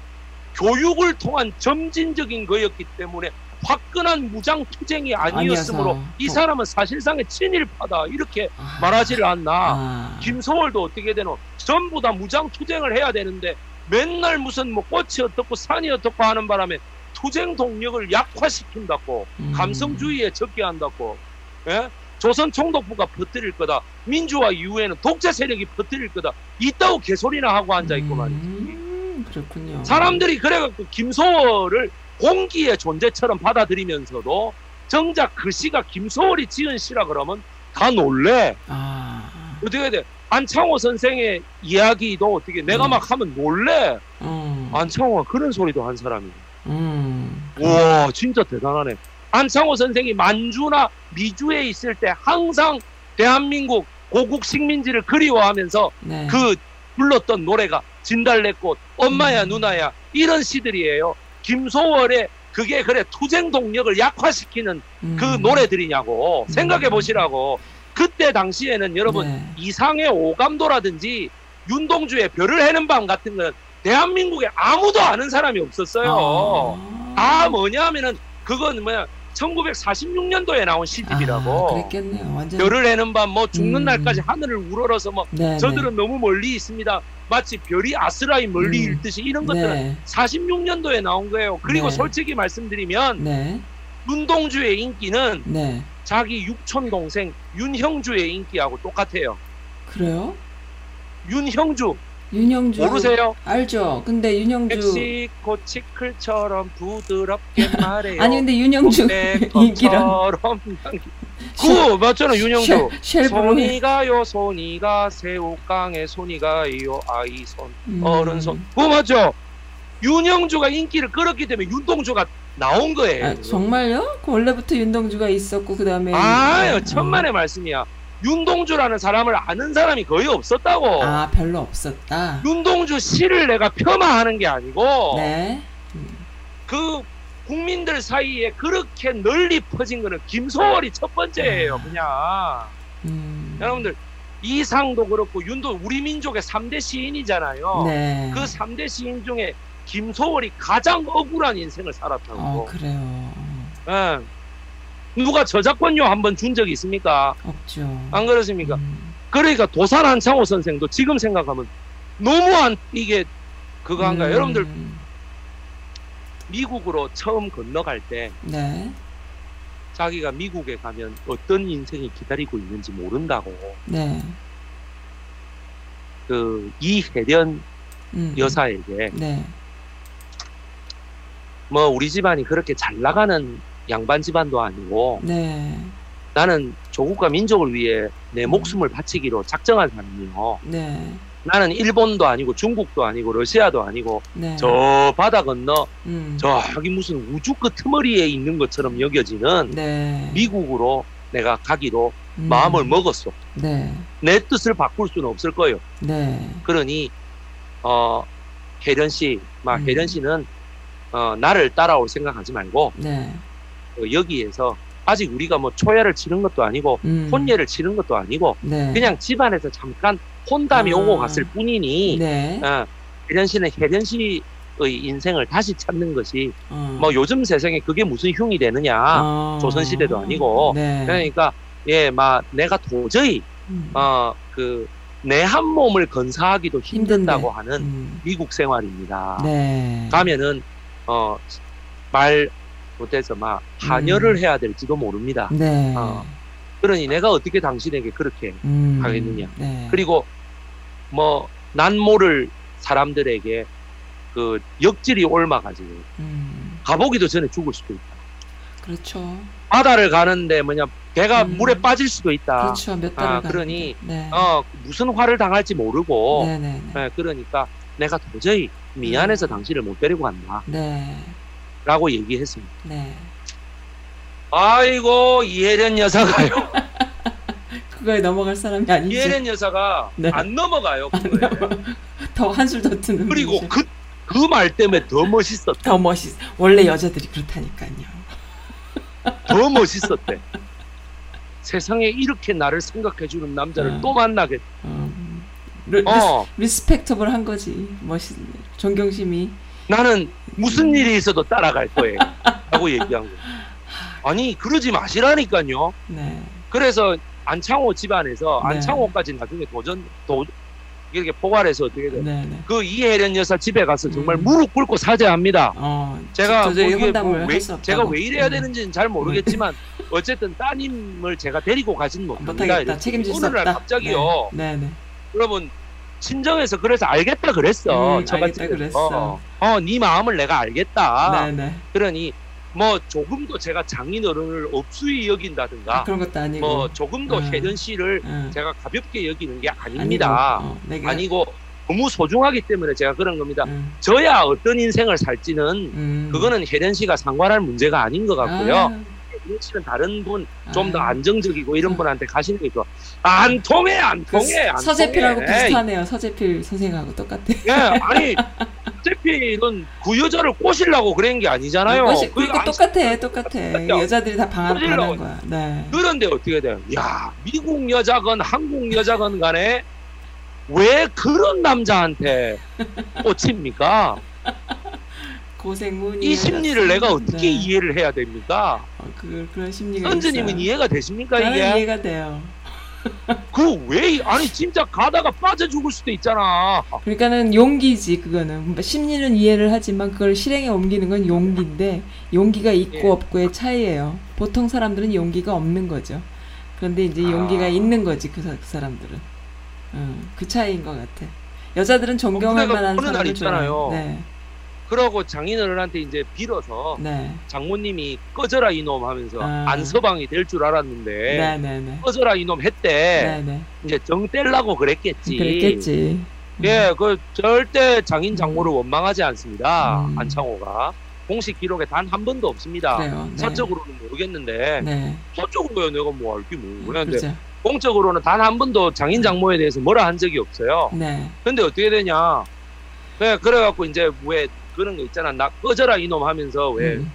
교육을 통한 점진적인 거였기 때문에 화끈한 무장 투쟁이 아니었으므로 아니어서. 이 사람은 사실상의 친일파다 이렇게 아. 말하지를 않나. 아. 김소월도 어떻게 되노? 전부 다 무장 투쟁을 해야 되는데 맨날 무슨 뭐 꽃이 어떻고 산이 어떻고 하는 바람에 투쟁 동력을 약화시킨다고 음. 감성주의에 적게 한다고 예? 조선 총독부가 퍼뜨릴 거다 민주화 이후에는 독재 세력이 퍼뜨릴 거다 이따고 개소리나 하고 앉아 있고 말이지 음, 그렇군요. 사람들이 그래갖고 김소월을 공기의 존재처럼 받아들이면서도 정작 그 시가 김소월이 지은 시라 그러면 다 놀래 아. 어떻게 돼? 안창호 선생의 이야기도 어떻게 내가 음. 막 하면 놀래. 음. 안창호가 그런 소리도 한 사람이야. 음. 와 진짜 대단하네. 안창호 선생이 만주나 미주에 있을 때 항상 대한민국 고국 식민지를 그리워하면서 네. 그 불렀던 노래가 진달래꽃, 엄마야 음. 누나야 이런 시들이에요. 김소월의 그게 그래 투쟁 동력을 약화시키는 음. 그 노래들이냐고 생각해 보시라고. 그때 당시에는 여러분 네. 이상의 오감도라든지 윤동주의 별을 해는 밤 같은 건 대한민국에 아무도 아는 사람이 없었어요. 아. 다 뭐냐면은 그건 뭐야 1946년도에 나온 아, 시집이라고. 그랬겠네요. 완전. 별을 해는 밤 뭐 죽는 음. 날까지 하늘을 우러러서 뭐 네, 저들은 너무 멀리 있습니다. 마치 별이 아스라이 멀리 음. 일듯이 이런 네. 것들은 네. 46년도에 나온 거예요. 그리고 네. 솔직히 말씀드리면 네. 윤동주의 인기는 네. 자기 육촌 동생 윤형주의 인기하고 똑같아요. 그래요? 윤형주 윤영주 모르세요? 알죠. 근데 윤영주 멕시코 치클처럼 부드럽게 말해요. 아니 근데 윤영주 것처럼 그 맞잖아 윤형주. 쉘- 쉘브로 손이 가요 손이 가 새우깡에 손이 가요 아이 손 음. 어른 손. 그거 맞죠? 윤형주가 인기를 끌었기 때문에 윤동주가 나온 거예요. 아, 정말요? 그 원래부터 윤동주가 있었고 그다음에 아유 어. 천만의 말씀이야. 윤동주라는 사람을 아는 사람이 거의 없었다고. 아 별로 없었다. 윤동주 시를 내가 폄하하는 게 아니고 네. 그 국민들 사이에 그렇게 널리 퍼진 거는 김소월이 첫 번째예요. 그냥 음. 여러분들 이상도 그렇고 윤도 우리 민족의 3대 시인이잖아요. 네. 그 3대 시인 중에 김소월이 가장 억울한 인생을 살았다고. 어 그래요. 예. 누가 저작권료 한번 준 적이 있습니까? 없죠. 안 그렇습니까? 음. 그러니까 도산 한창호 선생도 지금 생각하면 너무한 이게 그거 한가 음. 여러분들 미국으로 처음 건너갈 때 네. 자기가 미국에 가면 어떤 인생이 기다리고 있는지 모른다고 네. 그 이혜련 음. 여사에게 네. 뭐 우리 집안이 그렇게 잘 나가는 양반 집안도 아니고 네. 나는 조국과 민족을 위해 내 목숨을 바치기로 작정한 사람이요. 네. 나는 일본도 아니고 중국도 아니고 러시아도 아니고 네. 저 바다 건너 음. 저기 무슨 우주 끝머리에 있는 것처럼 여겨지는 네. 미국으로 내가 가기로 음. 마음을 먹었어. 네. 내 뜻을 바꿀 수는 없을 거예요. 네. 그러니 어 혜련 씨, 막 음. 혜련 씨는 어 나를 따라올 생각하지 말고 네. 어, 여기에서 아직 우리가 뭐 초예를 치는 것도 아니고 음. 혼예를 치는 것도 아니고 네. 그냥 집안에서 잠깐 혼담이 아. 오고 갔을 뿐이니 네. 어, 혜련 씨는 혜련 씨의 인생을 다시 찾는 것이 어. 뭐 요즘 세상에 그게 무슨 흉이 되느냐 어. 조선시대도 아니고 네. 그러니까 예, 막 내가 도저히 음. 어그 내한 몸을 건사하기도 힘든다고 하는 음. 미국 생활입니다. 네. 가면은 어말 못해서 막 한여를 해야 될지도 모릅니다. 음. 네. 어. 그러니 내가 어떻게 당신에게 그렇게 음. 하겠느냐. 네. 그리고 뭐 난 모를 사람들에게 그 역질이 옮아가지고 음. 가보기도 전에 죽을 수도 있다. 그렇죠. 바다를 가는데 뭐냐 배가 음. 물에 빠질 수도 있다. 그렇죠. 몇 달을 아. 그러니 네. 어 무슨 화를 당할지 모르고 네네. 예, 그러니까 내가 도저히 미안해서 당신을 못 데리고 간다 라고 네. 얘기했습니다. 네. 아이고 이혜련 여사가요. 그거에 넘어갈 사람이 아니지. 이혜련 여사가 네. 안 넘어가요. 그거에. 더 한술 더 트는 그리고 분이죠. 그그 말 때문에 더 멋있었다. 더 멋있. 원래 여자들이 그렇다니까요. 더 멋있었대. 세상에 이렇게 나를 생각해주는 남자를 어. 또 만나게. 음. 리, 어, respectable 한 거지. 멋있. 존경심이. 나는 무슨 일이 있어도 따라갈 거예요. 라고 얘기한 거. 아니 그러지 마시라니까요. 네. 그래서 안창호 집안에서 네. 안창호까지 나중에 도전 도 이렇게 포괄해서 어떻게 돼? 네. 네. 그 이혜련 여사 집에 가서 정말 음. 무릎 꿇고 사죄합니다. 어. 제가 뭐 이게 혼담을 뭐 왜. 제가 왜 이래야 음. 되는지는 잘 모르겠지만 어쨌든 따님을 제가 데리고 가진 못합니다. 이랬더니 책임질 수 어느 없다. 날 갑자기요. 네. 네. 그러면 친정에서 그래서 알겠다 그랬어. 음, 저같이 알겠다 그랬어. 어, 어, 네 마음을 내가 알겠다. 네. 네. 그러니 뭐 조금도 제가 장인어른을 업수히 여긴다든가 그런 것도 아니고. 뭐 조금도 음. 혜련 씨를 음. 제가 가볍게 여기는 게 아닙니다. 아니고, 어, 내가, 아니고 너무 소중하기 때문에 제가 그런 겁니다. 음. 저야 어떤 인생을 살지는 음. 그거는 혜련 씨가 상관할 문제가 아닌 것 같고요. 아, 씨는 다른 분 좀더 아. 안정적이고 이런 음. 분한테 가시는 게 좋아. 안 통해 안그 통해 안 서재필하고 통해. 비슷하네요. 서재필 선생하고 똑같아. 예, 아니 어차피는 그 여자를 꼬시려고 그런 게 아니잖아요. 그것이- 그러니까 그러니까 안- 똑같아, 똑같아. 여자들이 다 방한. 반한 거야. 네. 그런데 어떻게 돼요? 야, 미국 여자건 한국 여자건 간에 왜 그런 남자한테 꽂힙니까? 고생문이. 이 심리를 내가 어떻게 이해를 해야 됩니까? 어, 그 그런 심리가 선생님은. 이해가 되십니까 이게? 이해가 돼요. 그왜 아니 진짜 가다가 빠져 죽을 수도 있잖아. 그러니까는 용기지 그거는 심리는 이해를 하지만 그걸 실행에 옮기는 건 용기인데 용기가 있고 예. 없고의 차이예요. 보통 사람들은 용기가 없는 거죠. 그런데 이제 아. 용기가 있는 거지 그, 사, 그 사람들은. 어, 그 차이인 것 같아. 여자들은 존경할 만한 사람을 있잖아요. 네, 그러고 장인어른한테 이제 빌어서 네, 장모님이 꺼져라 이놈 하면서 아. 안서방이 될 줄 알았는데 네, 네, 네, 꺼져라 이놈 했대. 네, 네. 이제 정 떼려고 그랬겠지. 그랬겠지. 예, 그 절대 장인 장모를 원망하지 않습니다. 음. 안창호가 공식 기록에 단 한 번도 없습니다. 그래요. 네. 사적으로는 모르겠는데 네, 서적으로야 내가 뭐 알기 뭐 그런데 그렇죠. 공적으로는 단 한 번도 장인 장모에 대해서 뭐라 한 적이 없어요. 네, 근데 어떻게 되냐? 네, 그래갖고 이제 왜 그런 거 있잖아. 나 꺼져라 이놈 하면서 왜 음.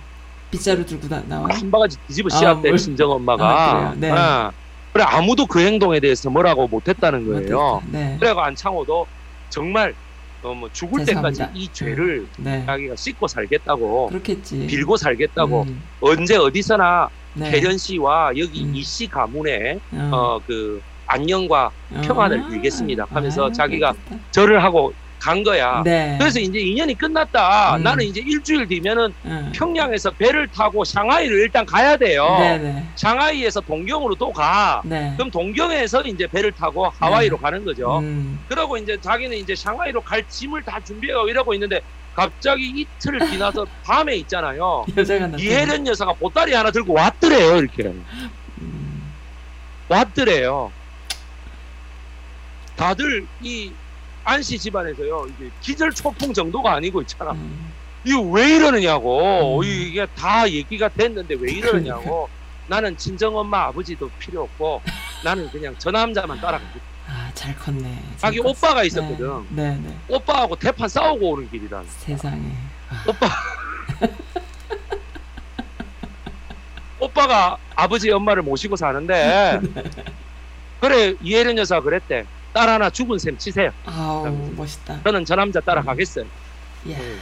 빗자루 들고 다 나와. 한 바가지 뒤집어 아, 씌웠대 뭘. 친정 엄마가. 아? 네. 예. 그래 아무도 그 행동에 대해서 뭐라고 못했다는 거예요. 네, 그래가 안창호도 정말 어, 뭐 죽을 죄송합니다. 때까지 이 죄를 네, 자기가 씻고 살겠다고 그렇겠지. 빌고 살겠다고 음, 언제 어디서나 네. 혜련 씨와 여기 음. 이씨 가문에 어. 어그 안녕과 평안을 아, 빌겠습니다 하면서 아, 자기가 그렇겠다. 절을 하고 간 거야. 네. 그래서 이제 인연이 끝났다. 음. 나는 이제 일주일 뒤면은 응. 평양에서 배를 타고 샹하이를 일단 가야 돼요. 네네. 샹하이에서 동경으로 또 가. 네. 그럼 동경에서 이제 배를 타고 하와이로 가는 거죠. 음. 그러고 이제 자기는 이제 샹하이로 갈 짐을 다 준비하고 이러고 있는데 갑자기 이틀 지나서 밤에 있잖아요. 이혜련 여사가 보따리 하나 들고 왔더래요, 이렇게. 음. 왔더래요. 다들 이 안씨 집안에서요, 이게 기절 초풍 정도가 아니고 있잖아. 음. 이거 왜 이러느냐고. 음. 이게 다 얘기가 됐는데 왜 이러느냐고. 나는 친정 엄마 아버지도 필요 없고 나는 그냥 저 남자만 따라가고 아, 잘 컸네. 잘 자기 컸어. 오빠가 있었거든. 네, 네. 네. 오빠하고 대판 싸우고 오는 길이다. 세상에. 아, 오빠 오빠가 아버지 엄마를 모시고 사는데 그래 이혜련 여사 그랬대. 딸 하나 죽은 셈 치세요. 아우 멋있다. 저는 저 남자 따라가겠어요. 예. 음.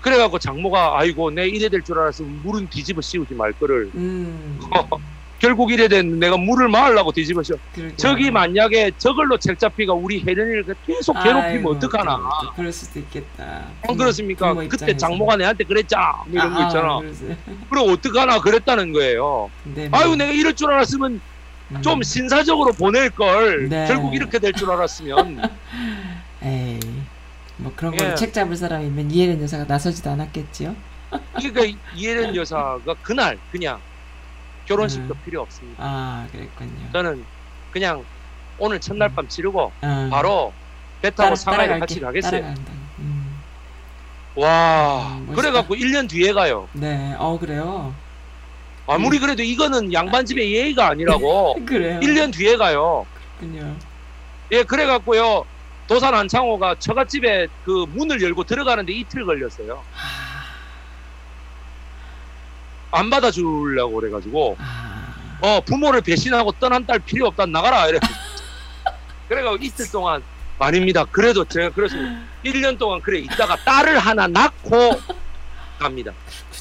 그래갖고 장모가 아이고 내 이래 될 줄 알았으면 물은 뒤집어 씌우지 말 거를 음. 결국 이래 된 내가 물을 마으려고 뒤집어 씌워 그러게요. 저기 만약에 저걸로 책잡히가 우리 혜련이를 계속 괴롭히면 아이고, 어떡하나 또 그럴 수도 있겠다. 안 그렇습니까 그때. 장모가 내한테 그랬자 뭐 이런 거 아, 있잖아 아, 그럼 어떡하나 그랬다는 거예요 근데 뭐, 아유 내가 이럴 줄 알았으면 음. 좀 신사적으로 보낼 걸 네. 결국 이렇게 될 줄 알았으면 에이 뭐 그런 걸로 예. 책 잡을 사람이면 이혜련 여사가 나서지도 않았겠지요. 그러니까 이혜련 여사가 그날 그냥 결혼식도 음. 필요 없습니다 아 그랬군요. 저는 그냥 오늘 첫날 밤 치르고 어. 바로 배 타고 따라- 상하이. 같이 가겠어요. 음. 와, 음. 그래갖고 1년 뒤에 가요. 네, 어 그래요. 아무리 그래도 이거는 양반 집의 예의가 아니라고 그래요. 1년 뒤에 가요. 그렇군요. 예, 그래갖고요. 도산 안창호가 처갓집에 그 문을 열고 들어가는데 이틀 걸렸어요. 아, 안 받아주려고 그래가지고, 아, 어, 부모를 배신하고 떠난 딸 필요 없다, 나가라. 이래. 그래가지고 이틀 동안, 아닙니다. 그래도 제가 그래서 1년 동안 그래, 있다가 딸을 하나 낳고 갑니다.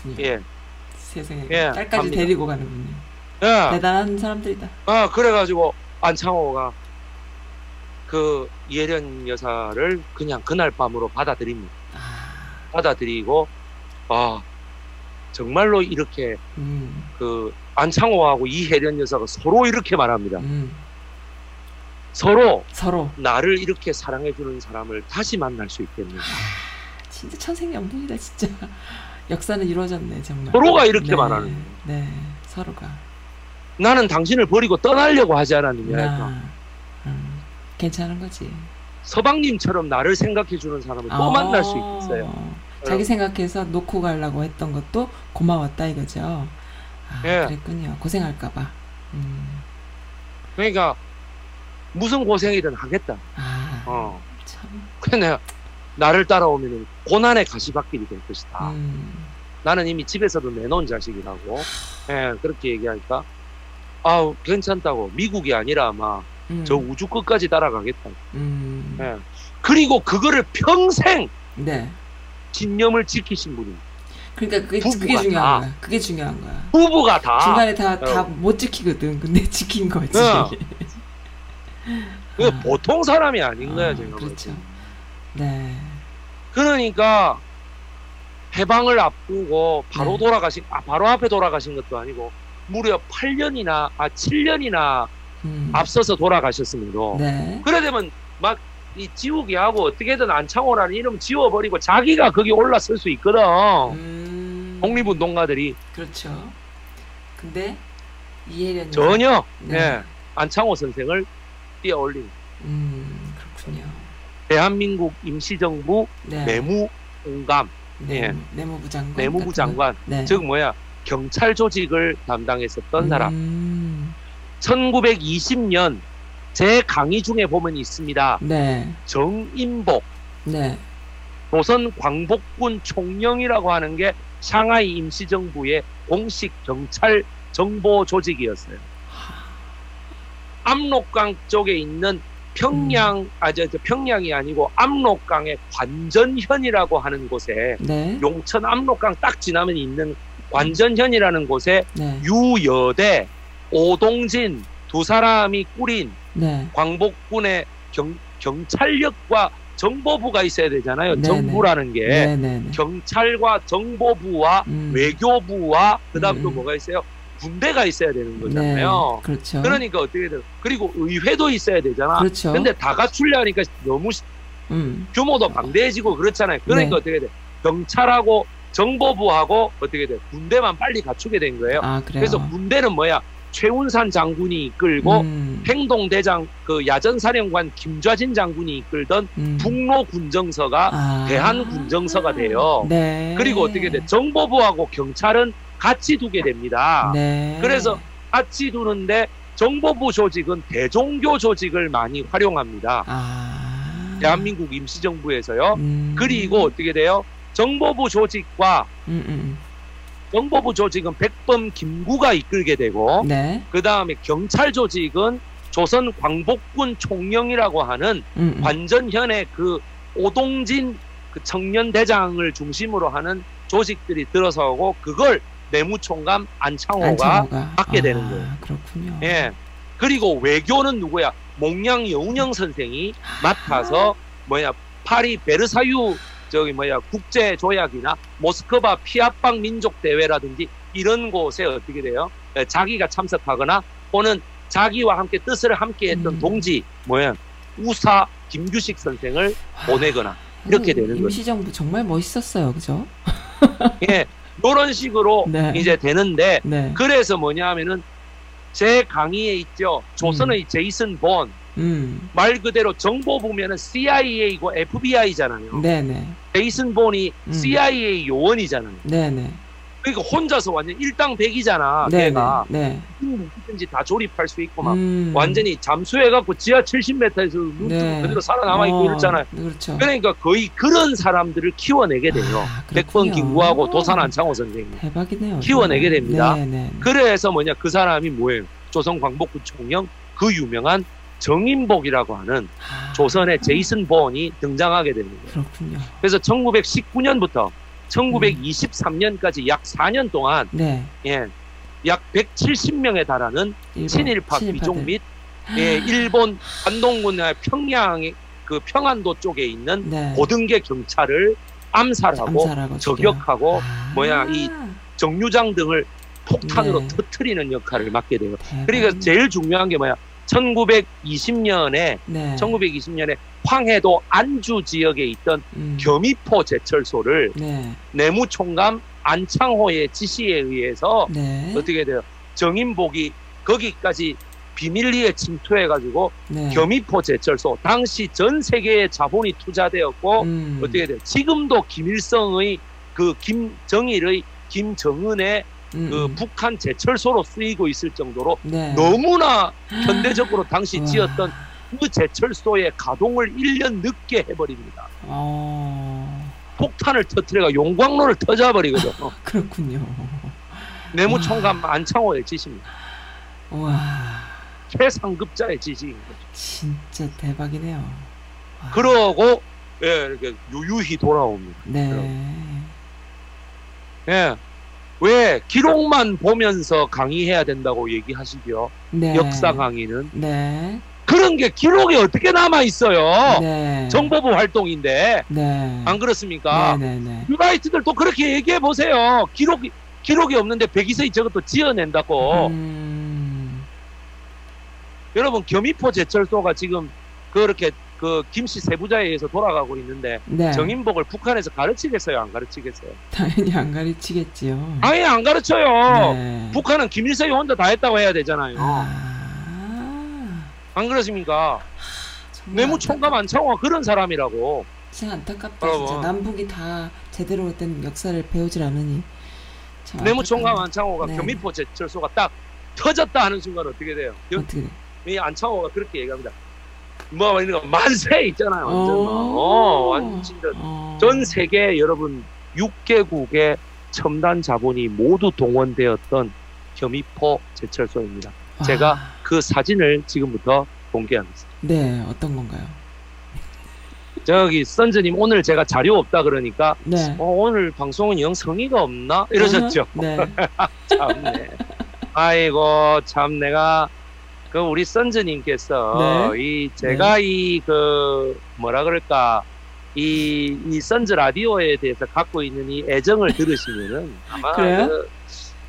그렇군요. 예. 세상에 예, 딸까지 갑니다. 데리고 가는군요. 예. 대단한 사람들이다. 아 그래가지고 안창호가 그 이혜련 여사를 그냥 그날 밤으로 받아들입니다. 아, 받아들이고 아 정말로 이렇게 음, 그 안창호하고 이혜련 여사가 서로 이렇게 말합니다. 음, 서로 서로 나를 이렇게 사랑해 주는 사람을 다시 만날 수 있겠는가. 진짜 천생연분이다 진짜. 역사는 이루어졌네 정말. 서로가 이렇게 네, 말하는. 네, 서로가. 나는 당신을 버리고 떠나려고 하지 않았느냐. 나, 음, 괜찮은 거지. 서방님처럼 나를 생각해 주는 사람을 또 아, 만날 수 있어요. 자기 생각해서 놓고 가려고 했던 것도 고마웠다 이거죠. 아, 예. 그랬군요. 고생할까봐. 음, 그러니까 무슨 고생이든 하겠다. 아, 어. 참. 그래 내가 나를 따라오면 고난의 가시밭길이 될 것이다. 음, 나는 이미 집에서도 내놓은 자식이라고. 예, 그렇게 얘기하니까 아우 괜찮다고 미국이 아니라 아마 음, 저 우주 끝까지 따라가겠다. 음, 예. 그리고 그거를 평생 네. 신념을 지키신 분이 그러니까 그게, 그게 중요한 다. 거야. 그게 중요한 거야. 부부가 다 중간에 다다 어. 못 지키거든. 근데 지킨 거지. 어. 그 아. 보통 사람이 아닌 거야 아, 제가. 볼 그렇죠. 때. 네. 그러니까 해방을 앞두고 바로 네. 돌아가신 아 바로 앞에 돌아가신 것도 아니고 무려 8년이나 아 7년이나 음. 앞서서 돌아가셨으므로 네. 그래 되면 막 이 지우기 하고 어떻게든 안창호라는 이름 지워버리고 자기가 거기 올라설 수 있거든 음. 독립운동가들이 그렇죠. 근데 이해련 전혀 네. 예, 안창호 선생을 띄어올린 음. 대한민국 임시정부 네. 내무 공감 네. 예. 내무부 장관. 내무부 장관 거. 네. 즉 뭐야 경찰 조직을 담당했었던 사람 음. 1920년 제 강의 중에 보면 있습니다 네. 정인복 네. 조선 광복군 총령이라고 하는 게 상하이 임시정부의 공식 경찰 정보 조직이었어요. 압록강 쪽에 있는 평양, 아, 저, 저 평양이 아니고 압록강의 관전현이라고 하는 곳에 네. 용천 압록강 딱 지나면 있는 관전현이라는 곳에 네. 유여대, 오동진 두 사람이 꾸린 네. 광복군의 경, 경찰력과 정보부가 있어야 되잖아요. 네네. 정부라는 게. 네. 네. 네. 경찰과 정보부와 음. 외교부와 그다음 또 음. 뭐가 있어요? 군대가 있어야 되는 네. 거잖아요. 그렇죠. 그러니까 어떻게 돼? 그리고 의회도 있어야 되잖아. 그렇죠. 근데 다 갖추려니까 너무 시- 음. 규모도 방대해지고 그렇잖아요. 그러니까 네. 어떻게 돼? 경찰하고 정보부하고 어떻게 돼? 군대만 빨리 갖추게 된 거예요. 아, 그래요. 그래서 군대는 뭐야? 최운산 장군이 이끌고 음. 행동대장 그 야전사령관 김좌진 장군이 이끌던 음. 북로 군정서가 아. 대한군정서가 돼요. 네. 그리고 어떻게 돼? 정보부하고 경찰은 같이 두게 됩니다. 네. 그래서 같이 두는데 정보부 조직은 대종교 조직을 많이 활용합니다. 아. 대한민국 임시정부에서요. 음. 그리고 어떻게 돼요? 정보부 조직과 음, 음, 정보부 조직은 백범 김구가 이끌게 되고 네. 그 다음에 경찰 조직은 조선 광복군 총령이라고 하는 음, 음. 관전현의 그 오동진 그 청년 대장을 중심으로 하는 조직들이 들어서고 그걸 내무총감 안창호가 안창호가 맡게 아, 되는 거예요. 그렇군요. 예. 그리고 외교는 누구야? 몽양 여운영 선생이 맡아서 뭐야 파리 베르사유 저기 뭐야 국제 조약이나 모스크바 피압방 민족 대회라든지 이런 곳에 어떻게 돼요? 예, 자기가 참석하거나 또는 자기와 함께 뜻을 함께했던 음. 동지 뭐야 우사 김규식 선생을 보내거나 이렇게 음, 되는 거죠. 임시정부 정말 멋있었어요, 그죠? 예, 이런 식으로 네. 이제 되는데 네. 그래서 뭐냐면은 제 강의에 있죠. 조선의 제이슨 본 음. 말 그대로 정보부면은 CIA이고 FBI잖아요. 네네. 제이슨 본이 음. CIA 요원이잖아요. 네네. 그러니까 혼자서 완전 일당백이잖아. 네네. 걔가 네. 누구든지 다 조립할 수 있고 막 음. 완전히 잠수해갖고 지하 70m에서 눈 뜨고 네. 그대로 살아남아 있고 어, 이랬잖아요. 그렇죠. 그러니까 거의 그런 사람들을 키워내게 돼요. 아, 백번 그렇군요. 김구하고 도산 안창호 선생님. 대박이네요. 키워내게 정말. 됩니다. 네네. 그래서 뭐냐 그 사람이 뭐예요? 조선 광복군 총령 그 유명한 정인복이라고 하는 아, 조선의 제이슨 본이 등장하게 되는 거예요. 그렇군요. 그래서 1919년부터 1923년까지 약 4년 동안 네. 예, 약 170명에 달하는 일본 친일파. 귀족 및 예, 일본 관동군의 평양의 그 평안도 쪽에 있는 네. 고등계 경찰을 암살하고 암살하고. 저격하고 아, 뭐야, 이 정류장 등을 폭탄으로 네. 터트리는 역할을 맡게 돼요. 대박. 그러니까 제일 중요한 게 뭐야? 1920년에 네. 1920년에 황해도 안주 지역에 있던 음. 겸이포 제철소를 네. 내무총감 안창호의 지시에 의해서 네. 어떻게 돼요? 정인복이 거기까지 비밀리에 침투해가지고 네. 겸이포 제철소 당시 전 세계에 자본이 투자되었고 음. 어떻게 돼요? 지금도 김일성의 그 김정일의 김정은의 음, 그 음. 북한 제철소로 쓰이고 있을 정도로 네. 너무나 현대적으로 당시. 지었던 그 제철소의 가동을 1년 늦게 해버립니다. 어. 폭탄을 터트려가 용광로를 터져버리거든. 요 그렇군요. 내무총감 안창호의 지시입니다. 와. 최상급자의 지시인 거죠. 진짜 대박이네요. 와. 그러고 예, 이렇게 유유히 돌아옵니다. 네. 예. 왜 기록만 보면서 강의해야 된다고 얘기하시죠? 네. 역사 강의는 네. 그런 게 기록이 어떻게 남아 있어요? 네. 정보부 활동인데 네. 안 그렇습니까? 네, 네, 네. 유라이트들도 그렇게 얘기해 보세요. 기록이 기록이 없는데 백이서이 저것도 지어낸다고. 음. 여러분 겸이포 제철소가 지금 그렇게 그 김씨 세부자에 의해서 돌아가고 있는데 네. 정인복을 북한에서 가르치겠어요? 안 가르치겠어요? 당연히 안 가르치겠지요. 아예 안 가르쳐요. 네. 북한은 김일성이 혼자 다 했다고 해야 되잖아요. 아. 안 그렇습니까? 정말 내무총감 안창호가 그런 사람이라고. 진짜 안타깝다 여러분. 진짜 남북이 다 제대로 된 역사를 배우질 않으니 참 내무총감. 안창호가 네. 겸이포 제철소가 딱 터졌다 하는 순간 어떻게 돼요? 어떻게 돼? 이 안창호가 그렇게 얘기합니다. 뭐 이런 거 만세 있잖아요. 완전 막. 어. 어, 완전 진짜 어. 전 세계 여러분 6개국의 첨단 자본이 모두 동원되었던 겸이포 제철소입니다. 와. 제가 그 사진을 지금부터 공개하겠습니다. 네 어떤 건가요? 저기 선즈님 오늘 제가 자료 없다 그러니까 네 어, 오늘 방송은 영 성의가 없나 이러셨죠. 네. 참네. 아이고 참 내가 그 우리 선즈님께서 네. 이 제가 이그 뭐라 그럴까 이, 이 선즈 라디오에 대해서 갖고 있는 이 애정을 들으시면은 아마? 그,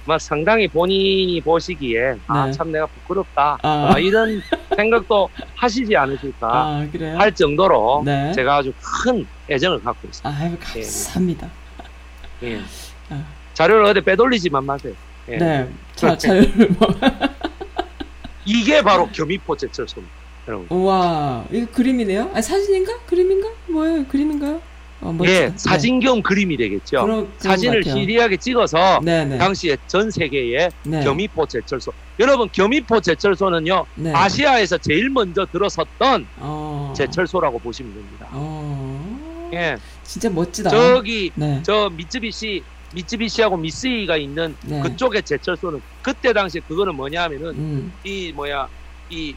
막 상당히 본인이 보시기에 아 네. 참 내가 부끄럽다 아. 아, 이런 생각도 하시지 않으실까 아 그래요? 할 정도로 네. 제가 아주 큰 애정을 갖고 있습니다. 아유 감사합니다. 예. 아. 자료를 어디 빼돌리지만 마세요. 예. 네. 자 자료를 뭐. 이게 바로 겸이포 제철소입니다. 여러분. 우와 이거 그림이네요? 아 사진인가? 그림인가? 뭐예요? 그림인가요? 어. 예, 사진 겸 그림이 되겠죠. 그런, 그런 사진을. 희리하게 찍어서 네네. 당시에 전 세계에 네. 겸이포 제철소. 여러분 겸이포 제철소는요 네. 아시아에서 제일 먼저 들어섰던 어. 제철소라고 보시면 됩니다. 어. 예, 진짜 멋지다. 저기 네. 저 미쯔비시 미쯔비시하고 미쓰이가 있는 네. 그쪽의 제철소는 그때 당시에 그거는 뭐냐면은 음. 이 뭐야 이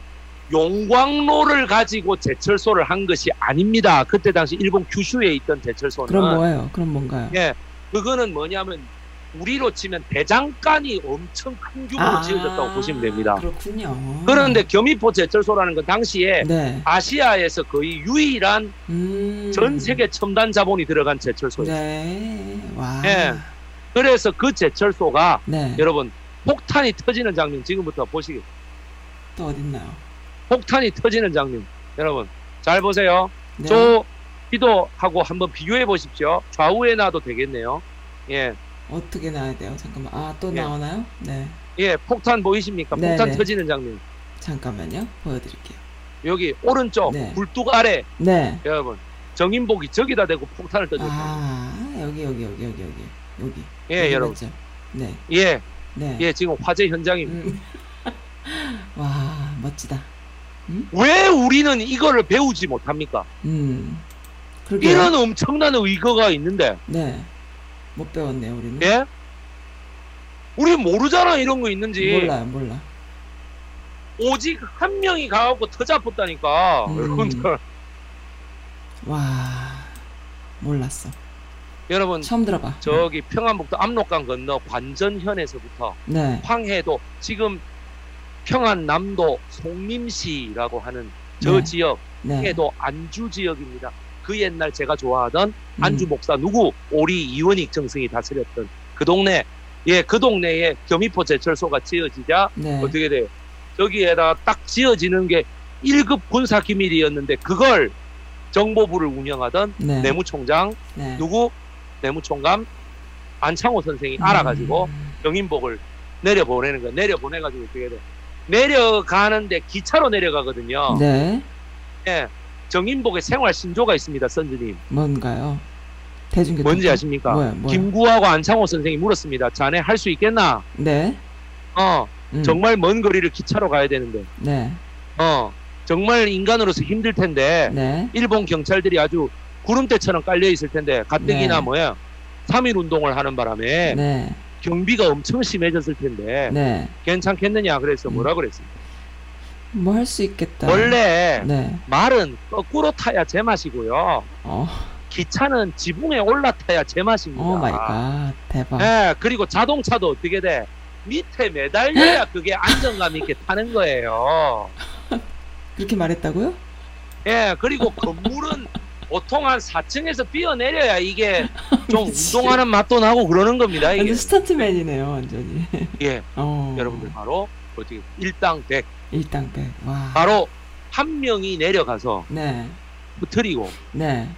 용광로를 가지고 제철소를 한 것이 아닙니다. 그때 당시 일본 규슈에 있던 제철소는 그럼 뭐예요? 그럼 뭔가요? 예 그거는 뭐냐면 우리로 치면 대장간이 엄청 큰 규모로 아, 지어졌다고 보시면 됩니다. 그렇군요. 그런데 겸이포 제철소라는 건 당시에 네. 아시아에서 거의 유일한 음. 전 세계 첨단 자본이 들어간 제철소예요. 네. 와. 예. 그래서 그 제철소가 네. 여러분 폭탄이 터지는 장면 지금부터 보시겠 또 어딨나요? 폭탄이 터지는 장면 여러분 잘 보세요. 네. 저 기도하고 한번 비교해 보십시오. 좌우에 놔도 되겠네요. 예, 어떻게 나야 돼요? 잠깐만. 아, 또 예. 나오나요? 네. 예, 폭탄 보이십니까? 네, 폭탄 네. 터지는 장면. 잠깐만요. 보여드릴게요. 여기 오른쪽 네. 굴뚝 아래 네. 여러분 정인복이 저기다 대고 폭탄을 던졌다. 아, 여기, 여기, 여기, 여기, 여기. 여기. 예, 여기 여러분. 맞죠? 네. 예, 네. 예, 지금 화재 현장입니다. 음. 와, 멋지다. 왜 우리는 이거를 배우지 못합니까? 음. 그러게. 이런 엄청난 의거가 있는데, 네. 못 배웠네요, 우리는. 예? 우리 모르잖아 이런 거 있는지. 몰라요, 몰라. 오직 한 명이 가갖고 터잡았다니까. 음. 여러분들, 와. 몰랐어. 여러분 처음 들어봐. 저기 평안북도 압록강 건너 관전현에서부터 네. 황해도 지금 평안남도 송림시라고 하는 저 네. 지역 네. 해도 안주 지역입니다. 그 옛날 제가 좋아하던 음. 안주 목사 누구 오리 이원익 정승이 다스렸던 그 동네 예 그 동네에 겸이포 제철소가 지어지자 네. 어떻게 돼요? 저기에다 딱 지어지는 게 1급 군사 기밀이었는데 그걸 정보부를 운영하던 네. 내무총장 네. 누구 내무총감 안창호 선생이 알아가지고 음. 경인복을 내려보내는 거야. 내려보내가지고 어떻게 돼? 내려가는데 기차로 내려가거든요. 네. 예. 정인복의 생활 신조가 있습니다, 선주님. 뭔가요? 대중교통. 뭔지 아십니까? 뭐야, 뭐야? 김구하고 안창호 선생이 물었습니다. 자네 할 수 있겠나? 네. 어, 음. 정말 먼 거리를 기차로 가야 되는데, 네. 어, 정말 인간으로서 힘들 텐데, 네. 일본 경찰들이 아주 구름대처럼 깔려 있을 텐데, 가뜩이나 네. 뭐야? 3일 운동을 하는 바람에 네. 경비가 엄청 심해졌을 텐데, 네. 괜찮겠느냐? 그래서 음. 뭐라 그랬습니다. 뭐 할 수 있겠다. 원래 네. 말은 거꾸로 타야 제맛이고요. 어. 기차는 지붕에 올라타야 제맛입니다. Oh my God. 대박. 예, 그리고 자동차도 어떻게 돼? 밑에 매달려야 그게 안정감 있게 타는 거예요. 그렇게 말했다고요? 예, 그리고 건물은 보통 한 4층에서 뛰어내려야 이게 좀. 운동하는 맛도 나고 그러는 겁니다. 이게. 완전 스턴트맨이네요, 완전히. 예, 어. 여러분들 바로 어떻게 일당백 일당백. 와. 바로 한 명이 내려가서 네. 터뜨리고 네.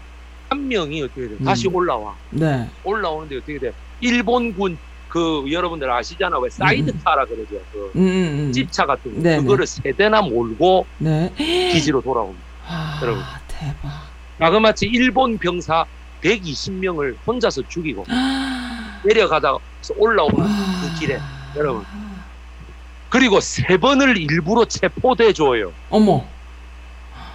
한 명이 어떻게 돼? 음. 다시 올라와. 네. 올라오는데 어떻게 돼? 일본군 그 여러분들 아시잖아 왜 사이드카라 그러죠. 그 음, 음, 음. 집차 같은 거 네, 그거를 세 대나 몰고 네. 기지로 돌아옵니다. 아, 여러분. 대박. 자그마치 일본 병사 120명을 혼자서 죽이고 내려가다가 올라오는 와. 그 길에 여러분. 그리고 세 번을 일부러 체포돼 줘요. 어머.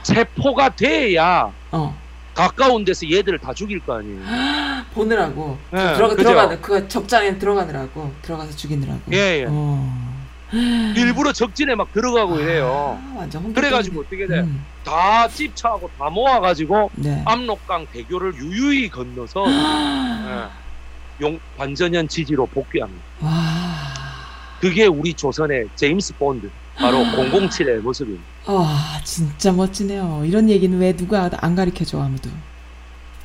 체포가 돼야 어. 가까운 데서 얘들을 다 죽일 거 아니에요. 보느라고. 예, 들어가 그죠? 들어가는 그 적장에 들어가느라고 들어가서 죽이느라고. 예, 예. 어. 일부러 적진에 막 들어가고 이래요. 아, 그래가지고 어떻게 돼? 음. 다 집차하고 다 모아가지고 네. 압록강 대교를 유유히 건너서 예, 용 반전현 지지로 복귀합니다. 와. 그게 우리 조선의 제임스 본드 바로 007의 모습입니다. 와, 진짜 멋지네요. 이런 얘기는 왜 누가 안 가르쳐 줘 아무도.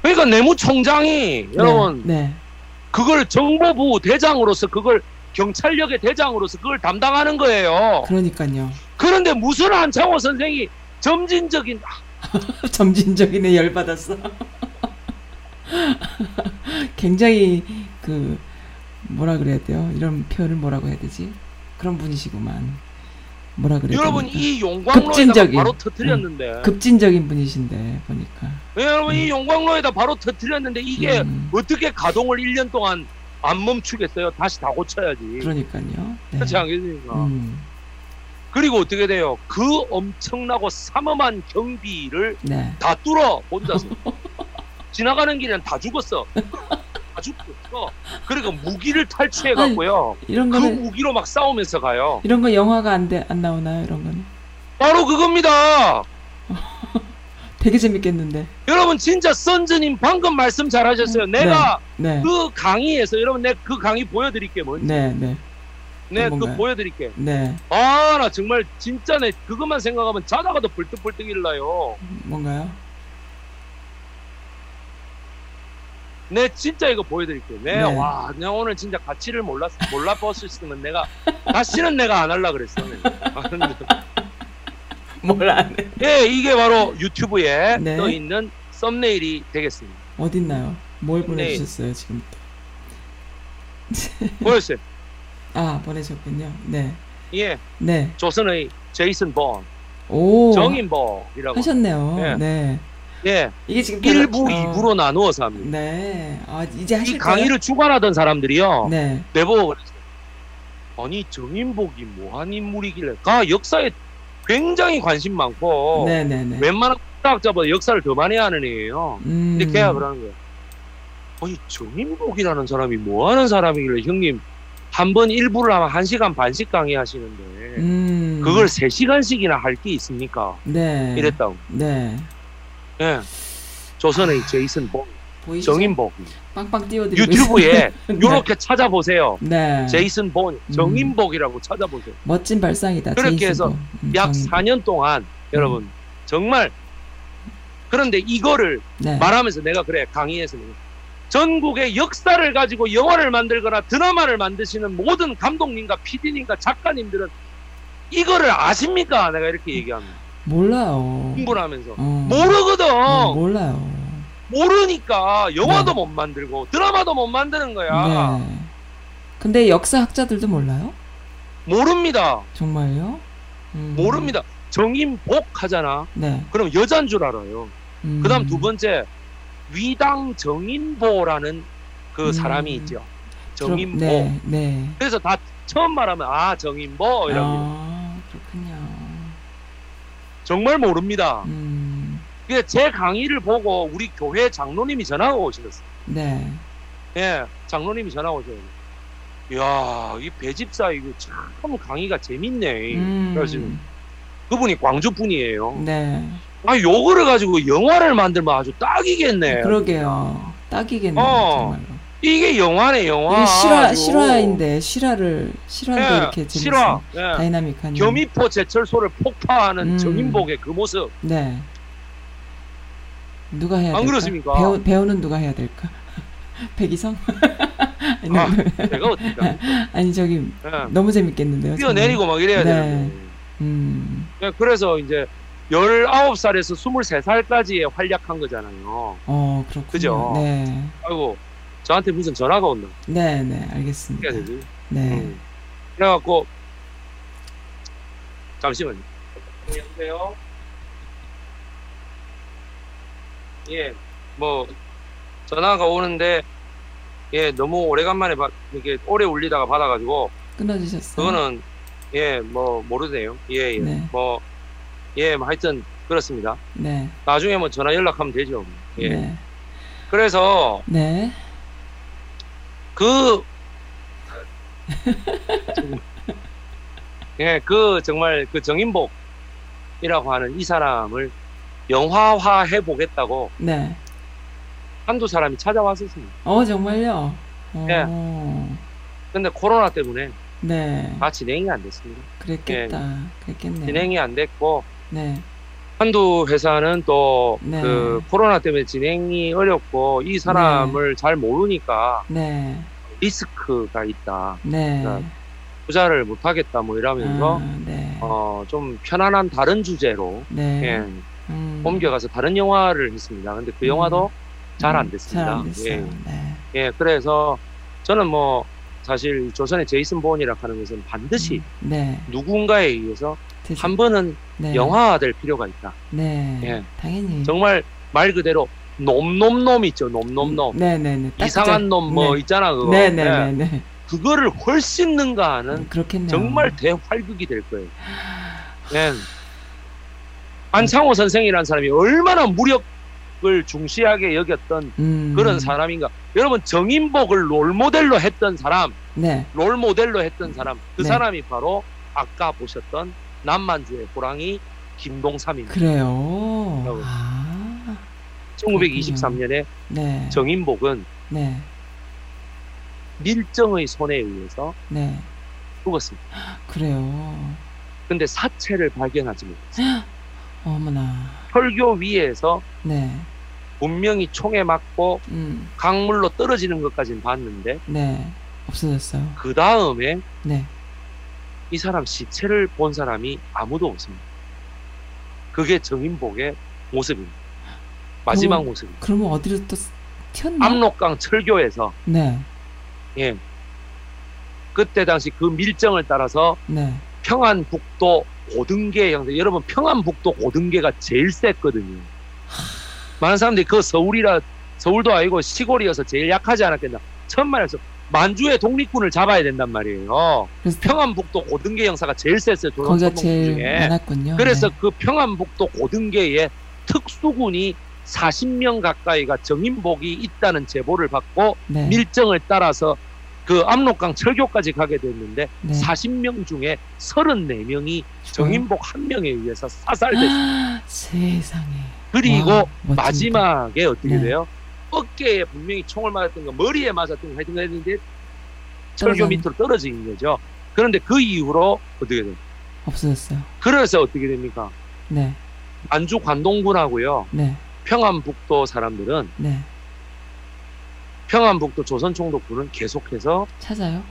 그러니까 내무총장이 여러분 네. 그걸 정보부 대장으로서 그걸 경찰력의 대장으로서 그걸 담당하는 거예요. 네. 그러니까요. 그런데 무슨 한창호 선생이 점진적인 점진적이네 열 받았어. 굉장히 그 뭐라 그래야 돼요? 이런 표현을 뭐라고 해야 되지? 그런 분이시구만. 뭐라 그래야 여러분 됩니까? 이 용광로에다 급진적인. 바로 터뜨렸는데 급진적인 분이신데 보니까. 예, 여러분 이 용광로에다 바로 터뜨렸는데 이게 음, 어떻게 가동을 1년 동안 안 멈추겠어요? 다시 다 고쳐야지. 그러니까요. 네. 그렇지 않겠습니까? 음, 그리고 어떻게 돼요? 그 엄청나고 삼엄한 경비를 네. 다 뚫어 혼자서 지나가는 길엔 다 죽었어. 가죽도 없어. 그리고 무기를 탈취해 갖고요. 이런 그 거는 무기로 막 싸우면서 가요. 이런 거 영화가 안 돼 안 나오나요? 이런 거는 바로 그겁니다. 되게 재밌겠는데. 여러분 진짜 선즈님 방금 말씀 잘하셨어요. 내가 네, 그 강의에서 여러분 내 그 강의 보여드릴게 뭔지. 네, 네, 네, 그? 보여드릴게. 네. 아, 나 정말 진짜 내 그것만 생각하면 자다가도 벌떡벌떡 일나요. 뭔가요? 네, 진짜 이거 보여드릴게요. 네, 네. 와, 내가 오늘 진짜 가치를 몰랐 몰라봤었으면 내가 다시는 내가 안 할라 그랬어. 네. 뭘안 해? 네, 이게 바로 유튜브에 네. 떠 있는 썸네일이 되겠습니다. 어딨나요? 뭘 네. 보내주셨어요 지금부터? 보였어요? 아 보내셨군요. 네, 예, 네. 조선의 제이슨 본, 오 정인복이라고. 하셨네요. 네. 네. 예, 이게 지금 1부, 어, 2부로 나누어서 합니다. 네. 아 이제 이 하실 강의를 주관하던 사람들이요. 네. 내보고 그랬어요. 아니 정인복이 뭐한 인물이길래 가 역사에 굉장히 관심 많고 네, 네, 네. 웬만한 학자보다 역사를 더 많이 하는 애예요. 음. 근데 걔가 그러는 거야. 아니 정인복이라는 사람이 뭐 하는 사람이길래 형님 한 번 일부를 하면 한 시간 반씩 강의하시는데 음. 그걸 세 시간씩이나 할 게 있습니까? 네. 이랬다고. 네. 예. 조선의 제이슨 복, 보이시죠? 정인복 빵빵 띄워드리고. 유튜브에 네. 요렇게 찾아보세요. 네. 제이슨 본, 정인복이라고 찾아보세요. 멋진 발상이다. 그렇게 제이슨 해서 본. 음, 약 정인. 4년 동안 여러분 정말 그런데 이거를 네. 말하면서 내가 그래 강의에서 내가 전국의 역사를 가지고 영화를 만들거나 드라마를 만드시는 모든 감독님과 PD님과 작가님들은 이거를 아십니까? 내가 이렇게 얘기합니다. 몰라요. 공부를 하면서 어. 모르거든. 어, 몰라요. 모르니까 영화도 네. 못 만들고 드라마도 못 만드는 거야. 네. 근데 역사학자들도 몰라요? 모릅니다. 정말요? 음. 모릅니다. 정인복 하잖아. 네. 그럼 여잔 줄 알아요. 음. 그다음 두 번째 위당 정인보라는 그 음. 사람이 있죠. 정인보. 네, 네. 그래서 다 처음 말하면 아 정인보 이라고 아. 정말 모릅니다. 음. 그래서 제 강의를 보고 우리 교회 장로님이 전화가 오셨어요. 네. 예, 장로님이 전화 오셔요. 이야, 이 배집사 이거 참 강의가 재밌네. 음. 그래서 그분이 광주 분이에요. 네. 아, 요거를 가지고 영화를 만들면 아주 딱이겠네. 그러게요. 딱이겠네요. 어. 정말로. 이게 영화네, 영화. 실화. 실화인데 실화를 실화인데 예, 이렇게 재밌어. 실화. 예. 다이나믹한. 겸이포 제철소를 폭파하는 음. 정인복의 그 모습. 네. 누가 해야 안 될까? 그렇습니까? 배우 배우는 누가 해야 될까? 백이성? 아니, 아, 내가 어떻게? 아니 저기 예. 너무 재밌겠는데요. 뛰어내리고 막 이래야 네. 되는데. 음. 예, 그래서 이제 19살에서 23살까지의 활약한 거잖아요. 어, 그렇군요. 그죠? 네. 아이고, 저한테 무슨 전화가 온다. 네, 네, 알겠습니다. 해야 되지? 네. 음. 그래갖고, 잠시만요. 여보세요? 예, 뭐, 전화가 오는데, 예, 너무 오래간만에 받, 이렇게 오래 울리다가 받아가지고, 끊어주셨어요. 그거는, 예, 뭐, 모르네요. 예, 예. 네. 뭐, 예, 뭐 하여튼, 그렇습니다. 네. 나중에 뭐 전화 연락하면 되죠. 예. 네. 그래서, 네. 그, 예, 그 정말 그 정인복이라고 하는 이 사람을 영화화 해보겠다고 네. 한두 사람이 찾아왔었습니다. 어, 정말요? 네. 어, 근데 코로나 때문에 네. 다 진행이 안 됐습니다. 그랬겠다. 그랬겠네요. 진행이 안 됐고, 네. 한두 회사는 또그 네. 코로나 때문에 진행이 어렵고 이 사람을 잘 모르니까 네. 리스크가 있다. 네. 네. 투자를 못 하겠다 뭐 이러면서 아, 네. 어, 좀 편안한 다른 주제로 네. 예, 음. 옮겨가서 다른 영화를 했습니다. 근데 그 영화도 잘안 됐습니다. 잘 안. 예, 네. 예, 그래서 저는 뭐 사실 조선의 제이슨 본이라 하는 것은 반드시 네. 누군가에 의해서 되지. 한 번은 네. 영화화될 필요가 있다. 네. 예. 당연히. 정말 말 그대로 놈놈놈 있죠. 놈놈놈. 네, 네, 네. 딱 이상한 진짜- 놈뭐 네. 있잖아 그거. 네, 네, 예. 네. 그거를 훨씬 능가하는 그렇겠네요. 정말 대활극이 될 거예요. 예. 안창호 선생이라는 사람이 얼마나 무력 정인복을 중시하게 여겼던 음. 그런 사람인가? 여러분 정인복을 롤모델로 했던 사람, 네. 롤모델로 했던 사람, 그 네. 사람이 바로 아까 보셨던 남만주의 호랑이 김동삼입니다. 그래요. 아, 1923년에 네. 정인복은 네. 밀정의 손에 의해서 네. 죽었습니다. 그래요. 근데 사체를 발견하지 못했어요. 어머나. 설교 위에서 네. 분명히 총에 맞고 음. 강물로 떨어지는 것까지는 봤는데 네. 없어졌어요. 그 다음에 네. 이 사람 시체를 본 사람이 아무도 없습니다. 그게 정인복의 모습입니다. 마지막 모습. 그러면 어디로 또 튀었나? 압록강 철교에서 네. 예. 그때 당시 그 밀정을 따라서 네. 평안북도 고등계 형태. 여러분 평안북도 고등계가 제일 셌거든요. 많은 사람들이 그 서울이라 서울도 아니고 시골이어서 제일 약하지 않았겠나. 천만에서 만주의 독립군을 잡아야 된단 말이에요. 평안북도 고등계 형사가 제일 셌어요. 거기가 제일 중에. 많았군요. 그래서 네. 그 평안북도 고등계에 특수군이 40명 가까이가 정인복이 있다는 제보를 받고 네. 밀정을 따라서 그 압록강 철교까지 가게 됐는데 네. 40명 중에 34명이 정인복 한 명에 의해서 사살됐습니다. 세상에. 그리고 와, 마지막에 어떻게 네. 돼요? 어깨에 분명히 총을 맞았던 거, 머리에 맞았던 거 하여튼 했는데 철교 밑으로 떨어진 거죠. 그런데 그 이후로 어떻게 돼요? 없어졌어요. 그래서 어떻게 됩니까? 네. 안주 관동군하고요. 네. 평안북도 사람들은 네. 평안북도 조선총독부는 계속해서 찾아요.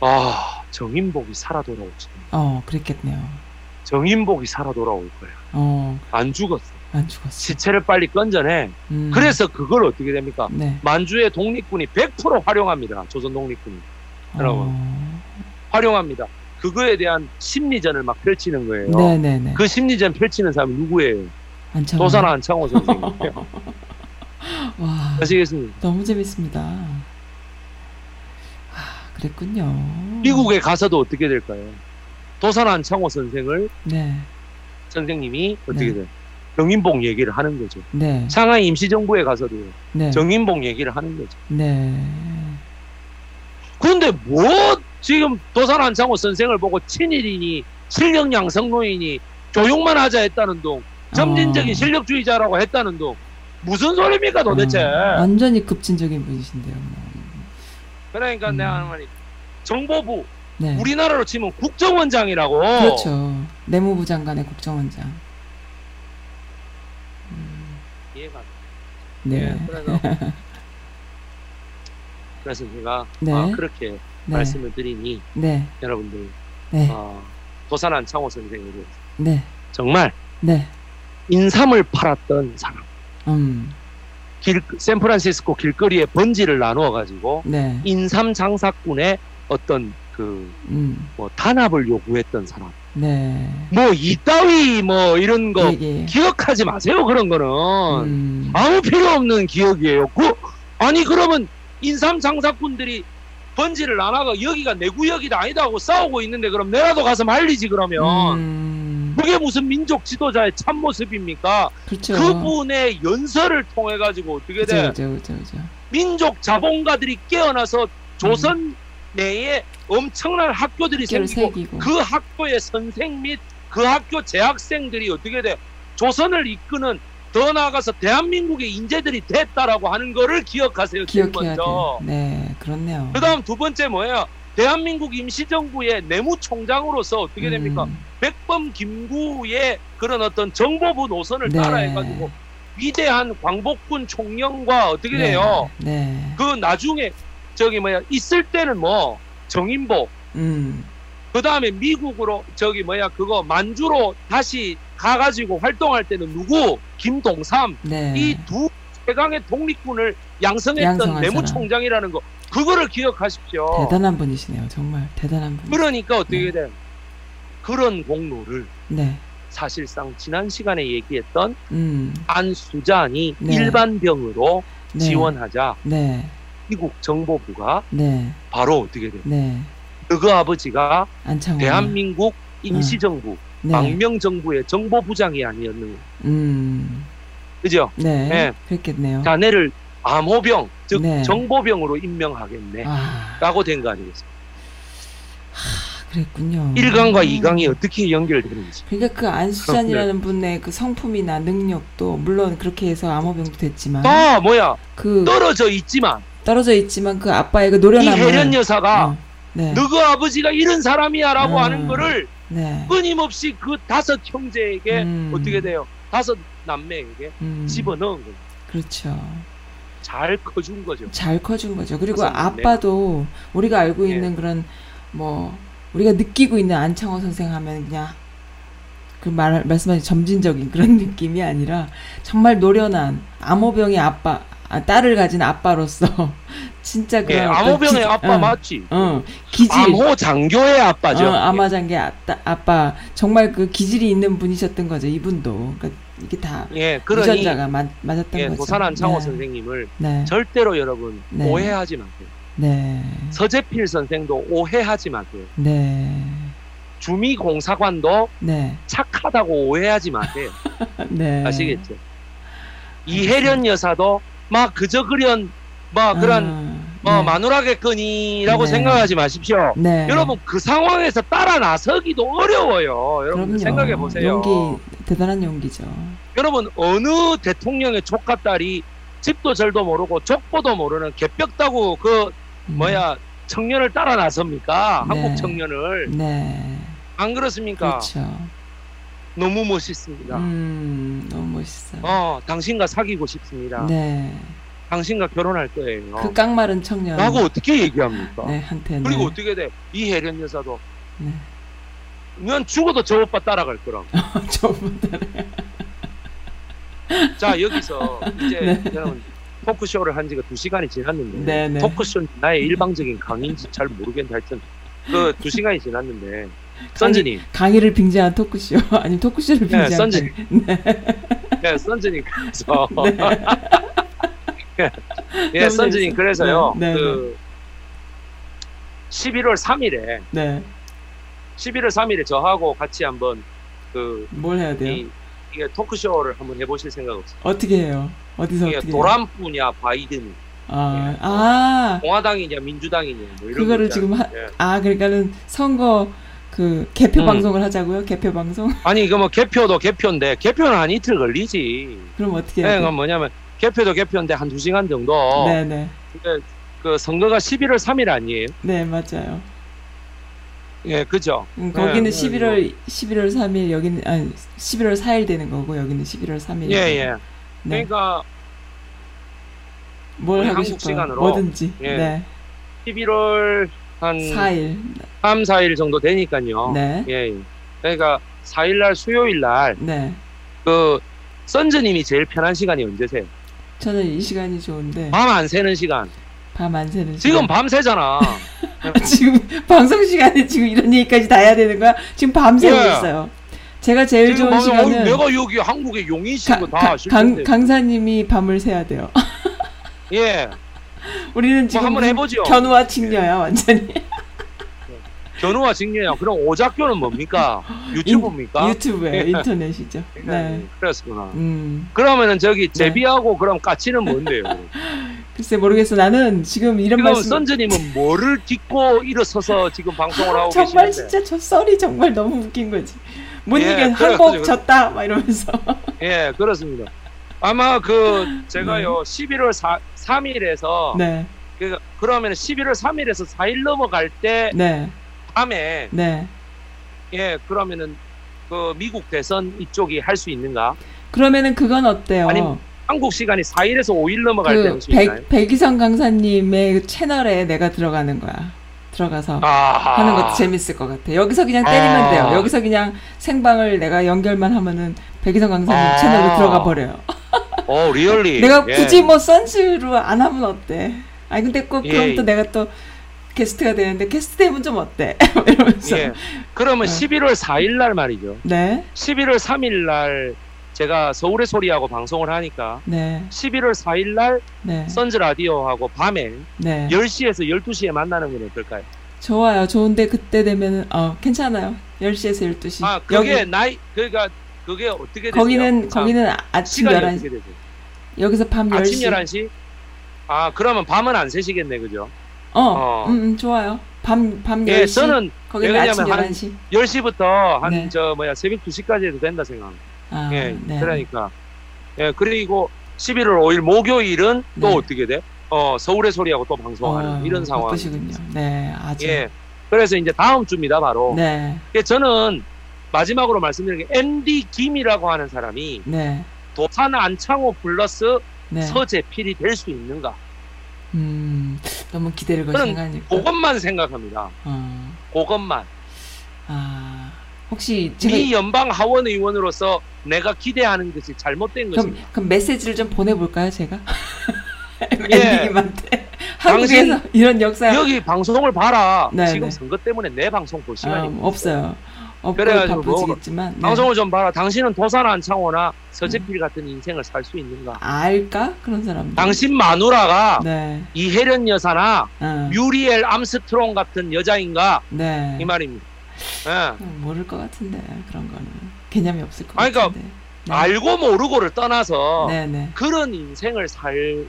아 정인복이 살아 돌아오지. 어, 그랬겠네요. 정인복이 살아 돌아올 거야. 어, 안 죽었어. 안 죽었어. 시체를 빨리 건져내. 음. 그래서 그걸 어떻게 됩니까? 네. 만주의 독립군이 100% 활용합니다. 조선 독립군이. 여러분 어... 활용합니다. 그거에 대한 심리전을 막 펼치는 거예요. 네네네. 그 심리전 펼치는 사람이 누구예요? 안창호. 도산 안창호 선생님이에요. 와. 아시겠습니까? 너무 재밌습니다. 아, 그랬군요. 미국에 가서도 어떻게 될까요? 도산 안창호 선생을 네. 선생님이 어떻게 네. 돼요? 정인봉 얘기를 하는 거죠. 네. 상하이 임시정부에 가서도 네. 정인봉 얘기를 하는 거죠. 네. 그런데 뭐 지금 도산 안창호 선생을 보고 친일이니 실력 양 성노인이 교육만 하자 했다는 동 점진적인 어. 실력주의자라고 했다는 동 무슨 소리입니까 도대체? 어, 완전히 급진적인 분이신데요. 뭐. 그러니까 음. 내가 하는 말이 정보부 네. 우리나라로 치면 국정원장이라고. 그렇죠. 내무부 장관의 국정원장. 음. 이해가. 네. 네. 그래서, 그래서 제가 네. 아, 그렇게 네. 말씀을 드리니 네. 여러분들 네. 어, 도산한 창호 선생으로 네. 정말 네. 인삼을 팔았던 사람. 음. 길, 샌프란시스코 길거리에 번지를 나누어 가지고 네. 인삼 장사꾼의 어떤 그 음. 뭐 단합을 요구했던 사람. 네. 뭐 이따위 뭐 이런 거 예, 예. 기억하지 마세요. 그런 거는 음. 아무 필요 없는 기억이에요. 그 아니 그러면 인삼 장사꾼들이 번지를 나눠가 여기가 내 구역이다 아니다 하고 싸우고 있는데 그럼 내라도 가서 말리지 그러면. 음. 그게 무슨 민족 지도자의 참 모습입니까? 그쵸. 그분의 연설을 통해 가지고 어떻게 돼? 그쵸, 그쵸, 그쵸, 민족 자본가들이 깨어나서 조선 음. 내에 엄청난 학교들이 생기고 새기고. 그 학교의 선생 및 그 학교 재학생들이 어떻게 돼? 조선을 이끄는 더 나아가서 대한민국의 인재들이 됐다라고 하는 거를 기억하세요. 기억해야 먼저. 돼. 네, 그렇네요. 그다음 두 번째 뭐예요? 대한민국 임시정부의 내무총장으로서 어떻게 됩니까? 음. 백범 김구의 그런 어떤 정보부 노선을 네. 따라해가지고 위대한 광복군 총령과 어떻게 네. 돼요? 네. 그 나중에 저기 뭐야 있을 때는 뭐 정인복, 음. 그 다음에 미국으로 저기 뭐야 그거 만주로 다시 가가지고 활동할 때는 누구? 김동삼 네. 이두 최강의 독립군을 양성했던 내무총장이라는 거 그거를 기억하십시오. 대단한 분이시네요. 정말 대단한 분. 그러니까 어떻게 네. 돼? 그런 공로를 네. 사실상 지난 시간에 얘기했던 음. 안수잔이 네. 일반병으로 네. 지원하자 네. 미국 정보부가 네. 바로 어떻게 돼요? 네. 그 아버지가 안창호. 대한민국 임시정부 어. 망명정부의 정보부장이 아니었는 음. 그죠? 네. 네. 그랬겠네요. 자네를 암호병, 즉 네. 정보병으로 임명하겠네. 아. 라고 된 거 아니겠습니까? 아, 그랬군요. 1강과 2강이 어떻게 연결되는지. 그러니까 그 안수잔이라는 분의 그 성품이나 능력도 물론 그렇게 해서 암호병도 됐지만 아 뭐야 그 떨어져 있지만 떨어져 있지만 그 아빠의 그 노련함을 이 혜련 여사가 어, 네. 너그 아버지가 이런 사람이야라고 음, 하는 거를 네. 끊임없이 그 다섯 형제에게 음. 어떻게 돼요? 다섯 남매에게 음. 집어넣은 거예요. 그렇죠. 잘 커준 거죠. 잘 커준 거죠. 그리고 아빠도 우리가 알고 네. 있는 그런 뭐 우리가 느끼고 있는 안창호 선생 하면 그냥 그 말, 말씀하신 점진적인 그런 느낌이 아니라 정말 노련한 암호병의 아빠, 아, 딸을 가진 아빠로서 진짜 그 예, 암호병의 아빠 어, 맞지? 어, 기질. 암호 장교의 아빠죠. 어, 암호장교 아빠, 아빠 정말 그 기질이 있는 분이셨던 거죠. 이분도. 그러니까 이게 다 예, 그러니, 유전자가 맞, 맞았던 예, 거죠. 도산한 창호 네. 선생님을 네. 절대로 여러분 네. 오해하지 마세요. 네. 서재필 선생도 오해하지 마세요. 네. 주미 공사관도 네. 착하다고 오해하지 마세요. 네. 아시겠죠? 이혜련 여사도 막 그저 그련 뭐 그런 아, 뭐 네. 마누라겠거니라고 네. 생각하지 마십시오. 네. 여러분 그 상황에서 따라 나서기도 어려워요. 여러분. 생각해 보세요. 용기 대단한 용기죠. 여러분 어느 대통령의 조카 딸이 집도 절도 모르고 족보도 모르는 개벽다고 그 음. 뭐야 청년을 따라 나섭니까? 네. 한국 청년을. 네. 안 그렇습니까? 그렇죠. 너무 멋있습니다. 음, 너무 멋있어요. 어, 당신과 사귀고 싶습니다. 네. 당신과 결혼할 거예요. 그 깡마른 청년. 라고 어떻게 얘기합니까? 네, 한테. 그리고 어떻게 돼? 이혜련 여사도. 네. 넌 죽어도 저 오빠 따라갈 거라고. 저 오빠 따라. 자, 여기서 이제 네. 여러분 토크쇼를 한 지가 두 시간이 지났는데 네, 네. 토크쇼 나의 일방적인 강의인지 잘 모르겠는데 하여튼 그 두 시간이 지났는데 선즈님 강의를 빙자한 토크쇼 아니 토크쇼를 빙자한 네, 선즈님 네. 네 선즈님 그래서 네. 예 선즈님 그래서요 네, 네, 그 11월 3일에 네 11월 3일에 저하고 같이 한번 그 뭘 해야 돼요? 이, 이게 토크쇼를 한번 해보실 생각 없어요? 어떻게 해요? 어디서 이게 어떻게 도란프냐 바이든 아, 예. 아 공화당이냐 민주당이냐 뭐 이런 그거를 지금 하, 예. 아 그러니까는 선거 그 개표 음. 방송을 하자고요? 개표 방송? 아니 이거 뭐 개표도 개표인데 개표는 한 이틀 걸리지. 그럼 어떻게 해요? 네, 그건 뭐냐면 개표도 개표인데 한 두 시간 정도. 네네. 그, 그 선거가 11월 3일 아니에요? 네 맞아요. 예, 그죠. 음, 거기는 네, 11월 11월 3일 여기는 아니 11월 4일 되는 거고 여기는 11월 3일. 예, 예. 네. 그러니까 뭘 하고 싶어요? 시간으로 뭐든지. 예. 네. 11월 한 4일. 3, 4일 정도 되니까요. 네. 예. 그러니까 4일 날 수요일 날 네. 그 선즈님이 제일 편한 시간이 언제세요? 저는 이 시간이 좋은데. 밤 안 새는 시간. 밤 안 새는 시간. 지금 밤 새잖아. 지금 방송 시간에 지금 이런 얘기까지 다 해야 되는 거야? 지금 밤 새고 예. 있어요. 제가 제일 좋은 밤에, 시간은 내가 여기 한국의 용인시고 다 강, 강사님이 밤을 새야 돼요. 예. 우리는 지금 뭐 한번 해보죠. 견우와 직녀야 완전히. 견우와 직녀야. 그럼 오작교는 뭡니까? 유튜브입니까? 인, 유튜브에 예. 인터넷이죠. 네. 그렇구나. 음. 그러면은 저기 네. 제비하고 네. 그럼 까치는 뭔데요? 글쎄 모르겠어. 나는 지금 이런 말씀. 선즈님은 뭐를 딛고 일어서서 지금 방송을 하고 정말 계시는데? 진짜 저 썰이 정말 너무 웃긴 거지. 못 이겨 예, 한복 졌다 막 이러면서. 예, 그렇습니다. 아마 그 제가요 네. 11월 4, 3일에서 네. 그 그러면 11월 3일에서 4일 넘어갈 때 네. 밤에 네. 예 그러면은 그 미국 대선 이쪽이 할 수 있는가? 그러면은 그건 어때요? 아니 한국 시간이 4일에서 5일 넘어갈 그 때는 백, 백이성 강사님의 채널에 내가 들어가는 거야. 들어가서 아하. 하는 것도 재밌을 것 같아. 여기서 그냥 때리면 아. 돼요. 여기서 그냥 생방을 내가 연결만 하면은 백이성 강사님 아. 채널로 들어가 버려요. 어, 리얼리. 내가 예. 굳이 뭐 선수로 안 하면 어때? 아니 근데 꼭 예. 그럼 또 내가 또 게스트가 되는데 게스트 되면 좀 어때? 이러면서. 예. 그러면 어. 11월 4일 날 말이죠. 네. 11월 3일 날 제가 서울의 소리하고 방송을 하니까 네. 11월 4일 날 네. 선즈 라디오하고 밤에 네. 10시에서 12시에 만나는 건 어떨까요? 좋아요. 좋은데 그때 되면 어 괜찮아요. 10시에서 12시. 아, 그게 여기... 나이 그러니까 그 그게 어떻게 되세요? 거기는 거기는 아침 11시. 여기서 밤 10시. 아침 11시? 아, 그러면 밤은 안 새시겠네. 그죠? 어. 어. 음, 음, 좋아요. 밤, 밤 10시. 예, 저는 거기는 아침 11시. 10시부터 한, 네. 저, 뭐야, 새벽 2시까지 해도 된다 생각. 아, 예, 네. 그러니까. 예, 그리고 11월 5일 목요일은 또 네. 어떻게 돼? 어, 서울의 소리하고 또 방송하는 어, 이런 상황. 바쁘시군요. 네, 아주. 예. 그래서 이제 다음 주입니다, 바로. 네. 예, 저는 마지막으로 말씀드리는 게 MD 김이라고 하는 사람이 네. 도산 안창호 플러스 네. 서재필이 될 수 있는가? 음, 너무 기대를 거시니까. 그것만 생각합니다. 어. 그것만. 아, 혹시 제가... 이 연방 하원 의원으로서 내가 기대하는 것이 잘못된 그럼, 것입니다. 그럼 메시지를 좀 보내볼까요, 제가? 예. MD김한테. 한국에서 이런 역사. 여기 방송을 봐라. 네 지금 네. 선거 때문에 내 방송 볼 시간이 아, 없어요. 그래가지고 뭐 네. 방송을 좀 봐라. 당신은 도산 안창호나 서재필 음. 같은 인생을 살 수 있는가? 알까 그런 사람. 당신 마누라가 네. 이혜련 여사나 어. 뮤리엘 암스트롱 같은 여자인가? 네. 이 말입니다. 네. 모를 것 같은데 그런 거는 개념이 없을 것 아니, 그러니까 같은데. 네. 알고 모르고를 떠나서 네, 네. 그런 인생을 살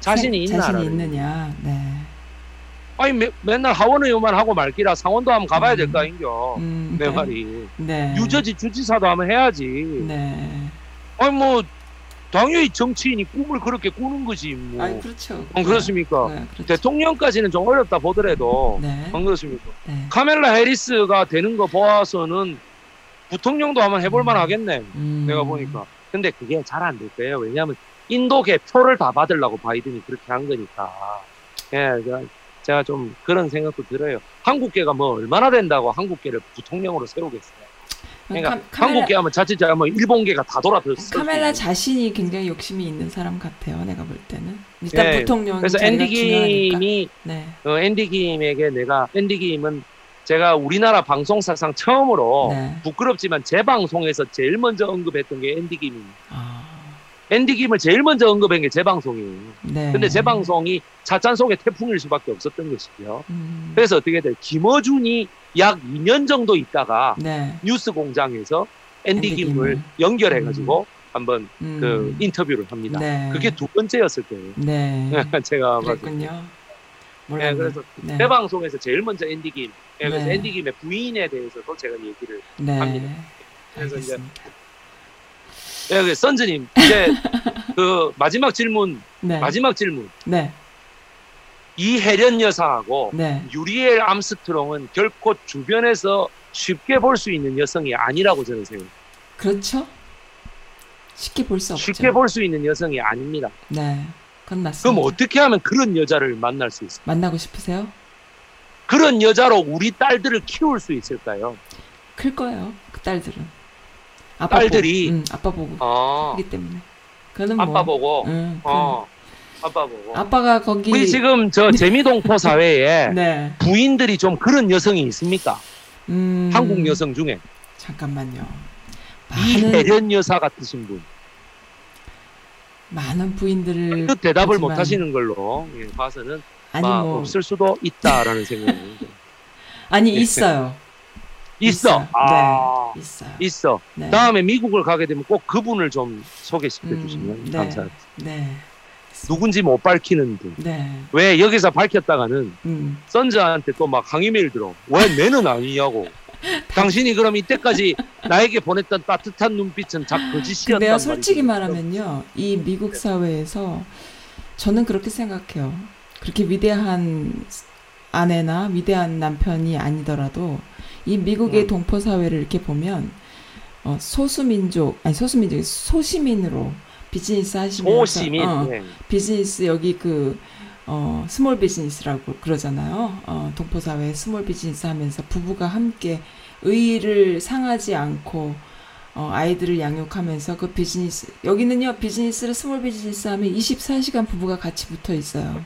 자신이 있나? 자신이 있느냐? 네. 아니 매, 맨날 하원 의원만 하고 말기라 상원도 한번 가봐야 음. 될거 아닌겨 음, 내 네. 말이 네. 유저지 주지사도 한번 해야지 네. 아니 뭐 당연히 정치인이 꿈을 그렇게 꾸는 거지 뭐 아니 그렇죠 어, 그렇습니까 네, 그렇죠. 대통령까지는 좀 어렵다 보더라도 네. 안 그렇습니까 네. 카멜라 해리스가 되는 거 보아서는 부통령도 한번 해볼 음. 만 하겠네 음. 내가 보니까 근데 그게 잘 안 될 거예요 왜냐하면 인도계 표를 다 받으려고 바이든이 그렇게 한 거니까 예, 제가 좀 그런 생각도 들어요. 한국계가 뭐 얼마나 된다고 한국계를 부통령으로 세우겠어요. 그러니까 카, 한국계 하면 자칫 뭐 일본계가 다 돌아들었어. 카멜라 자신이 굉장히 욕심이 있는 사람 같아요. 내가 볼 때는 일단 네, 부통령 그래서 앤디 김이 네. 어, 앤디 김에게 내가 앤디 김은 제가 우리나라 방송사상 처음으로 네. 부끄럽지만 제 방송에서 제일 먼저 언급했던 게 앤디 김입니다. 아. 앤디 김을 제일 먼저 언급한 게제 방송이에요. 네. 근데 제 방송이 차찬 속의 태풍일 수밖에 없었던 것이고요. 음. 그래서 어떻게 돼요? 김어준이 약 2년 정도 있다가 네. 뉴스 공장에서 앤디, 김을 김 연결해가지고 음. 한번 음. 그 인터뷰를 합니다. 네. 그게 두 번째였을 거예요. 네. 제가 그랬군요. 네, 그래서 네. 제 방송에서 제일 먼저 앤디 김, 네, 그래서 네. 앤디 김의 부인에 대해서도 제가 얘기를 네. 합니다. 그래서 알겠습니다. 이제 예, 그 선즈님 이제 그 마지막 질문, 네. 마지막 질문. 네. 이혜련 여사하고 네. 유리엘 암스트롱은 결코 주변에서 쉽게 볼 수 있는 여성이 아니라고 저는 생각해요. 그렇죠. 쉽게 볼 수 없죠. 쉽게 볼 수 있는 여성이 아닙니다. 네, 그건 맞습니다. 그럼 어떻게 하면 그런 여자를 만날 수 있을까요? 만나고 싶으세요? 그런 여자로 우리 딸들을 키울 수 있을까요? 클 거예요, 그 딸들은. 아빠 딸들이. 보고, 응, 아빠 보고. 어. 하기 때문에. 그는 아빠 뭐, 보고? 응, 어. 아빠 보고. 아빠가 거기 우리 지금 저 재미동포 사회에 네. 부인들이 좀 그런 여성이 있습니까? 음... 한국 여성 중에. 잠깐만요. 이혜련 여사 같으신 분. 많은 부인들을 그 대답을 하지만... 못 하시는 걸로. 예, 봐서는 아니 뭐. 없을 수도 있다라는 생각이 아니 있어요. 있어. 아, 네, 있어요. 있어. 네. 다음에 미국을 가게 되면 꼭 그분을 좀 소개시켜 음, 주시면 음, 네, 감사하겠습니다. 네. 누군지 못 밝히는 분. 네. 왜 여기서 밝혔다가는 음. 선즈한테 또 막 항의 메일 들어. 왜 내는 아니냐고. 당신이 그럼 이때까지 나에게 보냈던 따뜻한 눈빛은 작 거짓이었단 말이죠. 솔직히 말하면요. 이 미국 사회에서 저는 그렇게 생각해요. 그렇게 위대한 아내나 위대한 남편이 아니더라도 이 미국의 음. 동포 사회를 이렇게 보면 어, 소수민족 아니 소수민족 소시민으로 비즈니스 하시면서 소시민 어, 네. 비즈니스 여기 그 어, small business라고 그러잖아요. 어, 동포 사회 small business 하면서 부부가 함께 의를 상하지 않고 어, 아이들을 양육하면서 그 비즈니스 여기는요 비즈니스를 small business 하면 24시간 부부가 같이 붙어 있어요.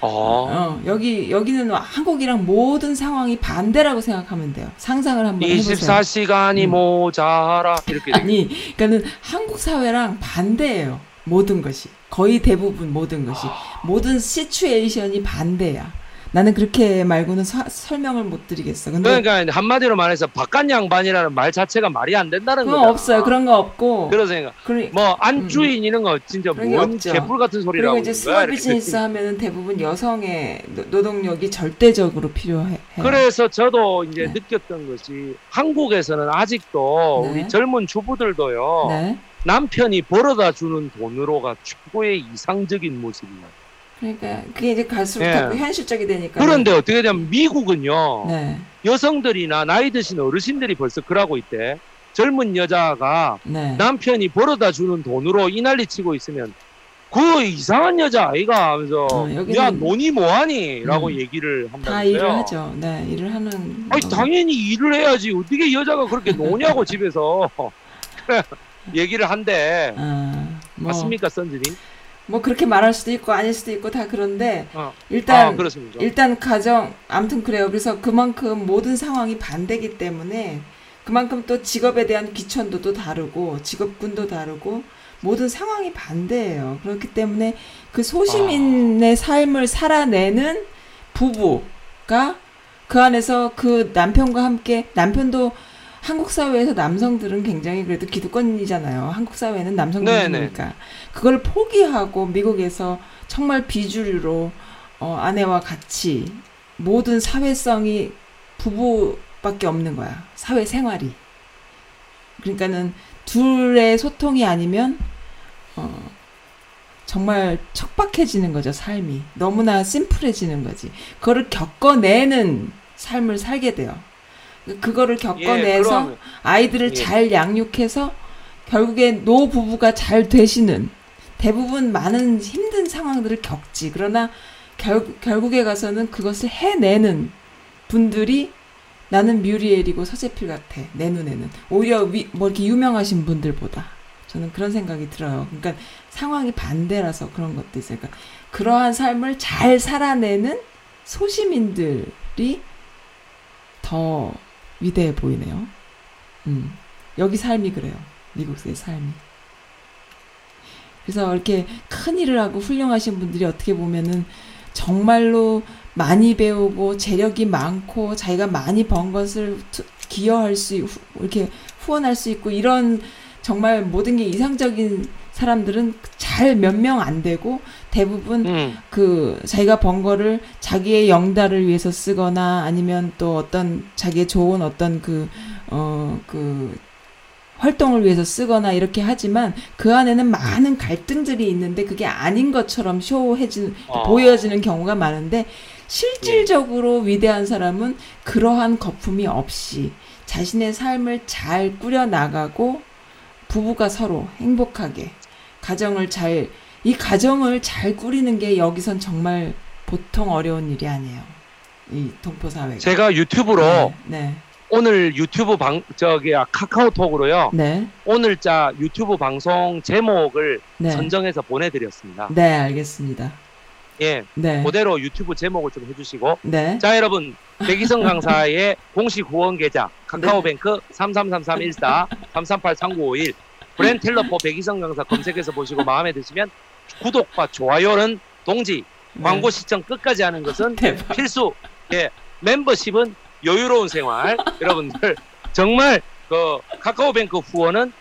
어. 어, 여기 여기는 한국이랑 모든 상황이 반대라고 생각하면 돼요. 상상을 한번 해보세요. 24시간이 음. 모자라 이렇게 아니, 그러니까는 한국 사회랑 반대예요. 모든 것이 거의 대부분 모든 것이 모든 시츄에이션이 반대야. 나는 그렇게 말고는 서, 설명을 못 드리겠어. 근데 그러니까 한마디로 말해서 바깥 양반이라는 말 자체가 말이 안 된다는 거 없어요. 그런 거 없고. 그러니까 그러, 뭐 안 주인 음. 이런 거 진짜 뭔 개뿔 같은 소리라고. 그리고 이제 small business 하면은 대부분 여성의 노동력이 절대적으로 필요해. 그래서 저도 이제 네. 느꼈던 것이 한국에서는 아직도 네. 우리 젊은 주부들도요. 네. 남편이 벌어다 주는 돈으로가 최고의 이상적인 모습이에요. 그러니까 그게 이제 갈수록 네. 현실적이 되니까. 그런데 어떻게 되면 미국은요. 네. 여성들이나 나이 드신 어르신들이 벌써 그러고 있대. 젊은 여자가 네. 남편이 벌어다 주는 돈으로 이 난리 치고 있으면 그 이상한 여자 아이가 하면서 어, 야 너니 뭐하니? 라고 음. 얘기를 한다면서요. 다 일을 하죠. 네 일을 하는 아니 어. 당연히 일을 해야지 어떻게 여자가 그렇게 노냐고 집에서 얘기를 한대 아, 뭐. 맞습니까 선진이? 뭐 그렇게 말할 수도 있고 아닐 수도 있고 다 그런데 어. 일단 아, 일단 가정 아무튼 그래요. 그래서 그만큼 모든 상황이 반대기 때문에 그만큼 또 직업에 대한 귀천도도 다르고 직업군도 다르고 모든 상황이 반대예요. 그렇기 때문에 그 소시민의 아. 삶을 살아내는 부부가 그 안에서 그 남편과 함께 남편도 한국 사회에서 남성들은 굉장히 그래도 기득권이잖아요. 한국 사회는 남성들이니까 그걸 포기하고 미국에서 정말 비주류로 어, 아내와 같이 모든 사회성이 부부밖에 없는 거야. 사회 생활이. 그러니까는 둘의 소통이 아니면 어, 정말 척박해지는 거죠, 삶이. 너무나 심플해지는 거지. 그거를 겪어내는 삶을 살게 돼요. 그거를 겪어내서 예, 아이들을 예. 잘 양육해서 결국에 노 부부가 잘 되시는 대부분 많은 힘든 상황들을 겪지. 그러나 결, 결국에 가서는 그것을 해내는 분들이 나는 뮤리엘이고 서재필 같아. 내 눈에는. 오히려 위, 뭐 이렇게 유명하신 분들보다. 저는 그런 생각이 들어요. 그러니까 상황이 반대라서 그런 것도 있어요. 그러니까 그러한 삶을 잘 살아내는 소시민들이 더 위대해 보이네요. 음. 여기 삶이 그래요. 미국의 삶이. 그래서 이렇게 큰 일을 하고 훌륭하신 분들이 어떻게 보면은 정말로 많이 배우고 재력이 많고 자기가 많이 번 것을 기여할 수 이렇게 후원할 수 있고 이런 정말 모든 게 이상적인 사람들은 잘 몇 명 안 되고 대부분 음. 그 자기가 번 거를 자기의 영달을 위해서 쓰거나 아니면 또 어떤 자기의 좋은 어떤 그 어, 그 활동을 위해서 쓰거나 이렇게 하지만 그 안에는 많은 갈등들이 있는데 그게 아닌 것처럼 쇼해진 어. 보여지는 경우가 많은데 실질적으로 예. 위대한 사람은 그러한 거품이 없이 자신의 삶을 잘 꾸려 나가고 부부가 서로 행복하게 가정을 잘, 이 가정을 잘 꾸리는 게 여기선 정말 보통 어려운 일이 아니에요. 이 동포 사회가. 제가 유튜브로 네, 네. 오늘 유튜브 방 저기 아, 카카오톡으로요. 네. 오늘자 유튜브 방송 제목을 네. 선정해서 보내드렸습니다. 네, 알겠습니다. 예, 네. 그대로 유튜브 제목을 좀 해주시고. 네. 자, 여러분 백이성 강사의 공식 후원 계좌 카카오뱅크 333314 3383951 브랜 텔러포 백이성 강사 검색해서 보시고 마음에 드시면 구독과 좋아요는 동지 네. 광고 시청 끝까지 하는 것은 대박. 필수. 예, 멤버십은 여유로운 생활. 여러분들 정말 그 카카오뱅크 후원은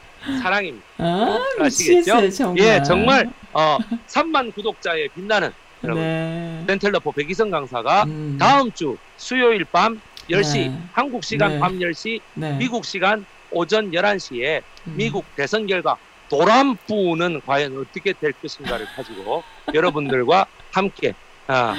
사랑입니다. 아, 아시겠죠? 정말. 예, 정말 어 3만 구독자의 빛나는 여러분 네. 렌텔러포 백이성 강사가 음. 다음 주 수요일 밤 10시 네. 한국 시간 네. 밤 10시 미국 시간 오전 11시에 음. 미국 대선 결과 도란부는 과연 어떻게 될 것인가를 가지고 여러분들과 함께 아,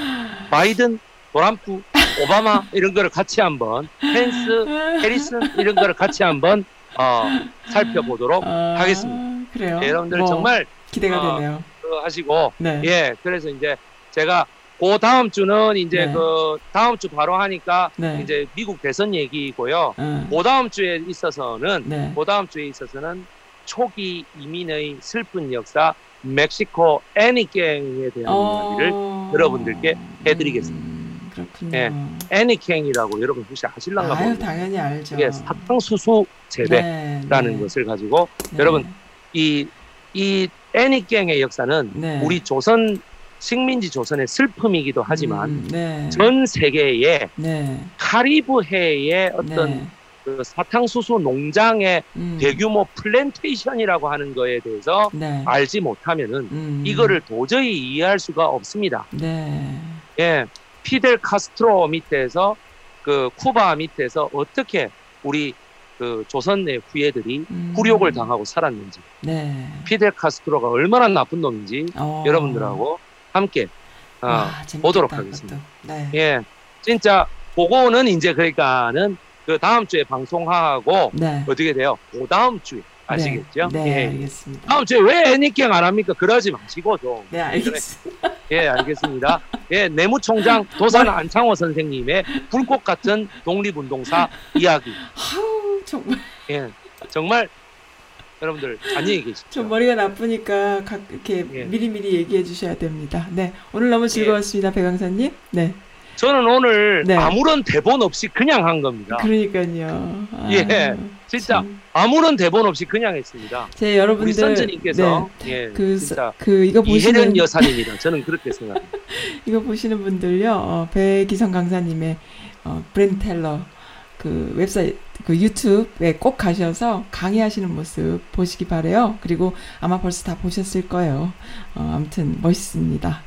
바이든, 도란프, 오바마 이런 거를 같이 한번 펜스, 해리슨 이런 거를 같이 한번 어, 살펴보도록 아, 하겠습니다. 그래요. 네, 여러분들 뭐, 정말 기대가 어, 되네요. 그 하시고 네. 예 그래서 이제 제가 그 다음 주는 이제 네. 그 다음 주 바로 하니까 네. 이제 미국 대선 얘기고요. 음. 그 다음 주에 있어서는 네. 그 다음 주에 있어서는 초기 이민의 슬픈 역사 멕시코 애니갱에 대한 어... 이야기를 여러분들께 해드리겠습니다. 음, 그렇군요. 예, 애니갱이라고 여러분 혹시 아실랑가 모르겠 당연히 알죠. 이게 사탕수수 재배라는 네, 네. 것을 가지고 네. 여러분 이 이 애니깽의 역사는 네. 우리 조선 식민지 조선의 슬픔이기도 하지만 음, 네. 전 세계에 네. 카리브해의 어떤 네. 그 사탕수수 농장의 음, 대규모 플랜테이션이라고 하는 거에 대해서 네. 알지 못하면은 음, 이거를 도저히 이해할 수가 없습니다. 네. 예, 피델 카스트로 밑에서 그 쿠바 밑에서 어떻게 우리 그 조선의 후예들이 음, 굴욕을 당하고 살았는지 네. 피델 카스트로가 얼마나 나쁜 놈인지 어. 여러분들하고 함께 어, 와, 재밌겠다, 보도록. 하겠습니다. 네. 예, 진짜 그거는 이제 그러니까는 그 다음 주에 방송하고 네. 어떻게 돼요? 그 다음 주에 아시겠죠? 네, 네, 예. 알겠습니다. 다음 주에 왜 애니깽 안 합니까? 그러지 마시고 좀. 네, 알겠습니다. 예, 알겠습니다. 예, 내무총장 도산 안창호 선생님의 불꽃 같은 독립운동사 이야기. 아우, 정말 예, 정말 여러분들 안녕히 저 계십시오. 머리가 나쁘니까 각 이렇게 예. 미리미리 얘기해 주셔야 됩니다. 네, 오늘 너무 즐거웠습니다, 배 강사님. 네, 저는 오늘 네. 아무런 대본 없이 그냥 한 겁니다. 그러니까요. 아, 예, 진짜 참. 아무런 대본 없이 그냥 했습니다. 제 여러분들 선즈님께서 예, 네, 그, 진짜 그 이거 보시는 이혜련 여사님이다. 저는 그렇게 생각합니다. 이거 보시는 분들요, 어, 배기성 강사님의 어, 브랜드 텔러 그 웹사이트, 그 유튜브에 꼭 가셔서 강의하시는 모습 보시기 바래요. 그리고 아마 벌써 다 보셨을 거예요. 어, 아무튼 멋있습니다.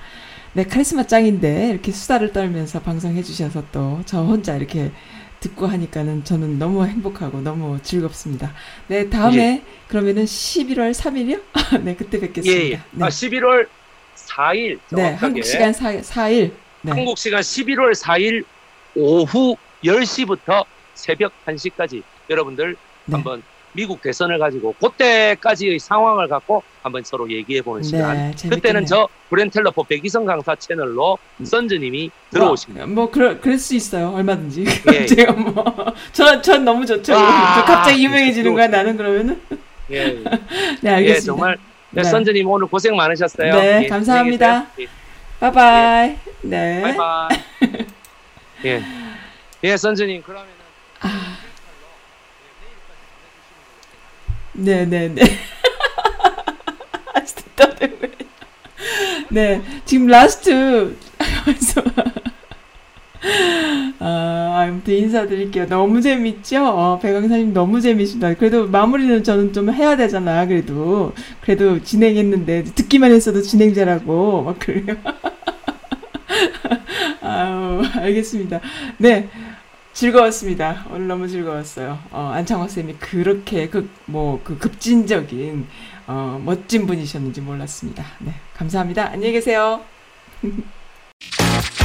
네, 카리스마 짱인데 이렇게 수다를 떨면서 방송해 주셔서 또 저 혼자 이렇게 듣고 하니까는 저는 너무 행복하고 너무 즐겁습니다. 네, 다음에 그러면은 11월 3일이요? 네, 그때 뵙겠습니다. 예, 예. 네. 아, 11월 4일 정확하게 네, 한국 시간 4, 4일. 네. 한국 시간 11월 4일 오후 10시부터 새벽 1시까지 여러분들 네. 한번 미국 대선을 가지고 그때까지의 상황을 갖고 한번 서로 얘기해 보는 시간. 네, 재밌겠네요. 그때는 저 브렌텔러포 백이성 강사 채널로 선즈님이 들어오십니다. 뭐, 뭐 그럴 그럴 수 있어요. 얼마든지. 예. 제가 뭐전전 너무 좋죠. 와, 저 갑자기 유명해지는 거야. 나는 그러면은. 예, 네, 알겠습니다. 예, 정말 네, 네. 선즈님 오늘 고생 많으셨어요. 네, 예, 감사합니다. 계세요. 바이바이. 네. 예, 바이바이. 예, 예, 선즈님 그러면은 아. 네, 네, 네. 아, 진짜 있네. 네, 지금 라스트 아, 아무튼 인사드릴게요. 너무 재밌죠? 어, 배강사님 너무 재밌습니다. 그래도 마무리는 저는 좀 해야 되잖아. 그래도 그래도 진행했는데 듣기만 했어도 진행자라고 막 그래요. 아우, 알겠습니다. 네. 즐거웠습니다. 오늘 너무 즐거웠어요. 어, 안창호 쌤이 그렇게 그, 뭐, 그 급진적인, 어, 멋진 분이셨는지 몰랐습니다. 네. 감사합니다. 안녕히 계세요.